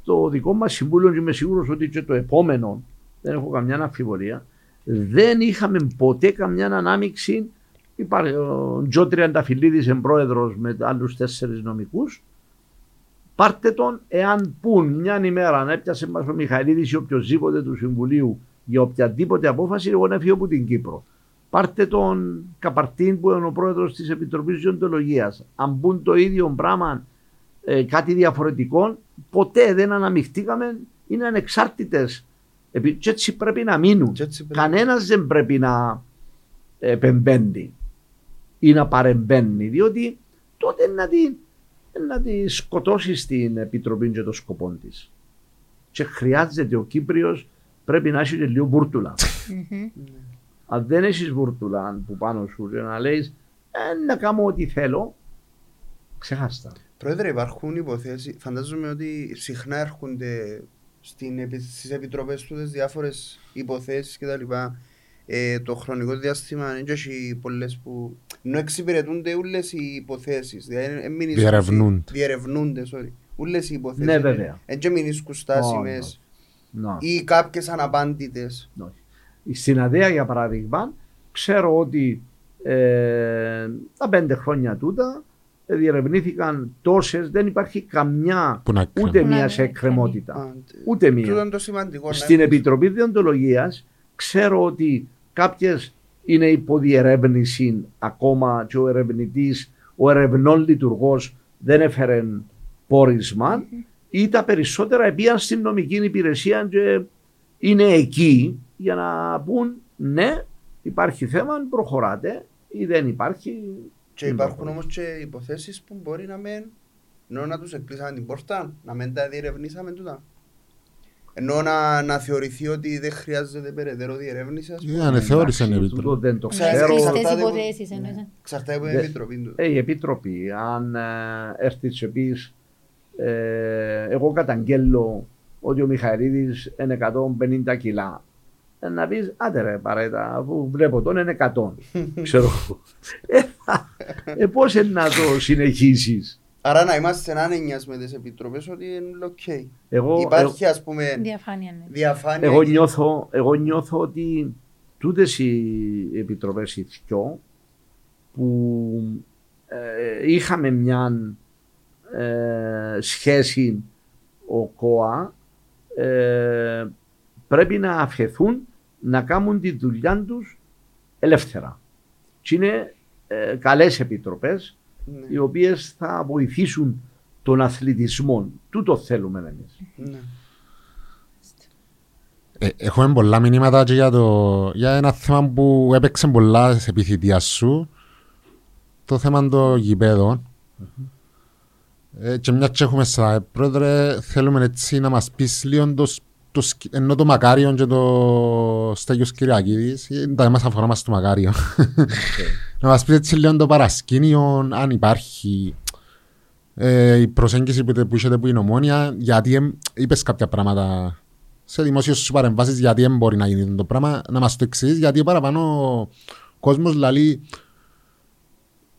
Το δικό μας συμβούλιο και είμαι σίγουρος ότι και το επόμενο, δεν έχω καμιά αμφιβολία, δεν είχαμε ποτέ καμιά ανάμειξη. Υπάρχει ο Τζο Τριανταφυλλίδης εμπρόεδρος με άλλους τέσσερις νομικούς. Πάρτε τον εάν πούν μια ημέρα να έπιασε μας ο Μιχαηλίδης ή οποιοδήποτε του Συμβουλίου για οποιαδήποτε απόφαση, εγώ να φύγω από την Κύπρο. Πάρτε τον Καπαρτίν που είναι ο πρόεδρος της Επιτροπής Διοντολογίας. Αν πούν το ίδιο πράγμα, ε, κάτι διαφορετικό, ποτέ δεν αναμειχτήκαμε, είναι ανεξάρτητες. Και έτσι πρέπει να μείνουν. Και έτσι πρέπει. Κανένας δεν πρέπει να επεμβαίνει ή να παρεμβαίνει, διότι τότε να τη, να τη σκοτώσεις στην Επιτροπή και το σκοπό της. Και χρειάζεται ο Κύπριος πρέπει να έχει και λίγο βούρτουλα. Μμμ. Αν δεν έχεις βούρτουλα που πάνω σου και να λέει ε, να κάνω ό,τι θέλω, ξεχάστα. Πρόεδρε, υπάρχουν υποθέσεις. Φαντάζομαι ότι συχνά έρχονται στην, επι- στις επιτροπές του τις διάφορες υποθέσεις κτλ. Ε, το χρονικό διάστημα είναι και έχει πολλές που ενώ εξυπηρετούνται όλες οι υποθέσεις. Δηλαδή, εν μείνεις- Διερευνούνται. Διερευνούνται, sorry. Όλες οι υποθέσεις. Ναι, βέβαια. Εν και μείνεις κουστάσιμες Να. ή κάποιες αναπάντητες. Όχι. Στην ΑΔΕΑ για παράδειγμα, ξέρω ότι ε, τα πέντε χρόνια τούτα ε, διερευνήθηκαν τόσες, δεν υπάρχει καμιά Που να ούτε κρίνουν. μία Ναι, σε ναι, εκκρεμότητα. Α, Ούτε Τούτο μία. είναι το σημαντικό. να Στην έχεις- Επιτροπή Διοντολογίας ξέρω ότι κάποιες είναι υποδιερεύνηση ακόμα και ο ερευνητής, ο ερευνών λειτουργός δεν έφερε πόρισμα ή τα περισσότερα επίαν στην νομική υπηρεσία και είναι εκεί για να πούν ναι υπάρχει θέμα, προχωράτε ή δεν υπάρχει. Και δεν υπάρχουν προχωρεί. όμως και υποθέσεις που μπορεί να μην ενώ να τους εκκλείσαμε την πόρτα, να μην τα διερευνήσαμε τούτα. Ενώ να, να θεωρηθεί ότι δεν χρειάζεται περαιτέρω διερεύνηση. ας πούμε. Ε, ανεθεώρησε η Εντάξει, Επιτροπή. τούτο δεν το Ξέρω, ξέρω. Κλειστές εξαρτάται από- υποθέσεις εννοείς. Εξαρτάται από την Δε- Επιτροπή του. Ε, η Επίτροπη, αν ε, έρθει και πεις, ε, εγώ καταγγέλλω ότι ο Μιχαηλίδης είναι 150 κιλά. Ε, να πεις, άντε ρε παρέτα, αφού βλέπω τον είναι 100. Ξέρω εγώ. Ε, θα- ε, πώς είναι να το συνεχίσεις; Άρα να είμαστε άνενιας με τις επιτροπές ότι είναι οκ. Εγώ, Υπάρχει ας πούμε Διαφάνεια, ναι. διαφάνεια. εγώ, και- νιώθω, εγώ νιώθω ότι τούτες οι επιτροπές οι δυο που ε, είχαμε μια ε, σχέση ο ΚΟΑ ε, πρέπει να αφαιθούν να κάνουν τη δουλειά τους ελεύθερα. Και είναι ε, καλές επιτροπές Ναι, οι οποίες θα βοηθήσουν τον αθλητισμό. Τούτο θέλουμε εμείς. ναι. Ε, Έχουμε πολλά μηνύματα και για, το, για ένα θέμα που έπαιξε πολλά σε επιθυμία σου. Το θέμα των γηπέδων. Ε, και μιας και έχουμε στα πρόεδρε, θέλουμε έτσι να μας πεις λίγο το, σ- το, σκ- ενώ το Μακάριον και το Στέγιος Κυριακίδης, ε, τα μας αφορά μας το Μακάριο. να μας πεις έτσι λίγο το παρασκήνιο, αν υπάρχει ε, η προσέγγιση που, που είχατε που είναι ομόνια, γιατί εμ, είπες κάποια πράγματα σε δημόσιες σου παρεμβάσεις γιατί δεν μπορεί να γίνει το πράγμα, να μας το εξηγείς γιατί παραπάνω ο κόσμος λαλεί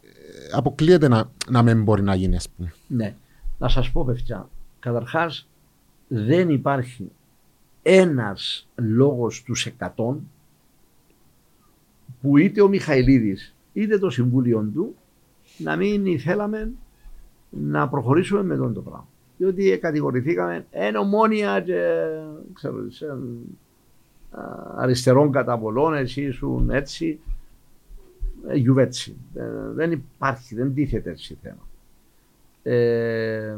ε, αποκλείεται να, να μην μπορεί να γίνει ας πούμε. Ναι. Να σας πω παιδιά, καταρχάς δεν υπάρχει ένας λόγος τους 100 που είτε ο Μιχαηλίδης είτε το συμβούλιο του να μην ήθελαμε να προχωρήσουμε με τον το πράγμα. Διότι κατηγορηθήκαμε εν ομόνια και ξέρω, σε, α, αριστερών καταβολών, εσύ ήσουν έτσι, ε, γιουβέτσι. Ε, δεν υπάρχει, δεν τίθεται έτσι θέμα. Ε,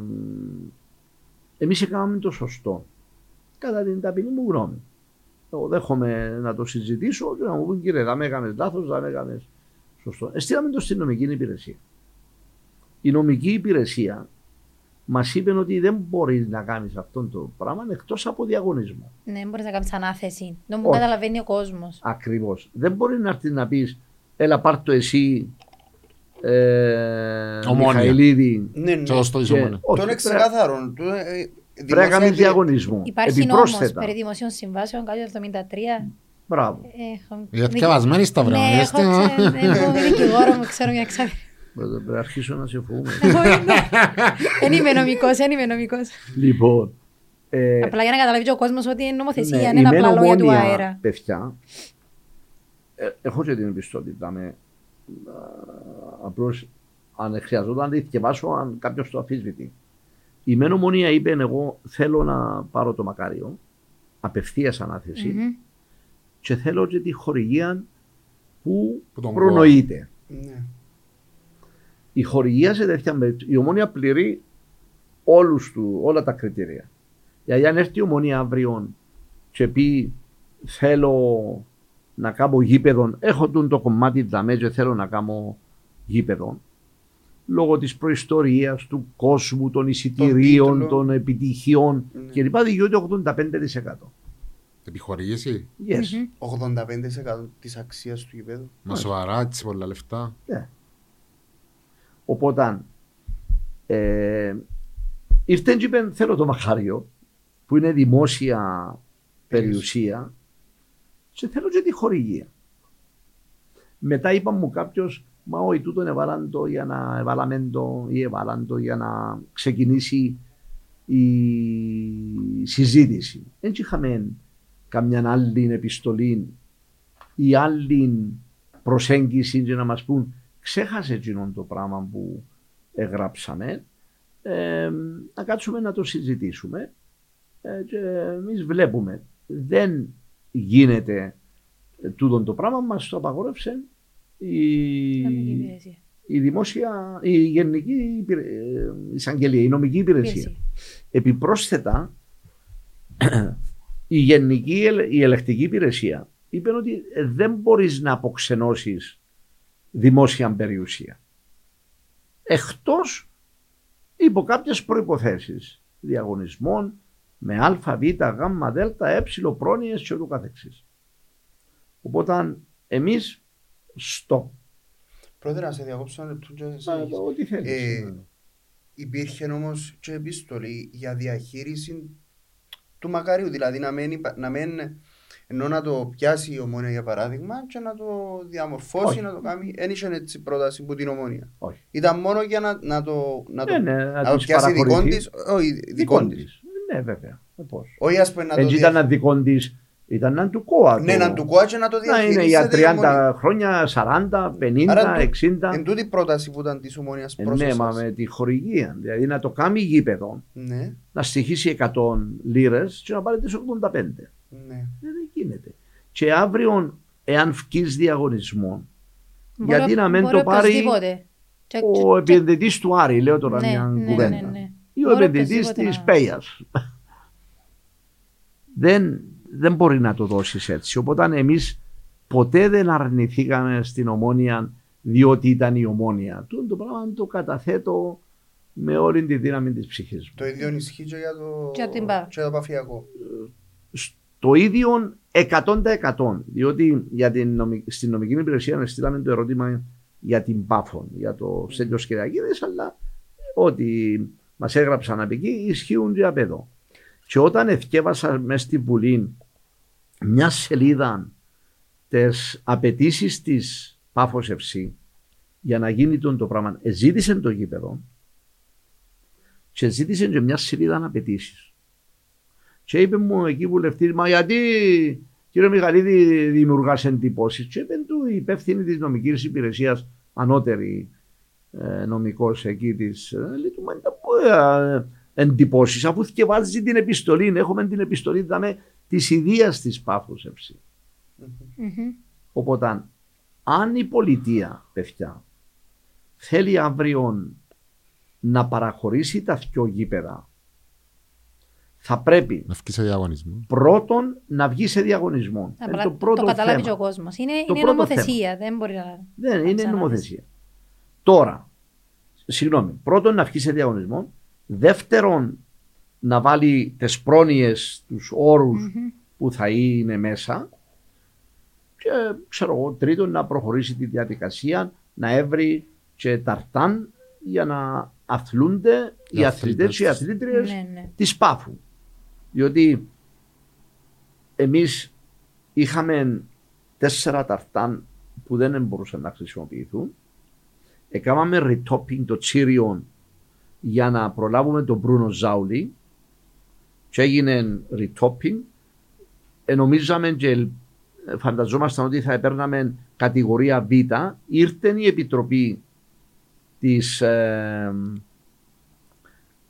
εμείς έκαναμε το σωστό. Κατά την ταπεινή μου γνώμη. Εγώ δέχομαι να το συζητήσω και να μου πούν κύριε, θα με έκανες λάθος, θα με έκανες σωστό. Εστίαμε το στην νομική υπηρεσία. Η νομική υπηρεσία μας είπε ότι δεν μπορείς να κάνεις αυτό το πράγμα εκτός από διαγωνισμό. Ναι, μπορείς να κάνεις ανάθεση. Δεν μου Όχι. καταλαβαίνει ο κόσμος. Ακριβώς. Δεν μπορεί να έρθει να πεις, έλα πάρ το εσύ, ε, Ομόνια. Μιχαηλίδη. Ναι, ναι. Και ως το και- ισομονία. όχι, Τον πρέπει- εξεκάθαρον. του, ε, ε, Πρέπει να κάνει δημόσια- διαγωνισμό. Υπάρχει νόμος Επιπρόσθετα. περί δημοσίων συμβάσεων, κάτι το 73. Μπράβο. Έχω... Για θκευασμένη στα βράδια, Ναι, είστε. έχω ξε- έχω δικηγόρο μου, ξέρω μια ξάδια. Πρέπει να αρχίσω να σε φοβούμαι. Δεν είμαι νομικός, δεν είμαι νομικός. λοιπόν. Ε, Απλά για να καταλάβει και ο κόσμος ότι είναι νομοθεσία, ναι, είναι η απλά μεν λόγια του ομόνια, αέρα. Παιδιά, ε, έχω και την επιστότητα με. Απλώς αν χρειαζόταν να τη διαβάσω, αν κάποιος το αφισβητεί. Η μεν ομόνια είπε: Εγώ θέλω να πάρω το μακάριο, απευθείας ανάθεση, Μμμ. και θέλω και τη χορηγία που Που τον προνοείται. Ναι. Η χορηγία σε τέτοια περίπτωση, η ομόνια πληρεί όλους του, όλα τα κριτήρια. Δηλαδή, αν έρθει η ομόνια αύριο και πει θέλω να κάνω γήπεδο, έχω τούν το κομμάτι δαμές και θέλω να κάνω γήπεδο, λόγω της προϊστορίας, του κόσμου, των εισιτηρίων, τίτλο. των επιτυχιών Ναι. κλπ. δικαιούται 85%. Επιχορήγηση. Yes. Μμμ. 85% της αξίας του γηπέδου. Μα σοβαρά, έτσι πολλά λεφτά. Ναι. Οπότε ε, ήρθε και είπε θέλω το μαχάριο που είναι δημόσια περιουσία και θέλω και τη χορηγία. Μετά είπα μου κάποιος, μα όχι τούτον έβαλαν το για να έβαλαμε το ή έβαλαν το για να ξεκινήσει η συζήτηση. Δεν είχαμε καμιά άλλη επιστολή ή άλλη προσέγγιση και να μας πούν ξέχασε εκείνον το πράγμα που εγγράψαμε ε, να κάτσουμε να το συζητήσουμε ε, και εμείς βλέπουμε δεν γίνεται ε, τούτον το πράγμα μας το απαγόρευσε η, Νομική υπηρεσία. η δημόσια, η γενική υπηρε- ε, εισαγγελία, η νομική υπηρεσία. Υπηρεσία. Επιπρόσθετα, η γενική ελ- η ελεκτική υπηρεσία είπε ότι ε, δεν μπορείς να αποξενώσεις δημόσια περιουσία. Εκτός υπό κάποιες προϋποθέσεις διαγωνισμών με α, β, γ, δ, ε, πρόνοιες και ούτω καθεξής. Οπότε εμείς στο Πρόεδρε, να σε διακόψω ένα λεπτό και συνεχίσεις. ό,τι θέλεις. Ε, Υπήρχε όμως και επίστολη για διαχείριση του μακαρίου, δηλαδή να μην, υπα- να μην ενώ να το πιάσει η ομόνια για παράδειγμα και να το διαμορφώσει, Όχι. να το κάνει. Δεν είχε έτσι πρόταση που την ομόνια. Όχι. Ήταν μόνο για να, να το, να το, Ναι, ναι, να να το τους πιάσει δικό παραχωρηθεί. της. Όχι, Δικό δικό της. της. Ναι, βέβαια. Ε, πώς. Όχι ας πούμε να το Έτσι δια... ήταν ένα δικό της, ήταν έναν του κόα. Ναι, το- να του κόατσε να το Να είναι διαχειρίζεται για η 30 ομόνια. χρόνια, 40, 50, Άρα, 60. Εν τούτη η πρόταση που ήταν της ομόνιας Ε, προς ναι, εσάς. μα με τη χορηγία. Δηλαδή να το κάνει γήπεδο, Ναι, να στοιχήσει 100 λίρες και να πάρει τις 85. ναι. Ε, Δεν γίνεται. Και αύριο, εάν βγει διαγωνισμό, Μπορεί- γιατί να μην μπορεί το πάρει οποιοσδήποτε. Και- ο και- επενδυτής του Άρη, λέω τώρα Ναι, μια ναι, κουβέντα. ναι, ναι. Ή ο Μπορεί επενδυτής οποιοσδήποτε της να- Πέιας. δεν, δεν μπορεί να το δώσεις έτσι. Οπότε εμείς ποτέ δεν αρνηθήκαμε στην ομόνια διότι ήταν η ομόνια. Τούτο το πράγμα το καταθέτω με όλη τη δύναμη της ψυχής μου. Το ίδιο ισχύει και για το, Και για την ΠΑΦ. και για το παφιακό. Το ίδιο 100% διότι για την νομι- στην νομική υπηρεσία στείλαμε το ερώτημα για την Πάφων, για το Στέλιο Κυριακίδης, αλλά ό,τι μας έγραψαν από εκεί ισχύουν και απ' εδώ. Και όταν εθιέβασα μέσα στη Βουλή μια σελίδα τις απαιτήσεις της Πάφος FC για να γίνει τον το πράγμα, ζήτησε το γήπεδο και ζήτησε και μια σελίδα απαιτήσεις. Και είπε μου εκεί βουλευτής, μα γιατί κύριε Μιχαλίδη δημιουργάς εντυπώσεις. Και είπε του η υπεύθυνη της νομικής υπηρεσίας, ανώτερη ε, νομικός εκεί της, ε, λέει του, μα τα ε, εντυπώσεις, αφού θυκευάζει την επιστολή, έχουμε την επιστολή δαμε, της ιδείας της Πάφους FC. Μμμ. Οπότε, αν η πολιτεία, παιδιά, θέλει αύριο να παραχωρήσει τα δυο γήπεδα, θα πρέπει Να βγει σε διαγωνισμό. πρώτον να βγει σε διαγωνισμό. Απλά Είναι το, το πρώτο καταλάβει θέμα. και ο κόσμος. Είναι, Το είναι πρώτο νομοθεσία. Δεν μπορεί να. Δεν να είναι ξαναδείς. νομοθεσία. Τώρα, συγγνώμη, πρώτον να βγει σε διαγωνισμό. Δεύτερον, να βάλει τις πρόνοιες, τους όρους που θα είναι μέσα. Και ξέρω εγώ, τρίτον, να προχωρήσει τη διαδικασία να έβρει και ταρτάν για να αθλούνται οι, Οι αθλητές και οι αθλητές. αθλήτριες Ναι, ναι. της Πάφου. Διότι εμείς είχαμε τέσσερα ταρτάν που δεν μπορούσαν να χρησιμοποιηθούν. Έκαναμε retopping το τσίριον για να προλάβουμε τον Μπρούνο Ζάουλη και έγινε retopping. Ε, νομίζαμε και ελ- ε, φανταζόμασταν ότι θα έπαιρναμε κατηγορία Β. Ήρθε η Επιτροπή της ε,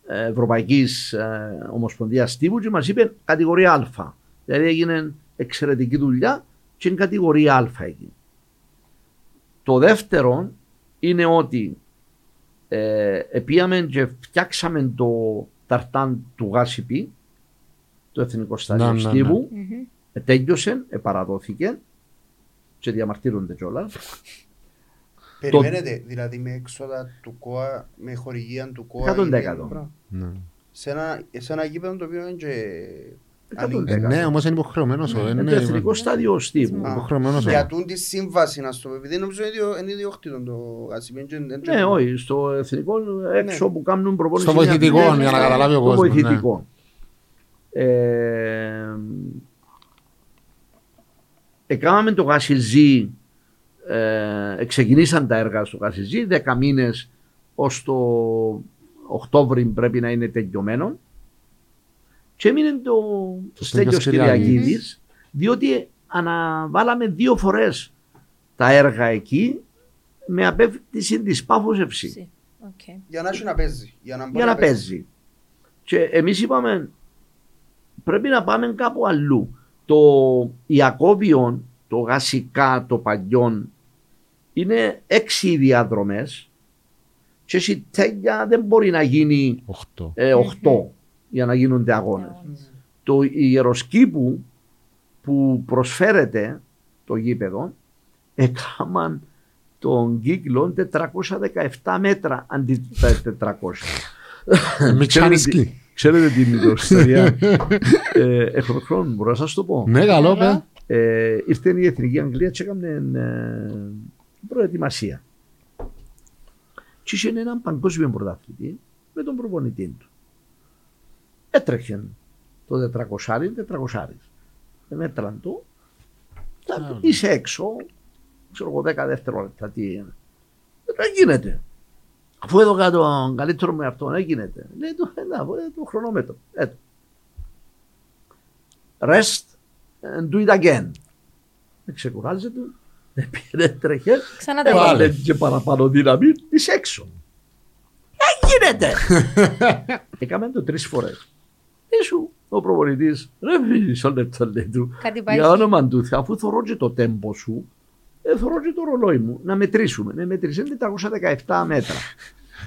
Ευρωπαϊκής ε, Ομοσπονδίας Τύπου και μας είπε κατηγορία Α. Δηλαδή έγινε εξαιρετική δουλειά και είναι κατηγορία Α εκεί. Το δεύτερο είναι ότι ε, επίαμε και φτιάξαμε το ταρτάν του ΓΑΣΙΠΗ, το Εθνικό Στάδιο Ναι, ναι, ναι. Στίβου, Μμμ. ε, τέλειωσε, επαραδόθηκε και διαμαρτύρονται κιόλας. Περιμένετε, δηλαδή με έξοδα του ΚΟΑ, με χορηγία του ΚΟΑ. 100%. είναι το πράγμα. Ναι. Σε ένα, σε ένα γήπεδο το οποίο είναι και... 100%. ανοιχτό. Ε, ναι, όμως είναι υποχρεωμένος. ο- Είναι είναι το Εθνικό Στάδιο Στίβου. Α, υποχρεωμένος ο- Για τούν τη σύμβαση να στο πω, επειδή νομίζω είναι ίδιο- είναι ιδιόκτητο το Ασημίν και δεν- Ναι, όχι, στο εθνικό έξω Ναι. που κάνουν προπόνηση. Στο βοηθητικό, είναι- για να καταλάβει ο στο κόσμος, ναι. βοηθητικό. Ε, Εκάμαμε το Γασιζή, ε, ξεκινήσαν τα έργα στο Γασιζή, 10 μήνες ως το Οκτώβρη πρέπει να είναι τελειωμένο. Και έμεινε το Το Στέλιος Στέλιος Κυριακίδης, διότι αναβάλαμε δύο φορές τα έργα εκεί με απέφτιση της Πάφος Ευσύ Ψη. Οκ. Για να έχει να παίζει. Για να, μπορεί για να παίζει. Και εμείς είπαμε πρέπει να πάμε κάπου αλλού. Το Ιακώβιο, το Γασικά, το Παλιόν είναι έξι οι διαδρομές και η τέλεια δεν μπορεί να γίνει Οχτώ. ε, οχτώ για να γίνονται αγώνες. Το ιεροσκήπου που προσφέρεται το γήπεδο έκαναν τον κύκλο 417 μέτρα αντί τα 400. Με Ξέρετε τσάνισκι. τι- Ξέρετε τι είναι η ιστορία. ε, έχω χρόνο, μπορώ να σας το πω. Ναι, καλό, Καλά. παι. Ε, ήρθε η Εθνική Αγγλία και έκανε ε, προετοιμασία. Και είχε έναν παγκόσμιο πρωταθλητή με τον προπονητή του. Έτρεχε το 400 400 Μέτραν το. Τα- Α, Είσαι έξω, ξέρω εγώ 10 δευτερόλεπτα τι είναι. Δεν γίνεται. Αφού έδωκα τον καλύτερος με αυτόν, δεν γίνεται. Λέει το, «Ε, να, ε, το χρονόμετρο. Έτω. Rest and do it again. Δεν ξεκουράζεται. Δεν πήρε τρέχε. Ξανά τα Έβαλε ίδια. και παραπάνω δύναμη της έξω. Δεν γίνεται. Έκαμε το τρεις φορές. Ήσου ο προπονητής, ρε μισό λεπτό λέει του. Κάτι Για υπάρχει. όνομα του Θεού, αφού θωρώ και το τέμπο σου, ε, θωρώ και το ρολόι μου, να μετρήσουμε. Να μετρήσουμε 417 μέτρα.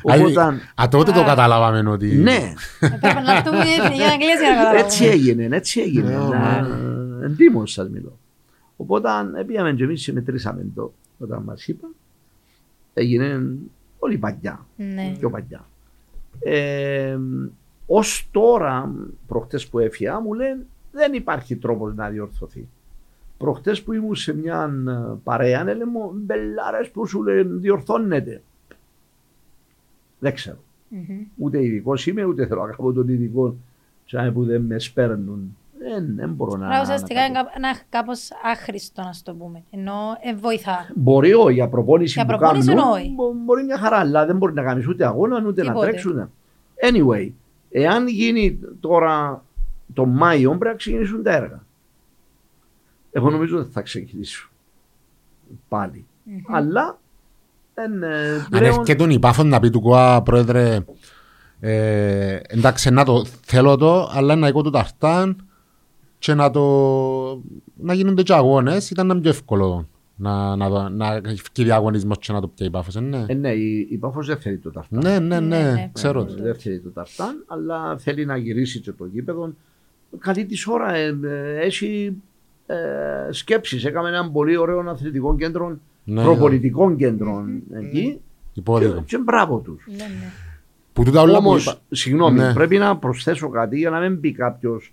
Οπότε, Α, τότε το Α. καταλάβαμε ότι... ναι, Έπρεπε να έρθουμε στην Εθνική Αγγλία για να καταλάβουμε. έτσι έγινε, έτσι έγινε. Ναι, Να- Εντύμως σας μιλώ. Οπότε πήγαμε και εμείς και μετρήσαμε το όταν μας είπαν. Έγινε όλη παλιά, Ναι. πιο παλιά. Ε, ως τώρα, προχτές που έφυγα, μου λένε δεν υπάρχει τρόπος να διορθωθεί. Προχτές που ήμουν σε μια ε, παρέα, λένε μου μπελάρες που σου λένε διορθώνεται. Δεν ξέρω. Μμμ. Ούτε ειδικός είμαι, ούτε θέλω να κάνω τον ειδικό σαν που δεν με σπέρνουν. Δεν, δεν μπορώ να. Άρα ουσιαστικά να είναι τα κάπ- ένα κάπως άχρηστο να το πούμε. Ενώ ε, βοηθά. πω. Μπορεί όχι, για προπόνηση Για που προπόνηση κάνουν, όχι. μπο- μπορεί μια χαρά, αλλά δεν μπορεί να κάνεις ούτε αγώνα, ούτε να Τίποτε. τρέξουν. Anyway, εάν γίνει τώρα το Μάιο, πρέπει να ξεκινήσουν τα έργα. Εγώ νομίζω ότι θα ξεκινήσουν πάλι. Αλλά δεν, ε, Αν πλέον έρχεται η Πάφος να πει του ΚΟΑ, πρόεδρε, ε, εντάξει, να το θέλω το, αλλά να εγώ το ταρτάν και να, το, να γίνονται και αγώνες, ήταν να είναι πιο εύκολο Να, να, δω- να έχει διαγωνισμός και να το πιάει η Πάφος, ε, ναι. Ε, ναι, η, η Πάφος δεν θέλει το ταρτάν. Ναι, ναι, Ναι, ναι. ναι, ξέρω. Ναι. το. Δεν θέλει το ταρτάν, αλλά θέλει να γυρίσει και το γήπεδο. Καλή της ώρα, ε, ε, έχει ε, σκέψεις. Έκαμε ένα πολύ ωραίο αθλητικό κέντρο, Ναι. προπολιτικό κέντρο εκεί. Και, Υπόδειγμα. και μπράβο τους. Ναι, ναι. Που τούτα όλα που Όμω, είπα- συγγνώμη, Ναι. πρέπει να προσθέσω κάτι για να μην πει κάποιος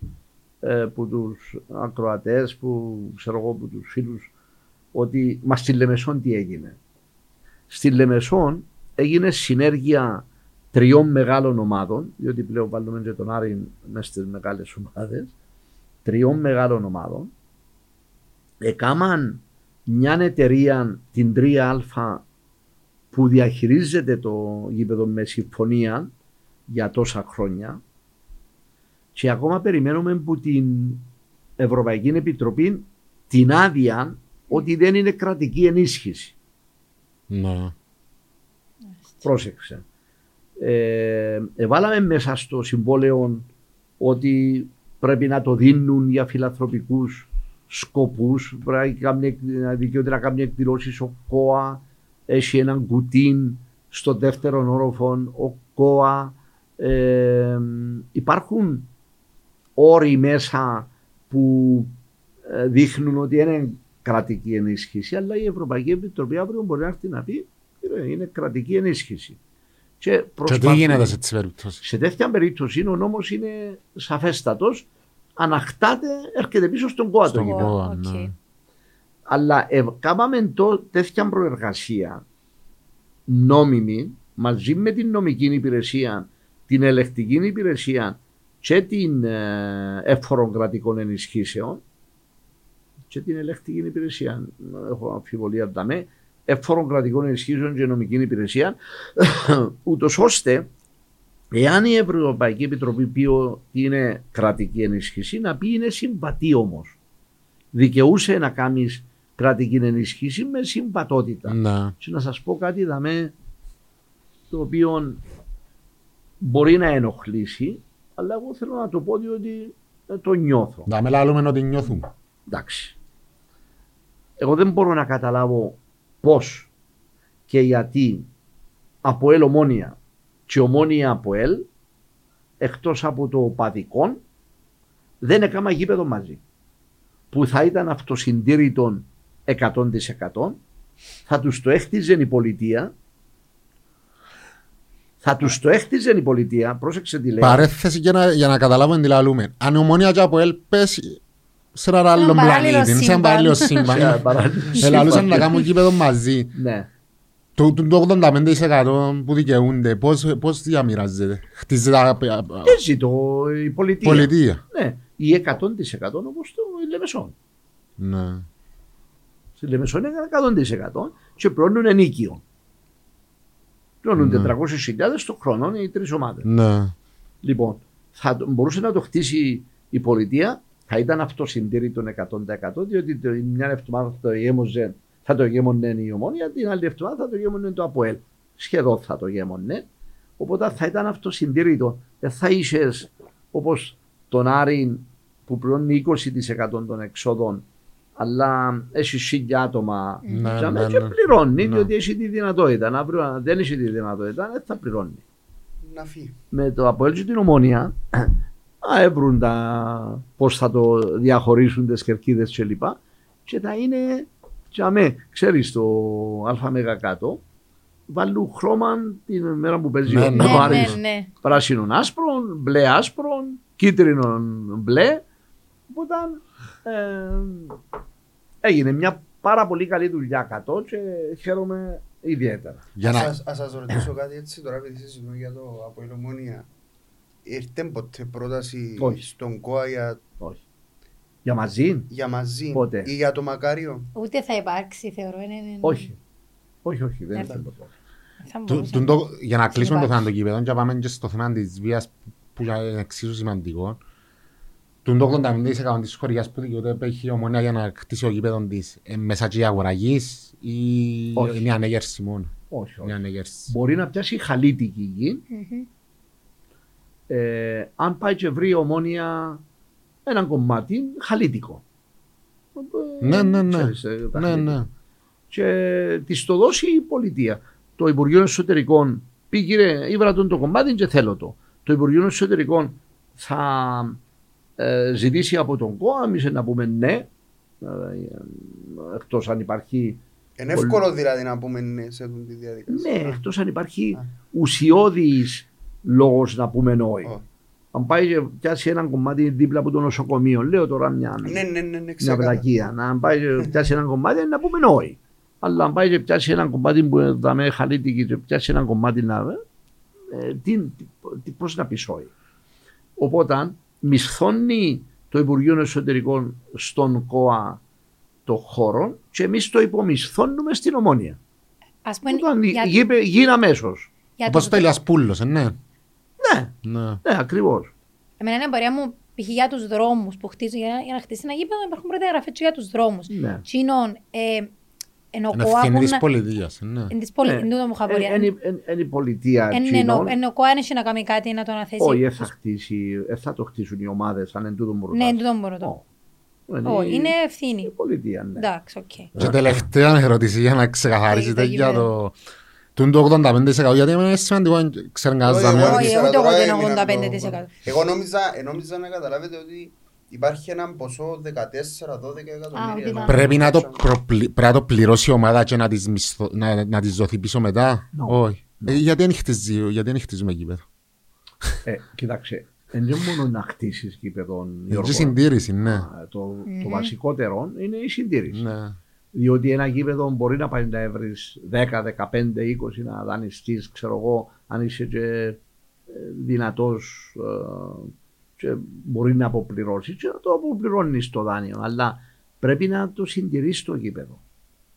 ε, που τους ακροατές, που ξέρω εγώ, που τους φίλους, ότι μα στη Λεμεσόν τι έγινε. Στη Λεμεσόν έγινε συνέργεια τριών μεγάλων ομάδων, διότι πλέον βάλουμε και τον Άρη μέσα στις μεγάλες ομάδες. Τριών μεγάλων ομάδων. Εκάμαν μια εταιρεία, την 3α, που διαχειρίζεται το γήπεδο με συμφωνία για τόσα χρόνια και ακόμα περιμένουμε από την Ευρωπαϊκή Επιτροπή την άδεια ότι δεν είναι κρατική ενίσχυση. Ναι. Πρόσεξε. Ε, εβάλαμε μέσα στο συμβόλαιο ότι πρέπει να το δίνουν για φιλανθρωπικούς σκοπούς. Πρέπει να κάνει- να δικαιούται να κάνει εκδηλώσεις ο ΚΟΑ. Έχει έναν κουτίν στο δεύτερο όροφο ο ΚΟΑ. Ε, υπάρχουν όροι μέσα που ε, δείχνουν ότι είναι κρατική ενίσχυση, αλλά η Ευρωπαϊκή Επιτροπή αύριο μπορεί να έρθει να πει «Κύριε, είναι κρατική ενίσχυση. Και, Και τι προσπαθούν- γίνεται σε τέτοιες περιπτώσεις. σε τέτοια περίπτωση ο νόμος είναι σαφέστατος, ανακτάται, έρχεται πίσω στον ΚΟΑ το Στον γήπεδο. ΚΟΑ, Οκ. ναι. Αλλά ε, κάναμε το, τέτοια προεργασία νόμιμη μαζί με την νομική υπηρεσία, την ελεκτική υπηρεσία και την ε, εύφορων κρατικών ενισχύσεων και την ελεκτική υπηρεσία. Έχω αμφιβολία τα με. Εύφορων κρατικών ενισχύσεων και νομική υπηρεσία, ούτως ώστε Εάν η Ευρωπαϊκή Επιτροπή πει ότι είναι κρατική ενίσχυση, να πει είναι συμβατή όμως. Δικαιούσε να κάνεις κρατική ενίσχυση με συμβατότητα. Ναι. Και να σας πω κάτι δαμέ, το οποίο μπορεί να ενοχλήσει, αλλά εγώ θέλω να το πω διότι ε, το νιώθω. Να με λαλούμε ότι νιώθουμε. Εντάξει. Εγώ δεν μπορώ να καταλάβω πώς και γιατί από ελ ομόνια και ομόνια από ελ εκτός από το παδικό δεν έκαμα γήπεδο μαζί που θα ήταν αυτοσυντήρητον 100% θα τους το έχτιζε η πολιτεία θα τους το έχτιζε η πολιτεία πρόσεξε τι λέω Παρέθεση για να, για να καταλάβουμε τι λαλούμε. Αν η ομόνια και από ελ πες σε έναν άλλο παράλληλο πλανήτη, σε σύμπαν. ένα παράλληλο Σε σύμπαν. παράλληλο Ελαλούσαν σύμπαν. να κάνουν γήπεδο μαζί. ναι Το, το, το 85% που δικαιούνται, πώς, πώς διαμοιράζεται; Χτίζεται απ- απ- απ- έτσι το η πολιτεία πολιτεία. Ναι, ή 100% όπως το η Λεμεσόν. Ναι. Στη Λεμεσόν είναι 100% και πλώνουν ενίκιο. Πλώνουν Ναι. 400.000 το χρόνο οι τρεις ομάδες. Ναι. Λοιπόν, θα το- μπορούσε να το χτίσει η πολιτεία, θα ήταν αυτοσυντήρητο 100% διότι το- μια εβδομάδα θα το γέμοζε, θα το γέμονε η ομόνια, την άλλη εβδομάδα θα το γέμονε το ΑΠΟΕΛ. Σχεδόν θα το γέμονε. Οπότε θα ήταν αυτοσυντήρητο. Δεν θα είσαι όπως τον Άρη που πληρώνει 20% των εξόδων, αλλά έχεις χίλια άτομα Ναι, τζάμε ναι, και ναι. πληρώνει, Ναι. διότι έχει τη δυνατότητα. Να βρει- αν δεν έχει τη δυνατότητα, δεν θα πληρώνει Να φύγει. με το Αποέλ και την Ομόνια α, έβρουν τα πώς θα το διαχωρίσουν τις κερκίδες και λοιπά και θα είναι τζαμέ, ξέρεις το ΑΜΕ κάτω βάλουν χρώμα την μέρα που παίζει Ναι, ο ναι, Ναι, Άρης. ναι, ναι. πράσινον άσπρον, μπλε άσπρον, κίτρινον μπλε οπότε ε, έγινε μια πάρα πολύ καλή δουλειά κάτω και χαίρομαι ιδιαίτερα. Για Ας να... σας- Ας σας ρωτήσω κάτι έτσι τώρα επειδή συζητούμε για το Αποέλ Ομόνια. Ήρθε ποτέ πρόταση Όχι. στον ΚΟΑ για, Όχι. Για μαζί, για μαζί Πότε; ή για το Μακάριο. Ούτε θα υπάρξει, θεωρώ. Είναι, είναι- όχι. Όχι, όχι, δεν Ναι. ήταν ποτέ. θα Του- μπορούσε. του- το- Για να κλείσουμε το Υπάρχει. θέμα των κήπεδων και πάμε και στο θέμα της βίας που είναι εξίσου σημαντικό. Τον το 85% της χωριάς που δικαιούται έχει η ομονία για να χτίσει ο γήπεδο της ε, μέσα και η αγοραγής ή Όχι. είναι ανέγερση μόνο; όχι, όχι. Είναι ανέγερση. Μπορεί να πιάσει χαλίτικη γη. Μμμ. Ε, αν πάει και βρει ομόνια ένα κομμάτι χαλίτικο. Ε, Ναι, ναι, ναι. ξέρεις, ε, τα Ναι, χαλίτικα. ναι. και της το δώσει η πολιτεία. Το Υπουργείο Εσωτερικών πήγε, ήβρα τον το κομμάτι και θέλω το. Το Υπουργείο Εσωτερικών θα ε, ζητήσει από τον ΚΟΑ, εμείς να πούμε ναι, εκτός αν υπάρχει. Είναι εύκολο δηλαδή να πούμε ναι σε αυτή τη διαδικασία. Ναι, εκτός αν υπάρχει ουσιώδης λόγος να πούμε όχι. Ω. Αν πάει και πιάσει ένα κομμάτι δίπλα από το νοσοκομείο, λέω τώρα μια, Ναι, ναι, ναι, ναι, μια ξεκάθαρα. βλακεία. Να αν πάει και πιάσει ένα κομμάτι να πούμε όχι. Αλλά αν πάει και πιάσει ένα κομμάτι που θα με χαλίτικη και πιάσει ένα κομμάτι να. Ε, τι, τι, πώς να πεις όχι. Οπότε μισθώνει το Υπουργείο Εσωτερικών στον ΚΟΑ το χώρο και εμείς το υπομισθώνουμε στην ομόνια. Ας πούμε, Όταν για, γίνει, γίνει αμέσως. για Όπως τους- το Ηλιάς Πούλος, ε, ναι. Ναι, ναι. ναι, ακριβώς. Εμένα είναι εμπορία μου π.χ. για τους δρόμους που χτίζει, για, να- για να χτίσει ένα γήπεδο υπάρχουν προδιαγραφές και για τους δρόμους. Ναι. Τσίνον, ε, ενώ Είναι κοά ευθύνη που της να... πολιτείας, ε, ναι. Εν της πόλη, Ναι. εν τούτο μου είχα πορεία. Είναι η πολιτεία Εν τσίνων. ενώ κοά δεν έχει να κάνει κάτι να το αναθέσει. Όχι, δεν θα χτίσει, δεν θα το χτίσουν οι ομάδες αν εν τούτο μου Ναι, ρωτάς. εν τούτο μπορώ το. Ω. Όχι, είναι η ευθύνη. πολιτεία, ναι. Εντάξει, οκ. Και τελευταία ερώτηση για να ξεκαθαρίσετε Το για γήπεδο. το... Τούν το 85% γιατί είναι σημαντικό, ξέρουν Όχι, κανένας εγώ δαμέ. Όχι, ήξερα ούτε εγώ τώρα, δεν έμεινα 85%. το- Εγώ νόμιζα, ε, νόμιζα να καταλάβετε ότι υπάρχει ένα ποσό 14-12 Α, εκατομμύρια. ότι ήταν. Πρέπει να το, προπλη- πρέπει να το πληρώσει η ομάδα και να της, μισθω... να, να της δοθεί πίσω μετά. No. Όχι. Ε, γιατί δεν χτίζει, γιατί δεν χτίζουμε γήπεδο. Ε, κοίταξε, δεν είναι μόνο να χτίσει γήπεδο. Είναι και συντήρηση, ναι. Ε, Το, το βασικότερο είναι η συντήρηση. Ναι. Διότι ένα γήπεδο μπορεί να πάει να έβρει 10, 15, 20 να δανειστείς, ξέρω εγώ, αν είσαι και δυνατός και μπορεί να αποπληρώσεις και να το αποπληρώνεις το δάνειο. Αλλά πρέπει να το συντηρήσει το γήπεδο.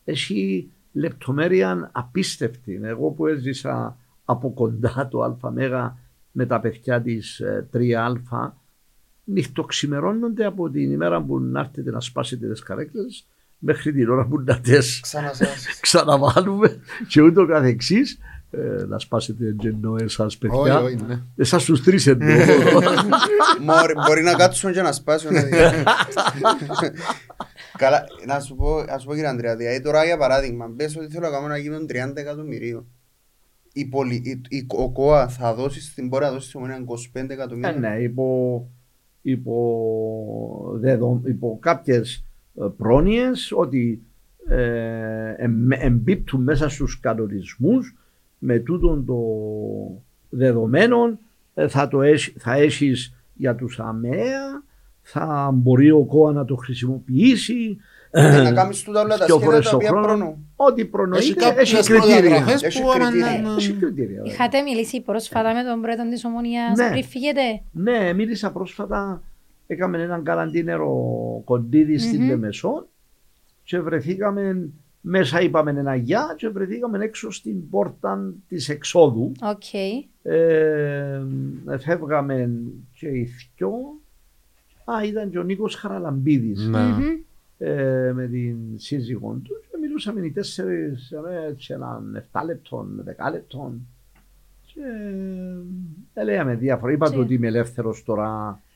Έχει λεπτομέρεια απίστευτη. Εγώ που έζησα από κοντά το ΑΜΕΓΑ με τα παιδιά της 3Α, νυχτοξημερώνονται από την ημέρα που να έρθετε να σπάσετε τις καρέκλες μέχρι την ώρα που να τις Ξανά σας. ξαναβάλουμε και ούτω καθεξής. Ε, να σπάσετε γεννόες σας Όχι, παιδιά. όχι, ναι. Εσάς τους τρεις εννοώ. Μωρή, Μπορεί να κάτσουν και να σπάσουν. δηλαδή. Καλά, να σου πω, να σου πω κύριε Ανδρέα, δηλαδή τώρα για παράδειγμα, πες ότι θέλω να κάνω ένα γήπεδο 30 εκατομμυρίων. Η πολυ, η, η, ο ΚΟΑ θα δώσει στην πορεία, θα δώσει στην ομονία 25 Ε, εκατομμύρια. ναι, υπό, υπό, δεδο, υπό κάποιες ε, πρόνοιες ότι ε, εμ- εμπίπτουν μέσα στους κανονισμούς με τούτον το δεδομένο ε, θα, το έχ, θα έχεις για τους ΑΜΕΑ θα μπορεί ο ΚΟΑ να το χρησιμοποιήσει Ε, να κάνεις τούτα όλα τα δυο σχέδια φορές τα το οποία χρόνος. προνοούν. Ό,τι Έχει προνοείται κάποιες έχει κριτήρια. προδιαγραφές Έχει που άμα κριτήρια. να- Έχει κριτήρια. βέβαια. Είχατε μιλήσει πρόσφατα με τον πρόεδρο της Ομόνοιας Ναι. πριν φύγετε; Ναι, μίλησα πρόσφατα. Έκαμε έναν gala dinner ο Κοντίδης στην Μμμ. Λεμεσό και βρεθήκαμε μέσα, είπαμε ένα γεια και βρεθήκαμε έξω στην πόρτα της εξόδου. Οκ. Ε, φεύγαμε και οι δυο. Α, ήταν και ο Νίκος Χαραλαμπίδης Ναι. Μμμ. ε, με την σύζυγό του και μιλούσαμε οι τέσσερις ε, έτσι έναν 7 λεπτών, 10 λεπτών και ε, λέγαμε διάφορα. Είπα του Και- ότι είμαι ελεύθερος τώρα Για τεχνη-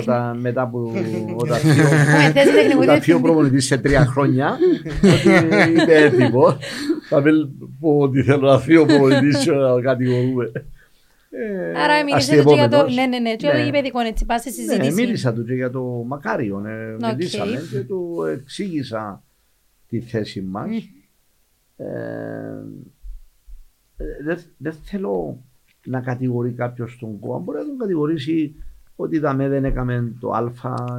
όταν, μετά που όταν φύγω, Με θέση τεχνικού όταν φύγω διευθυντή. προπονητής σε τρία χρόνια ότι είμαι έτοιμο. Θα μην πω ότι θέλω να φύγω προπονητής και να κατηγορούμε. Ε, Άρα μιλήσατε και για το... αστειευόμενος. Ναι, ναι, ναι. Και Ναι. ο παιδικό έτσι, πας στη Ναι, συζήτηση. μίλησα του και για το Μακάριο. Ε, Οκ. Μιλήσαμε και του εξήγησα τη θέση μας. Μμ. Ε, δεν δεν θέλω να κατηγορεί κάποιος τον ΚΟΑ. Μπορεί να τον κατηγορήσει ότι δαμέ δεν έκαμε το Α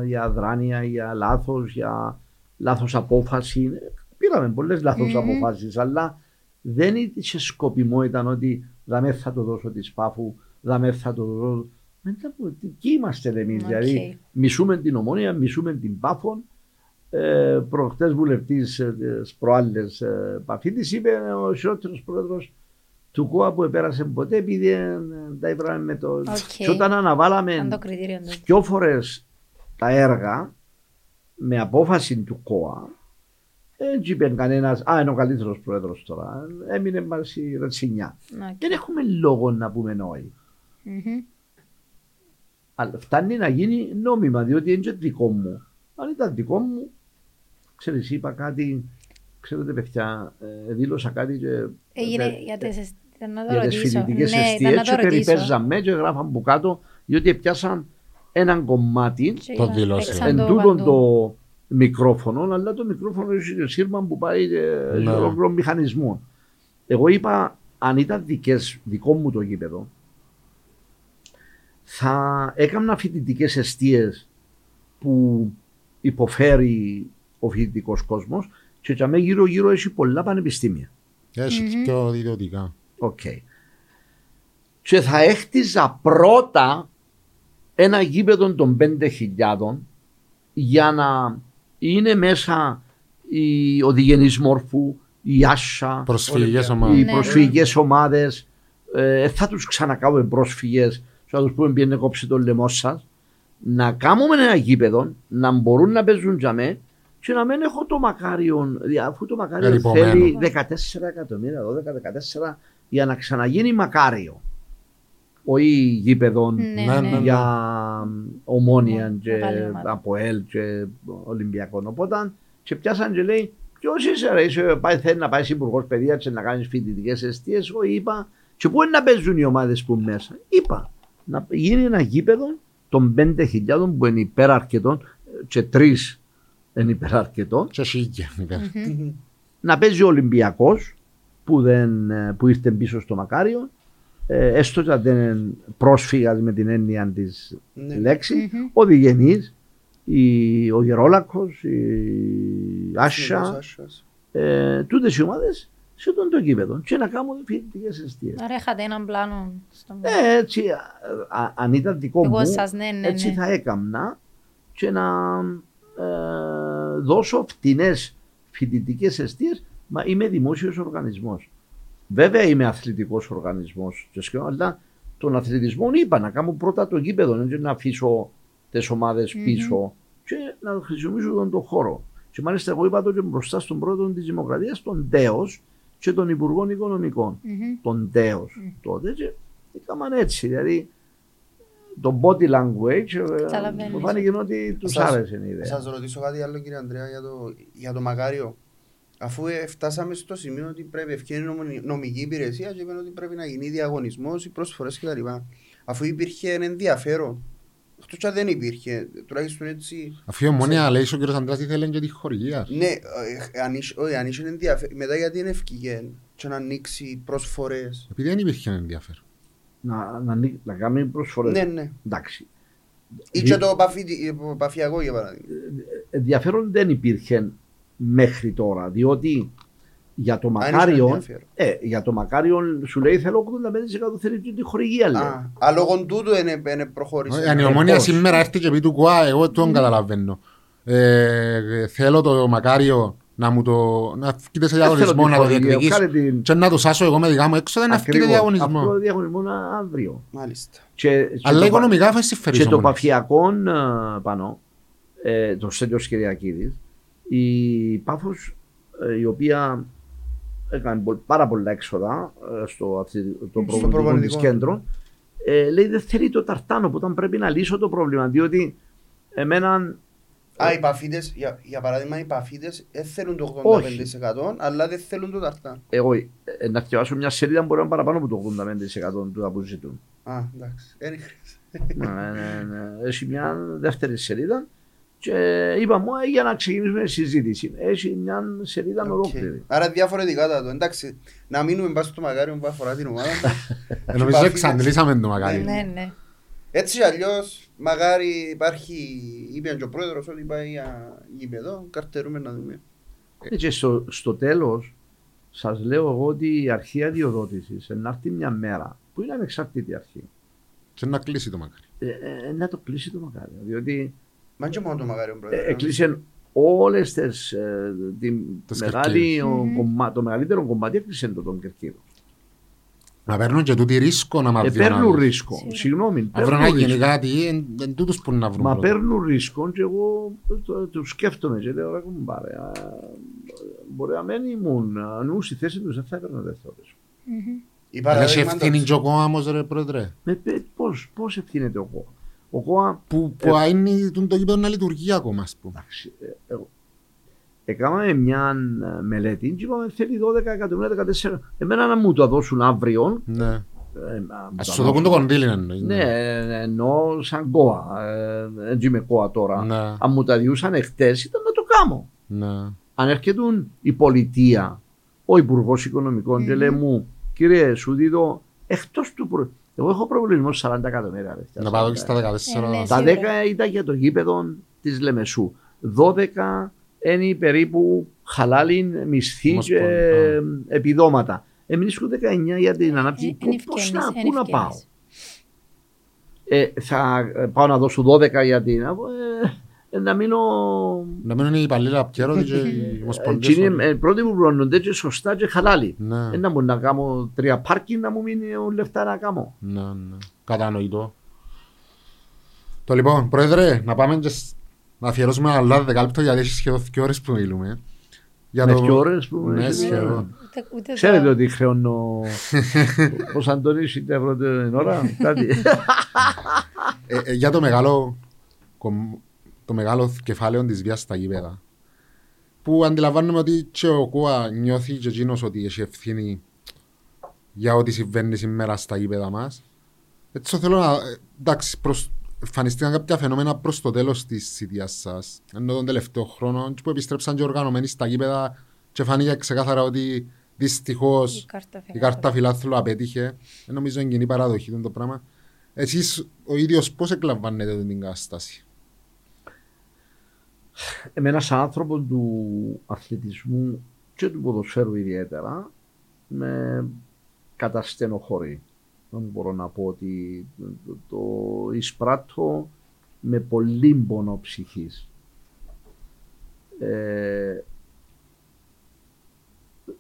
για αδράνεια, για λάθος, για λάθος απόφαση. Πήραμε πολλές λάθος Μμμ. αποφάσεις, αλλά δεν είχε σκοπιμότητα ότι δαμέ θα το δώσω της Πάφου, δαμέ θα το δώσω. Μετά που εκεί είμαστε εμείς. Οκ. Δηλαδή, μισούμε την Ομόνοια, μισούμε την Πάφον. Ε, Προχτές βουλευτής τη προάλλες Παφίτη είπε ο χειρότερο πρόεδρος του ΚΟΑ που επέρασε ποτέ επειδή ε, τα είπαμε με το. Οκ. Και όταν αναβάλαμε Αν το κριτήριο του. δυο φορές τα έργα με απόφαση του ΚΟΑ, δεν είπε κανένας, Α, είναι ο καλύτερος πρόεδρος τώρα. Έμεινε μας η ρετσινιά. Οκ. Δεν έχουμε λόγο να πούμε όχι. Μμμ. Αλλά φτάνει να γίνει νόμιμα, διότι είναι και δικό μου. Αν ήταν δικό μου, ξέρεις, είπα κάτι ξέρετε παιδιά, ε, δήλωσα κάτι και... Έγινε ε, για τις εσ- ήταν να το για τις ρωτήσω. φοιτητικές Ναι, ήταν αιστείες να το και ρωτήσω. περιπέζαμε και γράφαν από κάτω διότι πιάσαν έναν κομμάτι Και Το είπα, δήλωσε. παίξαν εν το τούτον παντού. το μικρόφωνο, αλλά το μικρόφωνο έχει και σύρμα που πάει και Ναι. σε ολόκληρο μηχανισμό. Εγώ είπα, αν ήταν δικές, δικό μου το γήπεδο, θα έκανα φοιτητικές εστίες που υποφέρει ο φοιτητικός κόσμος και για μένα γύρω-γύρω έχει πολλά πανεπιστήμια. Έχει πιο ιδιωτικά. Οκ. Και θα έχτιζα πρώτα ένα γήπεδο των 5.000 για να είναι μέσα η, ο Διγενής Μόρφου, η Άσσια, Προσφυγικές Όλοι ομάδες. οι Ναι. προσφυγικές ομάδες. Ε, θα τους ξανακάνουμε πρόσφυγες, θα τους πούμε πιένε κόψει το λαιμό σας. Να κάνουμε ένα γήπεδο, να μπορούν να παίζουν για μέ και να μην έχω το μακάριο, δι- αφού το μακάριο Ερυπωμένο. θέλει 14 εκατομμύρια, 12-14 για να ξαναγίνει μακάριο. Όχι γήπεδο Ναι, Ναι, ναι. ναι. για ομόνια Ναι, και μεγάλη ομάδα. από ΕΛ και Ολυμπιακό. Οπότε και πιάσαν και λέει ποιο είσαι ρε, είσαι, πάει, θέλει να πάει υπουργός παιδείας και να κάνεις φοιτητικές αιστείες. Εγώ είπα και πού είναι να παίζουν οι ομάδες που είναι μέσα; Είπα να γίνει ένα γήπεδο των 5.000 που είναι υπεραρκετών και τρεις είναι υπεραρκετών Και χίλια. υπέρ. να παίζει ο Ολυμπιακός που, δεν, ε, που ήρθε πίσω στο Μακάριο ε, έστω και αν δεν είναι πρόσφυγας με την έννοια της Ναι. λέξης ο Διγενής η, ο Γερόλακος η Άσσα Άσσας. ε, τούτες οι ομάδες σε τον το γήπεδο και να κάνουν φοιτητικές αιστείες. Άρα είχατε έναν πλάνο. στον- Ε, έτσι, α, α, αν ήταν δικό Εγώ μου, σας, ναι, ναι, έτσι ναι. θα έκαμνα και να ε, δώσω φτηνές φοιτητικές αιστείες, μα είμαι δημόσιος οργανισμός. Βέβαια είμαι αθλητικός οργανισμός, και σχεδόν, αλλά τον αθλητισμό είπα να κάνω πρώτα το γήπεδο, δεν να αφήσω τις ομάδες πίσω και να χρησιμοποιήσω τον, τον χώρο. Και μάλιστα εγώ είπα το και μπροστά στον πρόεδρο της Δημοκρατίας, τον ΤΕΟΣ και τον Υπουργό Οικονομικών Μμμ. τον τέος τότε και έκαναν έτσι. Δηλαδή το body language ε, Καταλαβαίνεις. μου φάνηκε ότι τους Σας- άρεσε η Θα ιδέα. σας ρωτήσω κάτι άλλο κύριε Ανδρέα για το, για το Μακάριο. Αφού ε, φτάσαμε στο σημείο ότι πρέπει ευκαιρία νομι- νομική υπηρεσία και είπαν ότι πρέπει να γίνει διαγωνισμός, οι πρόσφορες κτλ. Αφού υπήρχε ένα ενδιαφέρον, αυτό και αν δεν υπήρχε, τουλάχιστον έτσι. Αφού η ομόνια λέει ο κύριος Αντράς ήθελε και τη χορηγία. Ναι, ε, αν είσαι- όχι, αν είσαι ενδιαφέρον, μετά γιατί είναι ευκαιρία και να ανοίξει πρόσφορες; Επειδή δεν υπήρχε ενδιαφέρον. Να, να, ανοί- να κάνει προσφορές. Ναι, ναι. Εντάξει. Ή Δι- και το παφι- ε, παφιακό για παράδειγμα. Ενδιαφέρον δεν υπήρχε μέχρι τώρα, διότι για το Αν είσαι Μακάριο, ενδιαφέρον. ε, για το Μακάριο σου λέει θέλω 85% θέλει και τη χορηγία λέει. Α, α, λόγω τούτου είναι, είναι προχώρησε. Αν η ε, ομόνια πώς; σήμερα έρθει και πει του κουά, εγώ τον καταλαβαίνω. Ε, θέλω το μακάριο να μου το. να φύγετε σε Δεν θέλω διαγωνισμό, τη να το χορηγία, διεκδικήσω. βγάλε την- Και να το σάσω εγώ με δικά μου έξω, δεν να φύγετε Ακριβώς. διαγωνισμό. Αυτό το διαγωνισμό είναι αύριο. Μάλιστα. Και, και Αλλά το- οικονομικά θα συμφέρει. Και το παφιακό ε, πάνω, ε, το Στέλιος Κυριακίδης, η Πάφος ε, η οποία έκανε πο- πάρα πολλά έξοδα ε, στο, αθλη- το προπονητικό της προπονητικό. κέντρο, ε, λέει δεν θέλει το ταρτάνο, οπότε πρέπει να λύσω το πρόβλημα, διότι εμένα Α, οι παφίτες, για, για παράδειγμα, οι παφίτες δεν θέλουν το 85% Όχι. αλλά δεν θέλουν το ταρτάν. εγώ ε, ε, να διαβάσω μια σελίδα μπορεί να είναι παραπάνω από το 85% του που ζητούν. Α, εντάξει. Δεν είναι χρήση. ναι, ναι, ναι. Έχει μια δεύτερη σελίδα και είπα μου ε, για να ξεκινήσουμε τη συζήτηση. Έχει μια σελίδα Οκ. ολόκληρη. Άρα διαφορετικά τα το. Εντάξει, να μείνουμε πάνω στο Μακάρειο που αφορά την ομάδα. Ε, Νομίζω παφίτες- εξαντλήσαμε το Μακάρειο. Ναι, ναι. Έτσι αλλιώς, Μακάρειο υπάρχει, είπε και ο πρόεδρος ότι πάει για γήπεδο, καρτερούμε να δούμε. Ε, Και στο, στο τέλος, σας λέω εγώ ότι η αρχή αδειοδότησης να έρθει μια μέρα που είναι ανεξάρτητη αρχή. Και να κλείσει το μακάριο. Ε, ε, να το κλείσει το μακάριο. Διότι Μα και μόνο το μακάριο, ε, πρόεδρε. έκλεισε όλες τις, ε, τη Τις μεγάλη, κερκίδες. ο, κομμά- το μεγαλύτερο κομμάτι έκλεισε το τον Κερκίδο. Να παίρνουν και τούτοι ρίσκο να Ε, μας παίρνουν διονάλουν. ρίσκο. Σίγουρα. Συγγνώμη. Να βρουν να παίρνουν γίνει ρίσκο. κάτι, εν- εν τούτους που να βρουν Μα πρώτα. παίρνουν ρίσκο και εγώ το, το σκέφτομαι και λέω ρε κουμπάρε. α, Μπορεί να μην ήμουν, αν ήμουν στη θέση τους δεν θα έπαιρνα δεύτερο ρίσκο. Η Αλλά έχει παραδείγματα- ευθύνη και ο κόμμος ρε πρόεδρε; Με, πε- πώς, πώς ευθύνεται ο ΚΟΑ. Ο ΚΟΑ Που, που είναι το γήπεδο να λειτουργεί ακόμα ας πούμε. Εντάξει, ε, εγώ- Έκαναμε μια ε, μελέτη και είπαμε θέλει 12 εκατομμύρια, 14. Εμένα να μου το δώσουν αύριο. Ναι. ε, να μου Ας το σου δοκούν το δώσουν. κονδύλι εννοείς. Ναι, ε, εννοώ σαν κόα. Ε, Έτσι είμαι κόα τώρα. Ναι. Αν μου τα διούσαν εχθές ήταν να το κάνω. Ναι. Αν έρχεται η πολιτεία, ο Υπουργός Οικονομικών και λέει μου, κύριε, σου δίδω εκτός του. Προ... Εγώ έχω προβλημό 40 εκατομμύρια. ρε, Να πάω και στα 14. Ε, ναι, Τα Σίγουρα. 10 ήταν για το γήπεδο της Λεμεσού. 12 είναι περίπου χαλάλιν μισθή και Ομοσπονδία. επιδόματα. Εμείς έχουν 19 για την ανάπτυξη. Ε, είναι Πού- Πώς ευκαιρίες, να, είναι πού να πάω; ευκαιρίες. Ε, θα ε, πάω να δώσω 12 για την. Ε, ε, να μείνω. Να μείνουν οι υπαλλήλοι απ' και οι Ε, ομοσπονδίες. εκείνοι, ε, πρώτοι που πληρώνονται και σωστά και χαλάλη. Ναι. Ε, να μου να κάνω τρία πάρκινγκ να μου μείνει λεφτά να κάνω. Ναι, ναι. Κατανοητό. Το λοιπόν, πρόεδρε, να πάμε και σ- να αφιερώσουμε ένα άλλο δεκάλεπτο γιατί έχεις σχεδόν δύο ώρες που μιλούμε. Για Με το- δύο ώρες που Ναι, έχει- σχεδόν. Ούτε- ούτε Ξέρετε το- ότι χρεώνω. Πώς Αντώνης είτε ευρώ την ώρα. Κάτι. Ε, ε, για το μεγάλο, κομ- το μεγάλο κεφάλαιο της βίας στα γήπεδα. Που αντιλαμβάνομαι ότι και ο ΚΟΑ νιώθει και εκείνος ότι έχει ευθύνη για ό,τι συμβαίνει σήμερα στα γήπεδα μας. Έτσι θέλω να... ε, Εντάξει, προς, εμφανιστήκαν κάποια φαινόμενα προς το τέλος της θητείας σας. Ενώ τον τελευταίο χρόνο και που επιστρέψαν και οργανωμένοι στα γήπεδα και φάνηκε ξεκάθαρα ότι δυστυχώς Η κάρτα η φιλάθλου. κάρτα φιλάθλου απέτυχε. Ε, νομίζω είναι κοινή παραδοχή του το πράγμα. Εσείς ο ίδιος πώς εκλαμβάνετε την κατάσταση. Εμένα σαν άνθρωπο του αθλητισμού και του ποδοσφαίρου ιδιαίτερα με καταστενοχωρεί. Δεν μπορώ να πω ότι το, το εισπράττω με πολύ πόνο ψυχής. Ε,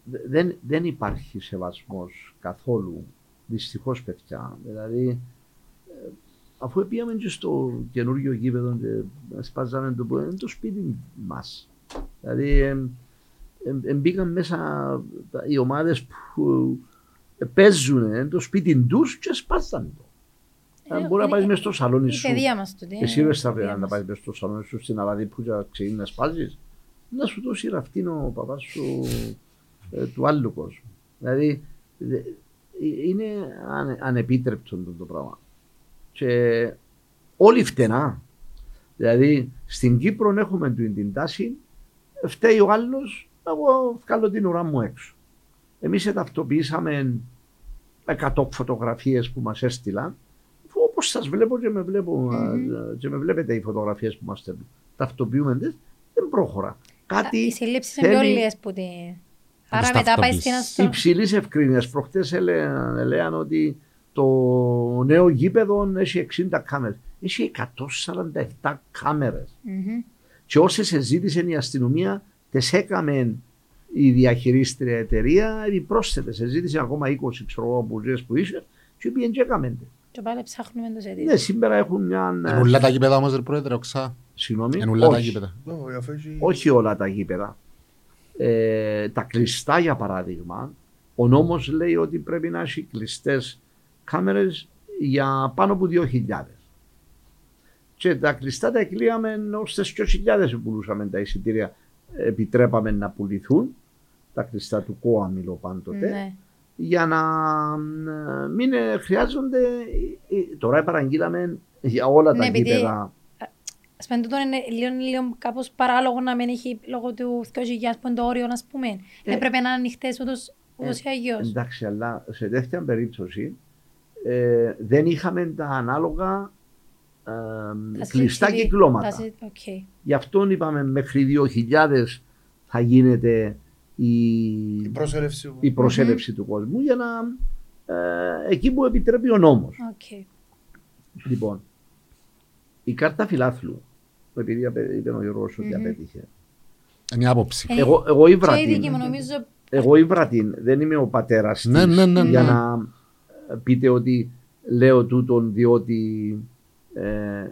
δε- δεν, δεν υπάρχει σεβασμός καθόλου, δυστυχώς παιδιά. Δηλαδή, ε, αφού πήγαμε και στο καινούργιο γήπεδο και σπάζαμε το, είναι το σπίτι μας. Δηλαδή, ε, ε, ε, μπήκαν μέσα τα- οι ομάδες που ε, παίζουν ε, το σπίτι τους και σπάζαν το. Αν Ε, μπορεί να είναι- πάει μέσα στο σαλόνι Η σου. παιδεία μας τούτη. Εσύ είναι ρε η στα παιδεία να μας. πάει μες στο σαλόνι σου στην Αλαδί που για ξεκινήσει να σπάζεις. Να σου δώσει ραφτήν ο παπάς σου ε, του άλλου κόσμου. Δηλαδή δε- ε, είναι ανε, ανεπίτρεπτο το, το πράγμα. Και όλοι φτενά. Δηλαδή στην Κύπρο έχουμε την, την τάση φταίει ο άλλος εγώ βγάλω την ουρά μου έξω. Εμείς ταυτοποιήσαμε 100 φωτογραφίες που μας έστειλαν αφού όπως σας βλέπω και με, βλέπω, Μμμ. α, και με βλέπετε οι φωτογραφίες που μας στέλνουν. Ταυτοποιούμε τις, δεν προχωρά. Κάτι Οι συλλήψεις είναι πιο θέλει- λίγες που τη... Άρα τις μετά πάει ταυτοποιήσεις. στην αστρο... υψηλής ευκρίνειας. Προχτές έλεγαν ότι το νέο γήπεδο έχει 60 κάμερες. Έχει 147 κάμερες. Μμμ. Και όσες ζήτησε η αστυνομία, τι έκαμε η διαχειρίστρια εταιρεία, επιπρόσθετε. Ζήτησε ακόμα 20 ξέρω εγώ μπουζέ που είσαι, και πήγαινε και έκαμε. τε. Και πάλι ψάχνουμε το Ναι, ζητήριο. σήμερα έχουν μια. Είναι ούλα τα γήπεδα όμως ρε πρόεδρε, οξά. Συγγνώμη. Είναι ούλα τα όχι. γήπεδα. Όχι, αφού έχει- όχι όλα τα γήπεδα. Ε, τα κλειστά για παράδειγμα, ο νόμος λέει ότι πρέπει να έχει κλειστές κάμερες για πάνω από 2.000. Και τα κλειστά τα εκλείαμε ως τις 2.000 που πουλούσαμε τα εισιτήρια. Επιτρέπαμε να πουληθούν τα κλειστά του ΚΟΑ μιλώ πάντοτε Ναι. για να ε, μην ε, χρειάζονται ε, ε, τώρα παραγγείλαμε για όλα τα Ναι, επειδή- γήπεδα Ας πούμε, τούτο είναι λίγο, λίγο κάπως παράλογο να μην έχει λόγω του 2000 που είναι το όριο, ας πούμε. Ε, Έπρεπε να είναι ανοιχτές ούτως, ούτως ή άλλως. Εντάξει, αλλά σε τέτοια περίπτωση ε, δεν είχαμε τα ανάλογα ε, Τα κλειστά CCTV, κυκλώματα. τα C- OK. Γι' αυτό είπαμε μέχρι 2.000 θα γίνεται η, Η προσέλευση που- η προσέλευση του κόσμου για να ε, εκεί που επιτρέπει ο νόμος. Οκ. Λοιπόν, η κάρτα φιλάθλου, επειδή απε- είπε ο Γιώργος ότι Μμμ. απέτυχε. Είναι η άποψη. Ε, Εγώ, εγώ ήβρα Και η δική την. μου νομίζω Εγώ ήβρα την. Δεν είμαι ο πατέρας Ναι, της ναι, ναι, για ναι. να πείτε ότι λέω τούτον διότι ε,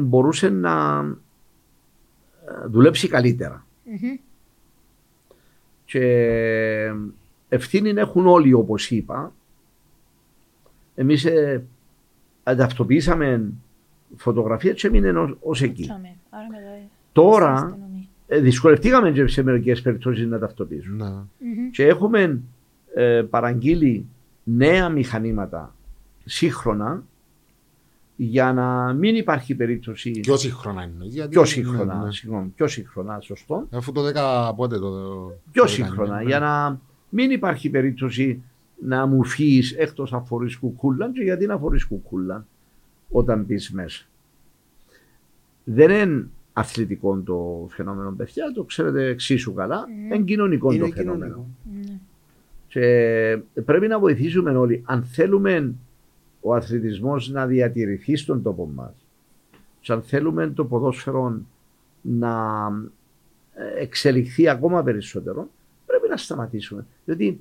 μπορούσε να ε, δουλέψει καλύτερα. μμμ. Και ευθύνη έχουν όλοι όπως είπα. Εμείς ε, ταυτοποιήσαμε φωτογραφία και έμεινε ως, ως εκεί. Τσάμε. Άρα μετά- Τώρα στην αστυνομία. ε, δυσκολευτήκαμε και σε μερικές περιπτώσεις να ταυτοποιήσουμε. Ναι. Και έχουμε ε, παραγγείλει νέα μηχανήματα σύγχρονα για να μην υπάρχει περίπτωση. Πιο σύγχρονα είναι. γιατί- Πιο σύγχρονα, ναι, ναι. συγγνώμη, πιο σύγχρονα, σωστό. Αφού το 10 πότε το. Πιο το σύγχρονα, έκανε, για ναι. να μην υπάρχει περίπτωση να μου φύγεις εκτός αν φορείς κουκούλα και γιατί να φορείς κουκούλα όταν μπεις μέσα. Δεν είναι αθλητικό το φαινόμενο, παιδιά, το ξέρετε εξίσου καλά. Είναι κοινωνικό Είναι το φαινόμενο. κοινωνικό. Ναι. Και πρέπει να βοηθήσουμε όλοι. Αν θέλουμε ο αθλητισμός να διατηρηθεί στον τόπο μας και αν θέλουμε το ποδόσφαιρο να ε, εξελιχθεί ακόμα περισσότερο, πρέπει να σταματήσουμε. Διότι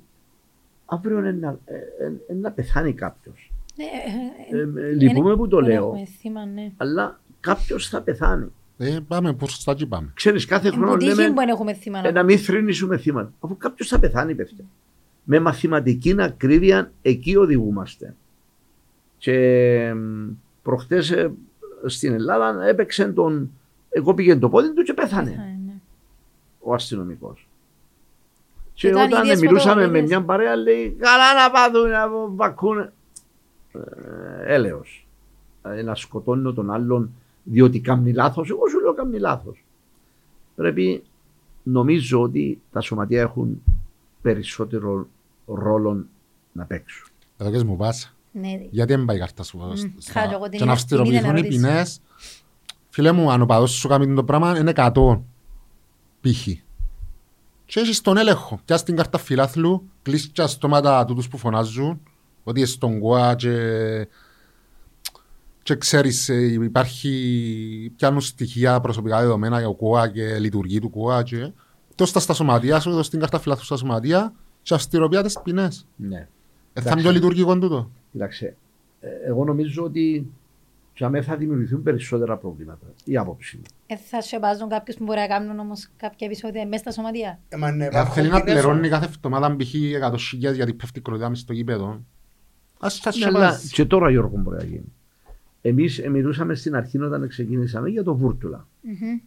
αύριο είναι να, ε, ε, ε, να πεθάνει κάποιος. Ναι, ε, ε, Ε, ε, λυπούμε που το δεν λέω, έχουμε θύμα, ναι. αλλά κάποιος θα πεθάνει. Ε, πάμε προς τα εκεί πάμε. Ξέρεις, κάθε χρόνο Εμποτύχει λέμε που δεν έχουμε θύμα. ε, να μην θρυνήσουμε θύματα. Αφού κάποιος θα πεθάνει, παιδιά. Με μαθηματική ακρίβεια εκεί οδηγούμαστε. Και προχτές στην Ελλάδα έπαιξε τον. Εγώ πήγαινε το πόδι του και πέθανε Πέθανε, ναι. ο αστυνομικός. Και Ήταν όταν ίδιες μιλούσαμε με φωτογραφίες. μια παρέα, λέει: Καλά να πάθουν να βακούν. Ε, έλεος. Ε, να σκοτώνω τον άλλον διότι κάνει λάθος. Εγώ σου λέω κάνει λάθος. Πρέπει, νομίζω ότι τα σωματεία έχουν περισσότερο ρόλο να παίξουν. Εδώ και μου πας. Ναι, Γιατί δεν πάει η κάρτα σου Μμ, στα- χάζω εγώ την και να είδα- αυστηροποιηθούν την είδα οι να ρωτήσω. ποινές. Φίλε μου, αν ο παδός σου κάνει το πράγμα, είναι 100 π.χ. Και έχεις τον έλεγχο. Πιάσεις την κάρτα φιλάθλου, κλείσεις τα στόματα τούτους που φωνάζουν, ότι είσαι στον ΚΟΑ και, και ξέρεις ε, υπάρχει, πιάνουν στοιχεία προσωπικά δεδομένα για ο ΚΟΑ και λειτουργεί του ΚΟΑ και δώσ' τα στα σωματεία σου, δώσ' την κάρτα φιλάθλου στα σωματεία και αυστηροποιάτε τις ποινές. Ναι. Ε, θα Εντάξει. είναι πιο λειτουργικό τούτο. Κοίταξε, ε, εγώ νομίζω ότι για μένα θα δημιουργηθούν περισσότερα προβλήματα. Η άποψη μου. Ε, θα σε βάζουν κάποιους που μπορεί να κάνουν όμως κάποια επεισόδια μέσα στα σωματεία. Ε, μα ναι, Αν υπάρχουν θέλει να ποινές πληρώνει όμως. κάθε εβδομάδα π.χ. 100.000 γιατί πέφτει η κροτιά μες στο γήπεδο. Ας θα Ναι, σε αλλά βάζει. και τώρα Γιώργο μπορεί να γίνει. Εμείς μιλούσαμε στην αρχή όταν ξεκινήσαμε για το βούρτουλα. Μμμ.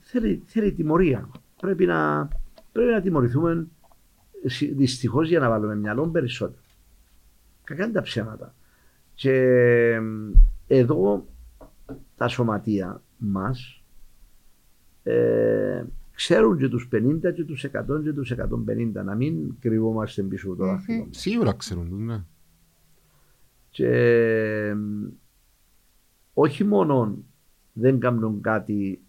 Θέλει, θέλει τιμωρία. Πρέπει να, πρέπει να τιμωρηθούμε δυστυχώς για να βάλουμε μυαλό περισσότερο. Κακά είναι τα ψέματα. Και ε, εδώ τα σωματεία μας ε, ξέρουν και τους 50 και τους 100 και τους 150 να μην κρυβόμαστε πίσω από το δάχτυλο μας. Σίγουρα ξέρουν το, ναι. Και ε, όχι μόνο δεν κάνουν κάτι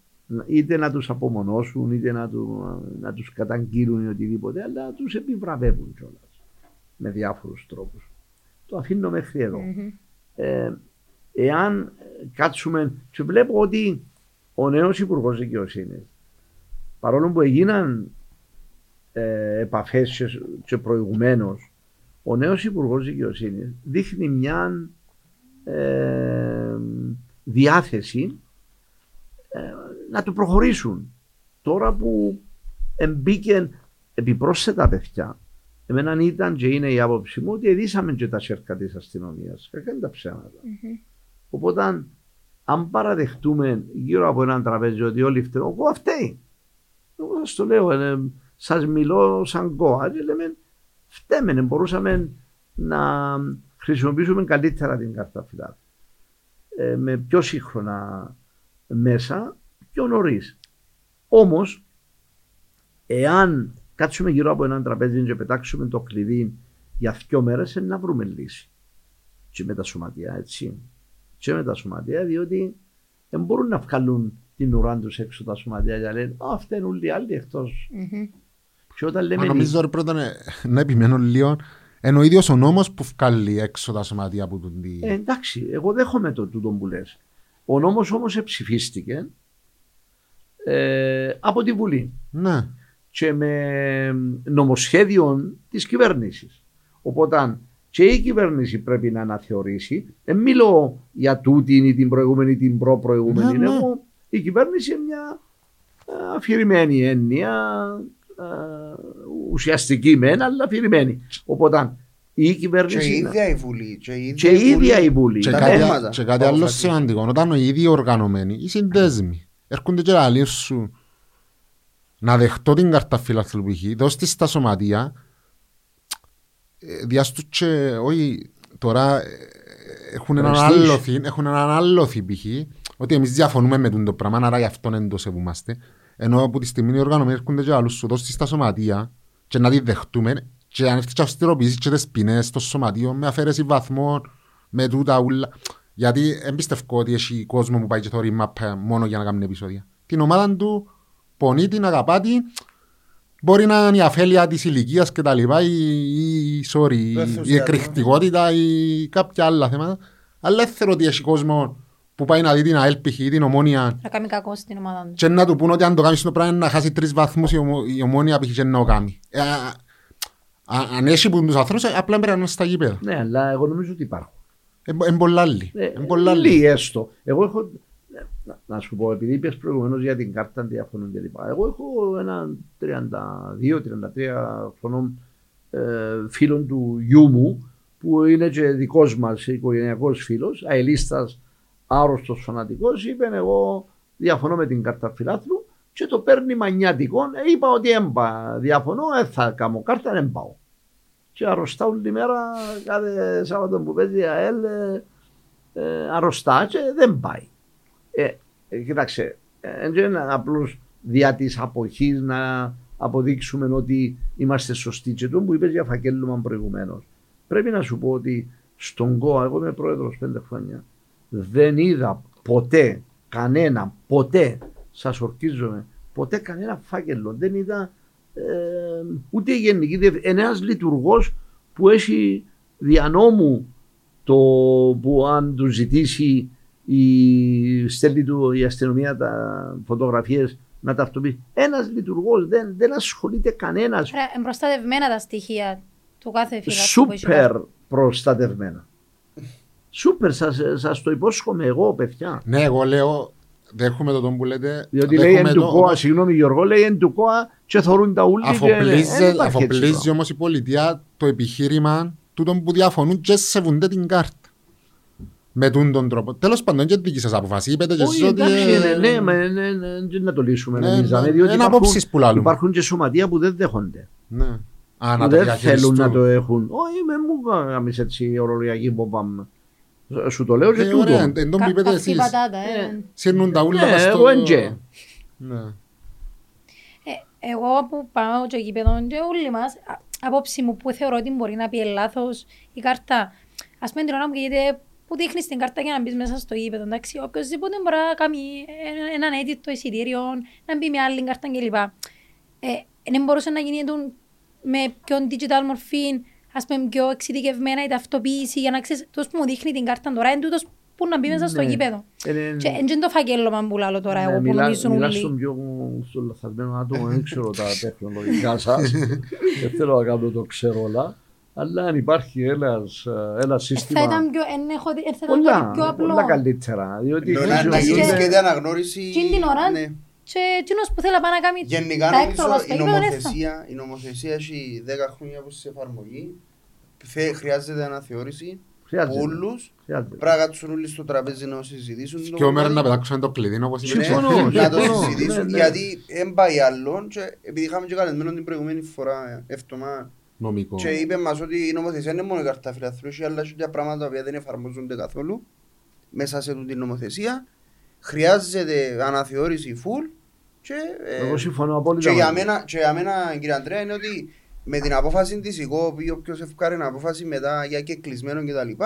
είτε να τους απομονώσουν είτε να, του, να τους καταγγείλουν ή οτιδήποτε αλλά τους επιβραβεύουν κιόλας με διάφορους τρόπους. Το αφήνω μέχρι εδώ. Μμμ. Ε, εάν κάτσουμε και βλέπω ότι ο νέος υπουργός Δικαιοσύνης, παρόλο που έγιναν ε, επαφές και, και προηγουμένως ο νέος υπουργός Δικαιοσύνης δείχνει μια ε, διάθεση ε, να το προχωρήσουν. Τώρα που εμπίκεν επιπρόσθετα παιδιά, εμένα ήταν και είναι η άποψη μου ότι ειδήσαμε και τα σέρκα της αστυνομίας. Κακά είναι τα ψέματα. Οπότε αν παραδεχτούμε γύρω από έναν τραπέζι ότι όλοι φταίουν, εγώ φταίει. Εγώ σας το λέω, ε, σας μιλώ σαν κόα και λέμε φταίμε, ε, μπορούσαμε να χρησιμοποιήσουμε καλύτερα την κάρτα φυλάδου. Ε, με πιο σύγχρονα μέσα, πιο νωρίς. Όμως, εάν κάτσουμε γύρω από έναν τραπέζι και πετάξουμε το κλειδί για δύο μέρες, να βρούμε λύση. Και με τα σωματεία, έτσι. Και με τα σωματεία, διότι δεν μπορούν να βγάλουν την ουρά τους έξω τα σωματεία για να λένε Α, φταίνουν όλοι οι άλλοι εκτός. Μμμ. Και όταν Μα λέμε. νομίζω ρε πρώτα να- να επιμένω λίγο. Είναι ο ίδιος ο νόμος που βγάλει έξω τα σωματεία από τον τι... Ε, εντάξει, εγώ δέχομαι το τούτο που λες. Ο νόμος όμως ψηφίστηκε ε, από τη Βουλή. Ναι. Και με νομοσχέδιο της κυβέρνησης. Οπότε και η κυβέρνηση πρέπει να αναθεωρήσει. Δεν μιλώ για τούτη ή την προηγούμενη ή την προ-προηγούμενη. Ναι, ναι. Εγώ, η κυβέρνηση είναι μια ε, αφηρημένη έννοια, ε, ουσιαστική μεν, αλλά αφηρημένη. Οπότε η Και κυβέρνηση η είναι- ίδια η Βουλή. Και η και η ίδια η Βουλή. Και Τα κάτι, θέματα. και κάτι Όλα άλλο αυτά. σημαντικό, όταν οι ίδιοι οργανωμένοι, οι συνδέσμοι, έρχονται και λαλείς σου να δεχτώ την κάρτα φιλάθλου που έχει, δώσ' της στα σωματεία, ε, διάστου και, όχι, τώρα ε, έχουν έναν Πρεστίζ. άλλο θυν, έχουν έναν άλλο θυν π.χ. ότι εμείς διαφωνούμε με τον το πράγμα, άρα γι' αυτό δεν το σεβούμαστε. Ενώ από τη στιγμή οι οργανωμένοι έρχονται και άλλους σου, δώσ' της στα σωματεία και να τη δεχτούμε και αν έρθει και αυστηροποιήσεις και τις ποινές στο σωματείο με αφαίρεση βαθμών, με τούτα ούλα. Γιατί δεν πιστεύω ότι έχει κόσμο που πάει και θωρεί μάπα μόνο για να κάνει επεισόδια. Την ομάδα του πονεί την, αγαπά την, μπορεί να είναι η αφέλεια της ηλικίας και τα λοιπά ή, ή sorry, η, η ενθουσιασμό. εκρηκτικότητα ή κάποια άλλα θέματα. Αλλά δεν θέλω ότι έχει κόσμο που πάει να δει την ΑΕΛ π.χ. ή την ομόνια Να κάνει κακό στην ομάδα του. και να του πούν ότι αν το κάνεις το πράγμα είναι να χάσει τρεις βαθμούς η, ομο, η ομόνια π.χ. και να το κάνει. Ε, α, α, αν έχει που τους ανθρώπους απλά πρέπει να είναι στα γήπεδα. Ναι, αλλά εγώ νομίζω ότι υπάρχουν. Είναι πολλά άλλοι. Ε, Εν πολλά άλλοι. Λίγοι έστω. Εγώ έχω. Ε, Να, να σου πω, επειδή είπες προηγουμένως για την κάρτα διαφωνών κλπ. Εγώ έχω έναν 32-33 χρονών ε, φίλων του γιού μου που είναι και δικός μας οικογενειακός φίλος, αελίστας, άρρωστος φανατικός. Είπε: Εγώ διαφωνώ με την κάρτα φιλάθλου και το παίρνει μανιάτικο. Ε, είπα ότι έμπα. Διαφωνώ, δεν θα κάνω κάρτα, δεν πάω. Και αρρωστά όλη τη μέρα, κάθε Σάββατο που παίζει η ΑΕΛ, ε, ε, αρρωστά και δεν πάει. Ε, ε, κοίταξε, ε, δεν είναι απλώς δια της αποχής να αποδείξουμε ότι είμαστε σωστοί. Και το που είπες για φακέλωμα προηγουμένως. Πρέπει να σου πω ότι στον ΚΟΑ, εγώ είμαι πρόεδρος πέντε χρόνια, δεν είδα ποτέ κανένα, ποτέ, σας ορκίζομαι, ποτέ κανένα φάκελο. Δεν είδα ε, ούτε η γενική διευθύντηση. Ένας λειτουργός που έχει δια νόμου το που αν του ζητήσει η, στέλνει του η αστυνομία τα φωτογραφίες να ταυτοποιήσει. Ένας λειτουργός δεν, δεν ασχολείται κανένας Άρα, είναι προστατευμένα τα στοιχεία του κάθε φιλάθλου που έχει σούπερ προστατευμένα. Σούπερ σας, σας το υπόσχομαι εγώ παιδιά. Ναι, εγώ λέω, δέχομαι το τον που λέτε. Διότι λέει δέχομαι εν του το, ΚΟΑ, όμως συγγνώμη Γιώργο, λέει εν του ΚΟΑ και θωρούν τα ούλια. και- αφοπλίζει- δεν υπάρχει έτσι Αφοπλίζει πράγμα. όμως η πολιτεία το επιχείρημα τούτων που διαφωνούν και σεβούνται την κάρτα. Με τούν τον τρόπο. Τέλος πάντων, είναι και δική σας αποφάση. Είπετε και εσείς Όχι, ότι... εντάξει, ε, ναι, ναι, ναι, ναι, ναι, και να το λύσουμε. Ναι, νομίζαμε, ναι, διότι είναι υπάρχουν- απόψεις που λάλλουμε. Υπάρχουν και σωματεία που δεν δέχονται. Ναι. Α, που να το δεν διαχειριστούν. θέλουν να το έχουν. Όχι, με μου κάνεις έτσι ορολογιακή μπόμπα. Σου το λέω και Ε, τούτο. ωραία, εν τω που Κα- είπετε καυτή εσείς. πατάτα, ε. Ε. Σύρνουν τα ούλα Ναι, μες στο- εγώ εν και. Ναι. Ε, εγώ που πάω στο γήπεδο και όλοι μας, α- απόψη μου που θεωρώ ότι μπορεί να πει λάθος η κάρτα, ας πούμε την ώρα που γίνεται που δείχνεις την κάρτα για να μπεις μέσα στο γήπεδο, εντάξει, οποιοςδήποτε μπορεί να κάνει ένα- έναν αίτητο εισιτήριο, να μπει με άλλη κάρτα κλπ. Ε, δεν μπορούσε να γίνει τον- με πιο digital μορφή, ας πούμε πιο εξειδικευμένα η ταυτοποίηση για να ξέρεις, τούτος που μου δείχνει την κάρτα τώρα είναι τούτος που να μπει μέσα στο Ναι. γήπεδο. Ε, ναι, Και δεν το φαγγέλωμα που λέω τώρα ναι, εγώ που μιλά- νομίζουν μιλάς όλοι. στον πιο στο λαθασμένο άτομο, δεν ξέρω τα τεχνολογικά σας. Δεν θέλω να κάνω το ξέρω όλα. Αλλά αν υπάρχει ένας, ε, ένα Θα σύστημα ήταν πιο, εν έχω δει- εν θα ήταν πολλά, πολύ πιο απλό. πολλά καλύτερα. Διότι Να- Να χρησιμοποιούνται- γίνεις και την αναγνώριση. Τι είναι την ώρα, ναι. Και εκείνος που θέλει να πάει να κάνει Γενικά τα έκτροπα νομίζω στο η γήπεδο, δεν θα. νομοθεσία, η νομοθεσία έχει 10 χρόνια που σε εφαρμογή. Θε- Χρειάζεται αναθεώρηση. Χρειάζεται. Όλους. Χρειάζεται. Πρέπει να κάτσουν όλοι στο τραπέζι να συζητήσουν. το Και ο μέρος να κομμάτι. πετάξουμε το κλειδί, όπως είπε. Συμφωνώ. να το συμφωνώ. συζητήσουν Ναι, ναι. γιατί δεν πάει άλλον και επειδή είχαμε και καλεσμένο την προηγούμενη φορά εύτομα Νομικό. και είπε μας ότι η νομοθεσία είναι μόνο η καρτά φιλαθρού αλλά και για πράγματα τα οποία δεν εφαρμόζονται καθόλου μέσα σε την νομοθεσία χρειάζεται αναθεώρηση full και, ε, Εγώ συμφωνώ απόλυτα. και, για μαζί. μένα, και για μένα κύριε Αντρέα είναι ότι με την απόφαση της ΕΚΟ ή όποιος ευκάρει απόφαση μετά για και κλεισμένο κτλ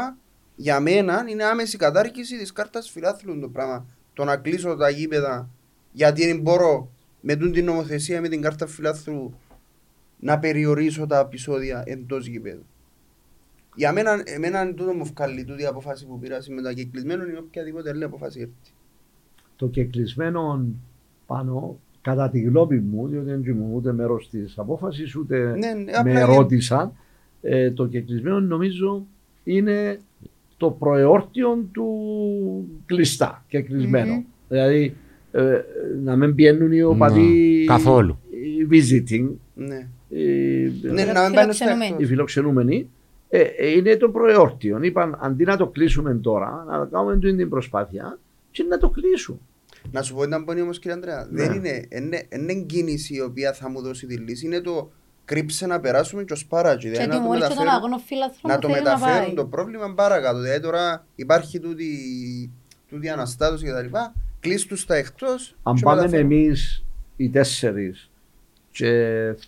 για μένα είναι άμεση κατάρκηση της κάρτας φιλάθλου το πράγμα το να κλείσω τα γήπεδα γιατί δεν μπορώ με τούν την νομοθεσία με την κάρτα φιλάθλου να περιορίσω τα επεισόδια εντός γήπεδου. Για μένα, εμένα τούτο μου βγάλει τούτη η απόφαση που πήρα μετά και κλεισμένο είναι οποιαδήποτε άλλη απόφαση έρθει. το κεκλεισμένο πάνω, κατά τη γνώμη μου, διότι δεν ήμουν ούτε μέρος της απόφασης, ούτε Ναι, ναι, με απλά είναι- ρώτησαν, ε, το κεκλεισμένο νομίζω είναι το προεόρτιο του κλειστά και κλεισμένο. Μμμ. Δηλαδή ε, να μην πιένουν οι οπαδοί Ναι, καθόλου. οι visiting, Ναι. Οι, Ναι, να μην πάνε στο Φιλοξενούμενοι. οι εκτός. φιλοξενούμενοι, ε, ε, είναι το προεόρτιο. Είπαν αντί να το κλείσουμε τώρα, να κάνουμε την προσπάθεια και να το κλείσουν. Να σου πω ήταν πόνοι όμως κύριε Αντρέα. Ναι. Δεν είναι, είναι, είναι κίνηση η οποία θα μου δώσει τη λύση. Είναι το κρύψε να περάσουμε και ως παράκι. Και Δηλαδή ότι να το μόλις και τον μεταφέρουν- αγώνο φίλαθρο να μου το θέλει να μεταφέρουν πάει. το πρόβλημα παρακάτω. Δηλαδή τώρα υπάρχει τούτη, τούτη αναστάτωση και τα λοιπά. Κλείς τους τα εκτός Αν και πάμε μεταφέρουν. εμείς οι τέσσερις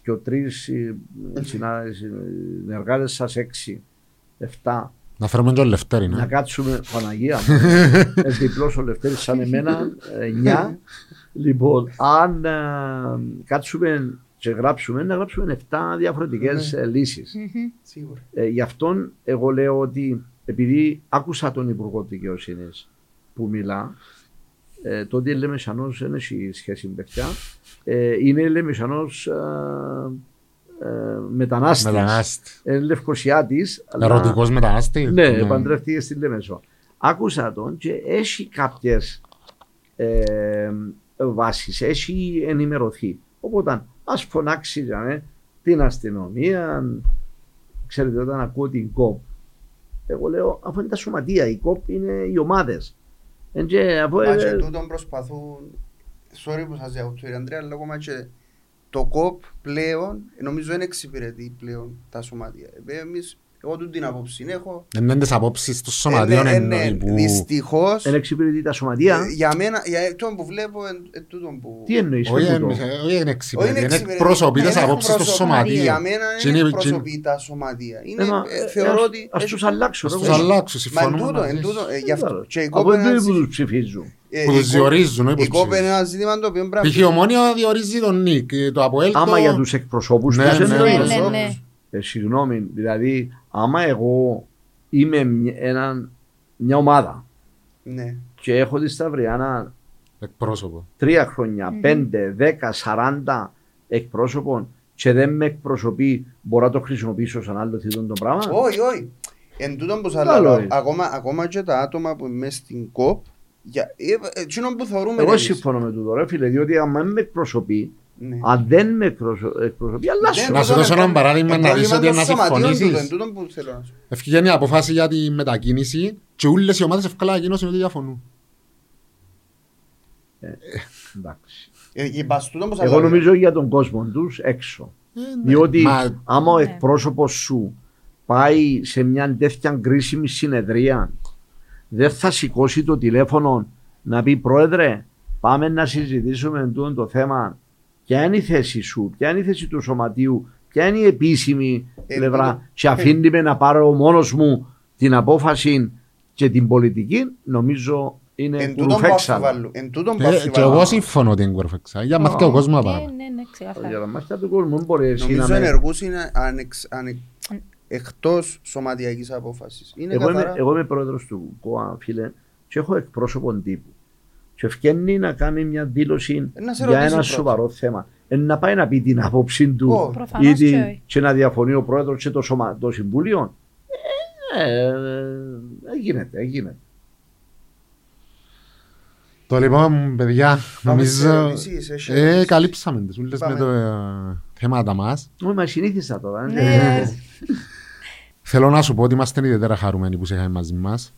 και ο τρεις συνεργάτες σας έξι, εφτά, Να φέρουμε και ο Λευτέρη, να ναι. κάτσουμε Παναγία μου. Έχει διπλός ο Λευτέρης σαν εμένα, εννιά. Λοιπόν, αν ε, κάτσουμε και γράψουμε, να γράψουμε 7 διαφορετικές Ναι. λύσεις. Μμμ. Σίγουρα. Ε, γι' αυτόν εγώ λέω ότι επειδή άκουσα τον Υπουργό Δικαιοσύνης που μιλά, ε, το ότι η Λεμεσανός δεν έχει σχέση με παιδιά, ε, είναι Λεμεσανός ε, ε, μετανάστης. Μετανάστη. Είναι Λευκοσιάτης. αλλά- Ερωτικός μετανάστη. Ναι, παντρεύτηκε στη Λεμεσό. Άκουσα τον και έχει κάποιες ε, βάσεις, έχει ενημερωθεί. Οπότε ας φωνάξει για με, την αστυνομία, ξέρετε όταν ακούω την ΚΟΠ, εγώ λέω αφού είναι τα σωματεία, η ΚΟΠ είναι οι ομάδες. Εν και αφού, Μα και ε, τούτον προσπαθούν, sorry που σας διακόπτω κύριε Αντρέα, αλλά ακόμα και το κοπ πλέον, νομίζω δεν εξυπηρετεί πλέον τα σωματεία. Ε, Εμείς, εγώ τούτη την απόψη έχω. Είναι τις απόψεις των σωματείων Ε, ναι, εννοεί ναι, που... Δυστυχώς, εν εξυπηρετεί τα σωματεία. ε, για μένα, για αυτό που βλέπω, εν- εν τούτον που... Τι εννοείς, Όχι πες μου είναι- το. όχι είναι εξυπηρετεί, είναι εξυπηρετεί. εκπροσωπεί τις Δεν απόψεις των εκπροσωπεί. σωματείων. Για μένα Και δεν είναι- εκπροσωπεί τα σωματεία. Είναι, Ε, μα, ε, ε, θεωρώ ας- ότι... Ας τους αλλάξουν. Ας εγώ. τους αλλάξουν, Μα εν συμφωνούμε τούτο, μαζί εν σου. τούτο, ε, γι' αυτό. Και η Από κόπ είναι εδώ ένα που ζη- τους ψηφίζουν; ε, Που η τους κόπ- διορίζουν, όχι που Η τους κόπ είναι ψηφίζουν. ένας ζήτημας το οποίο πρέπει Π.χ. η ομόνια διορίζει τον Νίκ, το Αποέλ Άμα το- για τους εκπροσώπους Ναι, τους ναι, εννοείς. Ναι, ναι, ναι. Ε, συγγνώμη, δηλαδή, άμα εγώ είμαι μια, έναν- μια ομάδα Ναι. και έχω τη Σταυριάνα εκπρόσωπο. τρία χρόνια, πέντε, δέκα, σαράντα εκπρόσωπων και δεν με εκπροσωπεί, μπορώ να το χρησιμοποιήσω σαν άλλο θετικό το πράγμα. Όχι, όχι. Εν τούτον που σας Καλό λέω, είναι. ακόμα, ακόμα και τα άτομα που είναι μέσα στην ΚΟΠ, για, ε, εκείνο που θεωρούμε Εγώ εμείς. συμφωνώ με τούτο, ρε φίλε, διότι αν δεν με εκπροσωπεί, Ναι. αν δεν με εκπροσω- εκπροσωπεί, αλλάσου. Δεν, Να σου τούτον δώσω είναι ένα προ- παράδειγμα ε, να δεις πρόβλημα ότι των να σωματείων συμφωνήσεις. τούτο, εν τούτον που θέλω να σου. Ευκαιρία η αποφάση για τη μετακίνηση και όλες οι ομάδες ευκολά γίνωσαν ότι διαφωνούν. Εντάξει. Ε, η παστούτον που σας Εγώ λέω. νομίζω για τον κόσμο τους έξω. Ε, ναι. Διότι Μα άμα ο Ναι. εκπρόσωπος σου πάει σε μια τέτοια κρίσιμη συνεδρία, δεν θα σηκώσει το τηλέφωνο να πει Πρόεδρε, πάμε να συζητήσουμε τούτο το θέμα. Ποια είναι η θέση σου, ποια είναι η θέση του σωματείου, ποια είναι η επίσημη Ε, πλευρά, τούτο- και αφήνει με να πάρω μόνος μου την απόφαση και την πολιτική, νομίζω είναι Εν τούτον που κουρουφέξαλα. αφιβάλλω. Εν τούτον που ε, και αφιβάλλω. εγώ συμφωνώ ότι είναι κορφεξά. Για μάθει και ο κόσμος να Ναι, πάει. ναι, ναι, ξεκάθαρα. Για τα μάτια του κόσμου δεν μπορεί εσύ να Νομίζω με... ενεργούς είναι ανεξ, ανε, εκτός σωματιακής απόφασης. Είναι Εγώ είμαι, καθαρά. εγώ είμαι πρόεδρος του ΚΟΑ, φίλε, και έχω εκπρόσωπο τύπου. Και ευκαινεί να κάνει μια δήλωση Ε, να σε για ρωτήσει ένα πρώτα. σοβαρό θέμα. Ε, να πάει να πει την άποψη του Ω. Προφανώς ή την- και όχι. και να διαφωνεί ο πρόεδρος και το, σωμα, το συμβούλιο. Ε, ε, ε, γίνεται, ε, γίνεται. Το λοιπόν, παιδιά, Πάμε σε νομίζω ερωτήσεις, έχει ε, ερωτήσεις. καλύψαμε τις ούλες με Πάμε. τα ε, θέματα μας. Όχι, μα συνήθισα τώρα. ε. Ναι. Θέλω να σου πω ότι είμαστε ιδιαίτερα χαρούμενοι που σε είχαμε μαζί μας.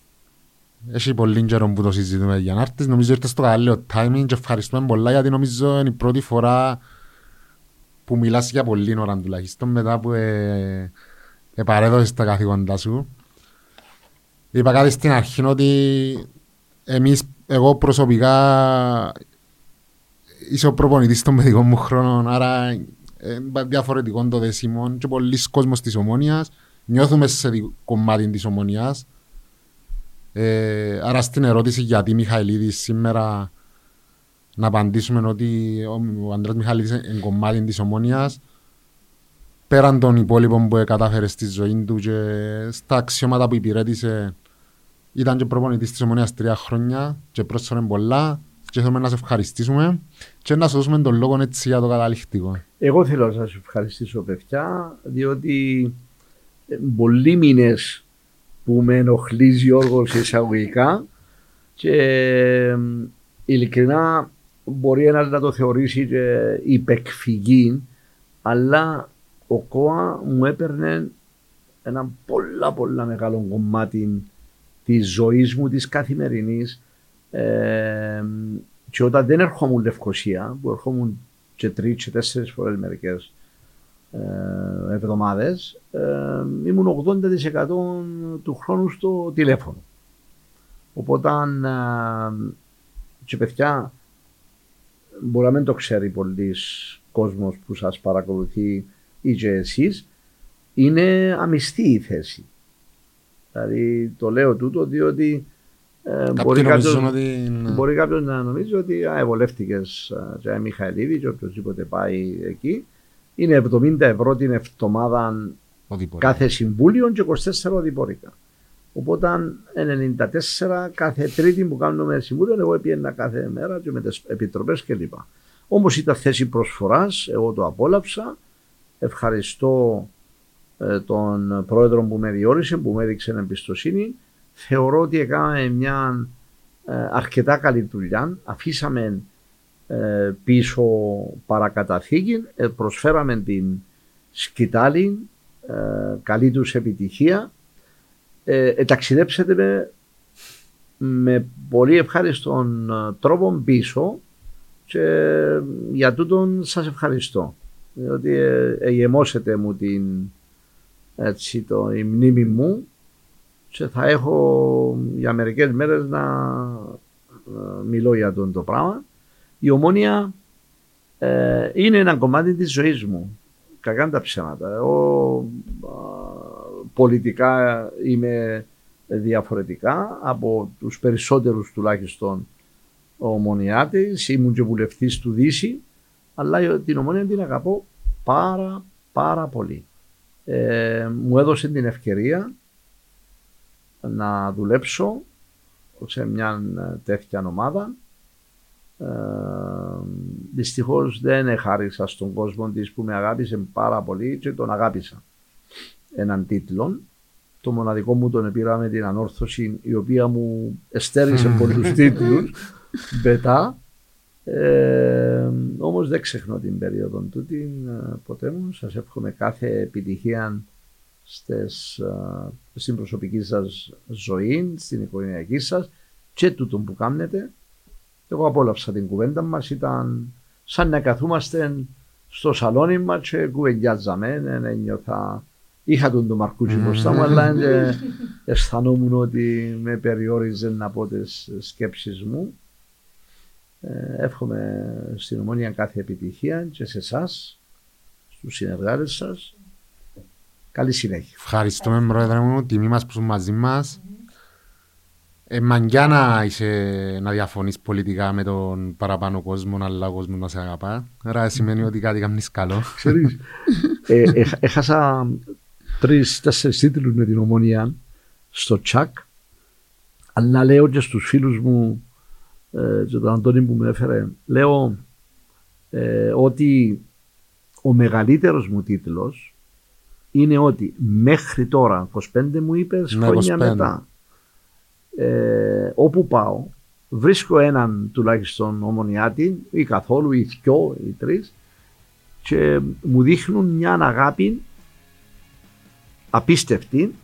Έχει πολύ καιρό που το συζητούμε για να έρθεις. Νομίζω ήρθες στο κατάλληλο timing και ευχαριστούμε πολλά γιατί νομίζω είναι η πρώτη φορά που μιλάς για πολλή ώρα τουλάχιστον μετά που ε, επαρέδωσες τα καθήκοντά σου. Είπα κάτι στην αρχή ότι εμείς, εγώ προσωπικά είσαι ο προπονητής των παιδικών μου χρόνων άρα ε, διαφορετικό το δέσιμο και πολλοί κόσμος της ομόνιας νιώθουμε σε δι- κομμάτι της ομονίας. Ε, άρα στην ερώτηση γιατί Μιχαηλίδης σήμερα να απαντήσουμε ότι ο, ο Ανδρέας Μιχαηλίδης είναι κομμάτι της ομονίας πέραν των υπόλοιπων που κατάφερε στη ζωή του και στα αξιώματα που υπηρέτησε ήταν και προπονητής της ομονίας τρία χρόνια και πρόσφερε πολλά και θέλουμε να σε ευχαριστήσουμε και να σου δώσουμε τον λόγο έτσι για το καταληκτικό. Εγώ θέλω να σας ευχαριστήσω παιδιά, διότι ε, πολλοί μήνες που με ενοχλείς Γιώργος εισαγωγικά. Και ε, ειλικρινά μπορεί ένας να το θεωρήσει και υπεκφυγή αλλά ο ΚΟΑ μου έπαιρνε ένα πολλά πολλά μεγάλο κομμάτι της ζωής μου της καθημερινής. Ε, Και όταν δεν ερχόμουν Λευκοσία, που ερχόμουν και τρεις και τέσσερις φορές μερικές ε, εβδομάδες, ε, ήμουν 80% του χρόνου στο τηλέφωνο. Οπότε, ε, και παιδιά, μπορεί να μην το ξέρει πολλοίς κόσμος που σας παρακολουθεί ή και εσείς, είναι αμυστή η θέση. Δηλαδή το λέω τούτο διότι ε, μπορεί κάποιος, ότι... μπορεί κάποιος να νομίζει ότι α, ευολεύτηκες και Μιχαηλίδη και οποιοδήποτε πάει εκεί. Είναι 70 ευρώ την εβδομάδα κάθε συμβούλιο και 24 οδηπόρικα. Οπότε 94 κάθε τρίτη που κάνουμε συμβούλιο, εγώ πήγαινα κάθε μέρα και με τις επιτροπές κλπ. Όμως ήταν θέση προσφοράς, εγώ το απόλαυσα. Ευχαριστώ ε, τον πρόεδρο που με διόρισε, που με έδειξε εμπιστοσύνη. Θεωρώ ότι έκαναμε μια ε, αρκετά καλή δουλειά. Αφήσαμε ε, πίσω παρακαταθήκη, προσφέραμε την σκητάλη, καλή τους επιτυχία ε, ε, ταξιδέψετε με, με πολύ ευχάριστον ε, τρόπο πίσω και για τούτον σας ευχαριστώ διότι ε, εγεμώσετε μου την έτσι το, η μνήμη μου και θα έχω για μερικές μέρες να ε, μιλώ για τον το πράγμα. Η ομόνια ε, είναι ένα κομμάτι της ζωής μου. Κακά τα ψέματα. Εγώ πολιτικά είμαι διαφορετικά από τους περισσότερους τουλάχιστον ομονιάτες, ήμουν και βουλευτής του Δύση, αλλά την ομονία την αγαπώ πάρα πάρα πολύ. Ε, μου έδωσε την ευκαιρία να δουλέψω σε μια τέτοια ομάδα. Ε, Δυστυχώς δεν εχάρισα στον κόσμο της που με αγάπησε πάρα πολύ και τον αγάπησα έναν τίτλο. Το μοναδικό μου τον πήρα με την ανόρθωση η οποία μου εστέρισε πολλούς τίτλους μετά. Ε, όμως δεν ξεχνώ την περίοδο τούτη ε, ποτέ μου. Σας εύχομαι κάθε επιτυχία στις, ε, στην προσωπική σας ζωή, στην οικογενειακή σας και τούτο που κάνετε. Εγώ απόλαυσα την κουβέντα μας, ήταν σαν να καθούμαστε στο σαλόνι μας και κουβεντιάζαμε, ένιωθα Είχα τον το Μαρκούτσι μπροστά μου, αλλά αισθανόμουν ότι με περιόριζε να πω τις σκέψεις μου. Ε, εύχομαι στην Ομόνια κάθε επιτυχία και σε εσάς, στους συνεργάτες σας. Καλή συνέχεια. Ευχαριστούμε, Πρόεδρε μου. Τιμή μας που μαζί μας. Ε, μαγκιά να, είσαι, να διαφωνείς πολιτικά με τον παραπάνω κόσμο, αλλά ο κόσμος να σε αγαπά. Άρα σημαίνει ότι κάτι κάνεις καλό. Ξέρεις, ε, ε, έχασα τρει-τέσσερι τίτλους με την ομονία στο τσακ. Αλλά λέω και στους φίλους μου, ε, και τον Αντώνη που με έφερε, λέω ε, ότι ο μεγαλύτερος μου τίτλος είναι ότι μέχρι τώρα, 25 μου είπες, ναι, χρόνια μετά, ε, όπου πάω, βρίσκω έναν τουλάχιστον ομονιάτη ή καθόλου ή δυο ή τρεις και μου δείχνουν μια αγάπη απίστευτη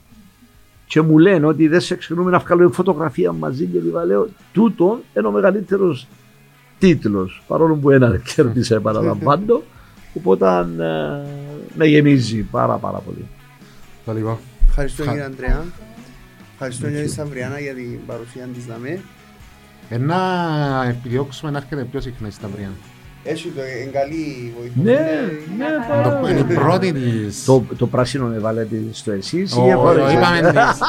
και μου λένε ότι δεν σε ξεχνούμε να βγάλουμε φωτογραφία μαζί και λοιπά. Λέω, τούτο είναι ο μεγαλύτερος τίτλος. Παρόλο που ένα κέρδισε, επαναλαμβάνω. Οπότε ε, με γεμίζει πάρα πάρα πολύ. Το λίγο. Ευχαριστώ κύριε Αντρέα. Ευχαριστώ κύριε Σταυριάννα για την παρουσία της ΔΑΜΕ. Ένα επιδιώξουμε να έρχεται πιο συχνά η Σταυριάννα. Έχει το εγκαλή βοηθό. Ναι, ναι, Είναι η πρώτη της. Το, το πράσινο με βάλετε στο εσείς ή Εγώ εγώ είπαμε της.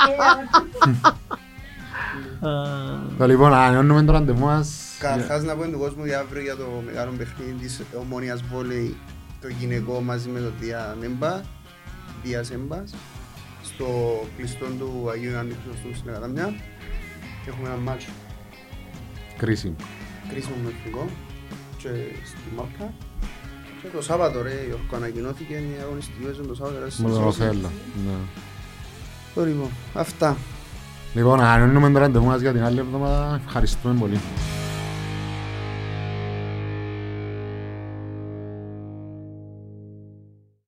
Το λοιπόν, ανανεώνουμε το ραντεβού μας. Καταρχάς να πω τον κόσμο για αύριο για το μεγάλο παιχνίδι της Ομόνιας Βόλεϊ το γυναικό μαζί με το Δία Νέμπα, Δίας Σέμπας στο κλειστό του Αγίου Ιωάννη Χρυσοστού στην Ακαδαμιά και έχουμε ένα μάτσο Κρίσιμο. κρίσιμο με εθνικό και στη Μάλκα και το Σάββατο ρε Γιώργο ανακοινώθηκε η αγωνιστική παίζουν το Σάββατο ρε, στις Μόνο το Ρώσες. θέλω. ναι. Το λοιπόν, αυτά Λοιπόν, ανανεώνουμε το ραντεβού μας για την άλλη εβδομάδα. Ευχαριστούμε πολύ.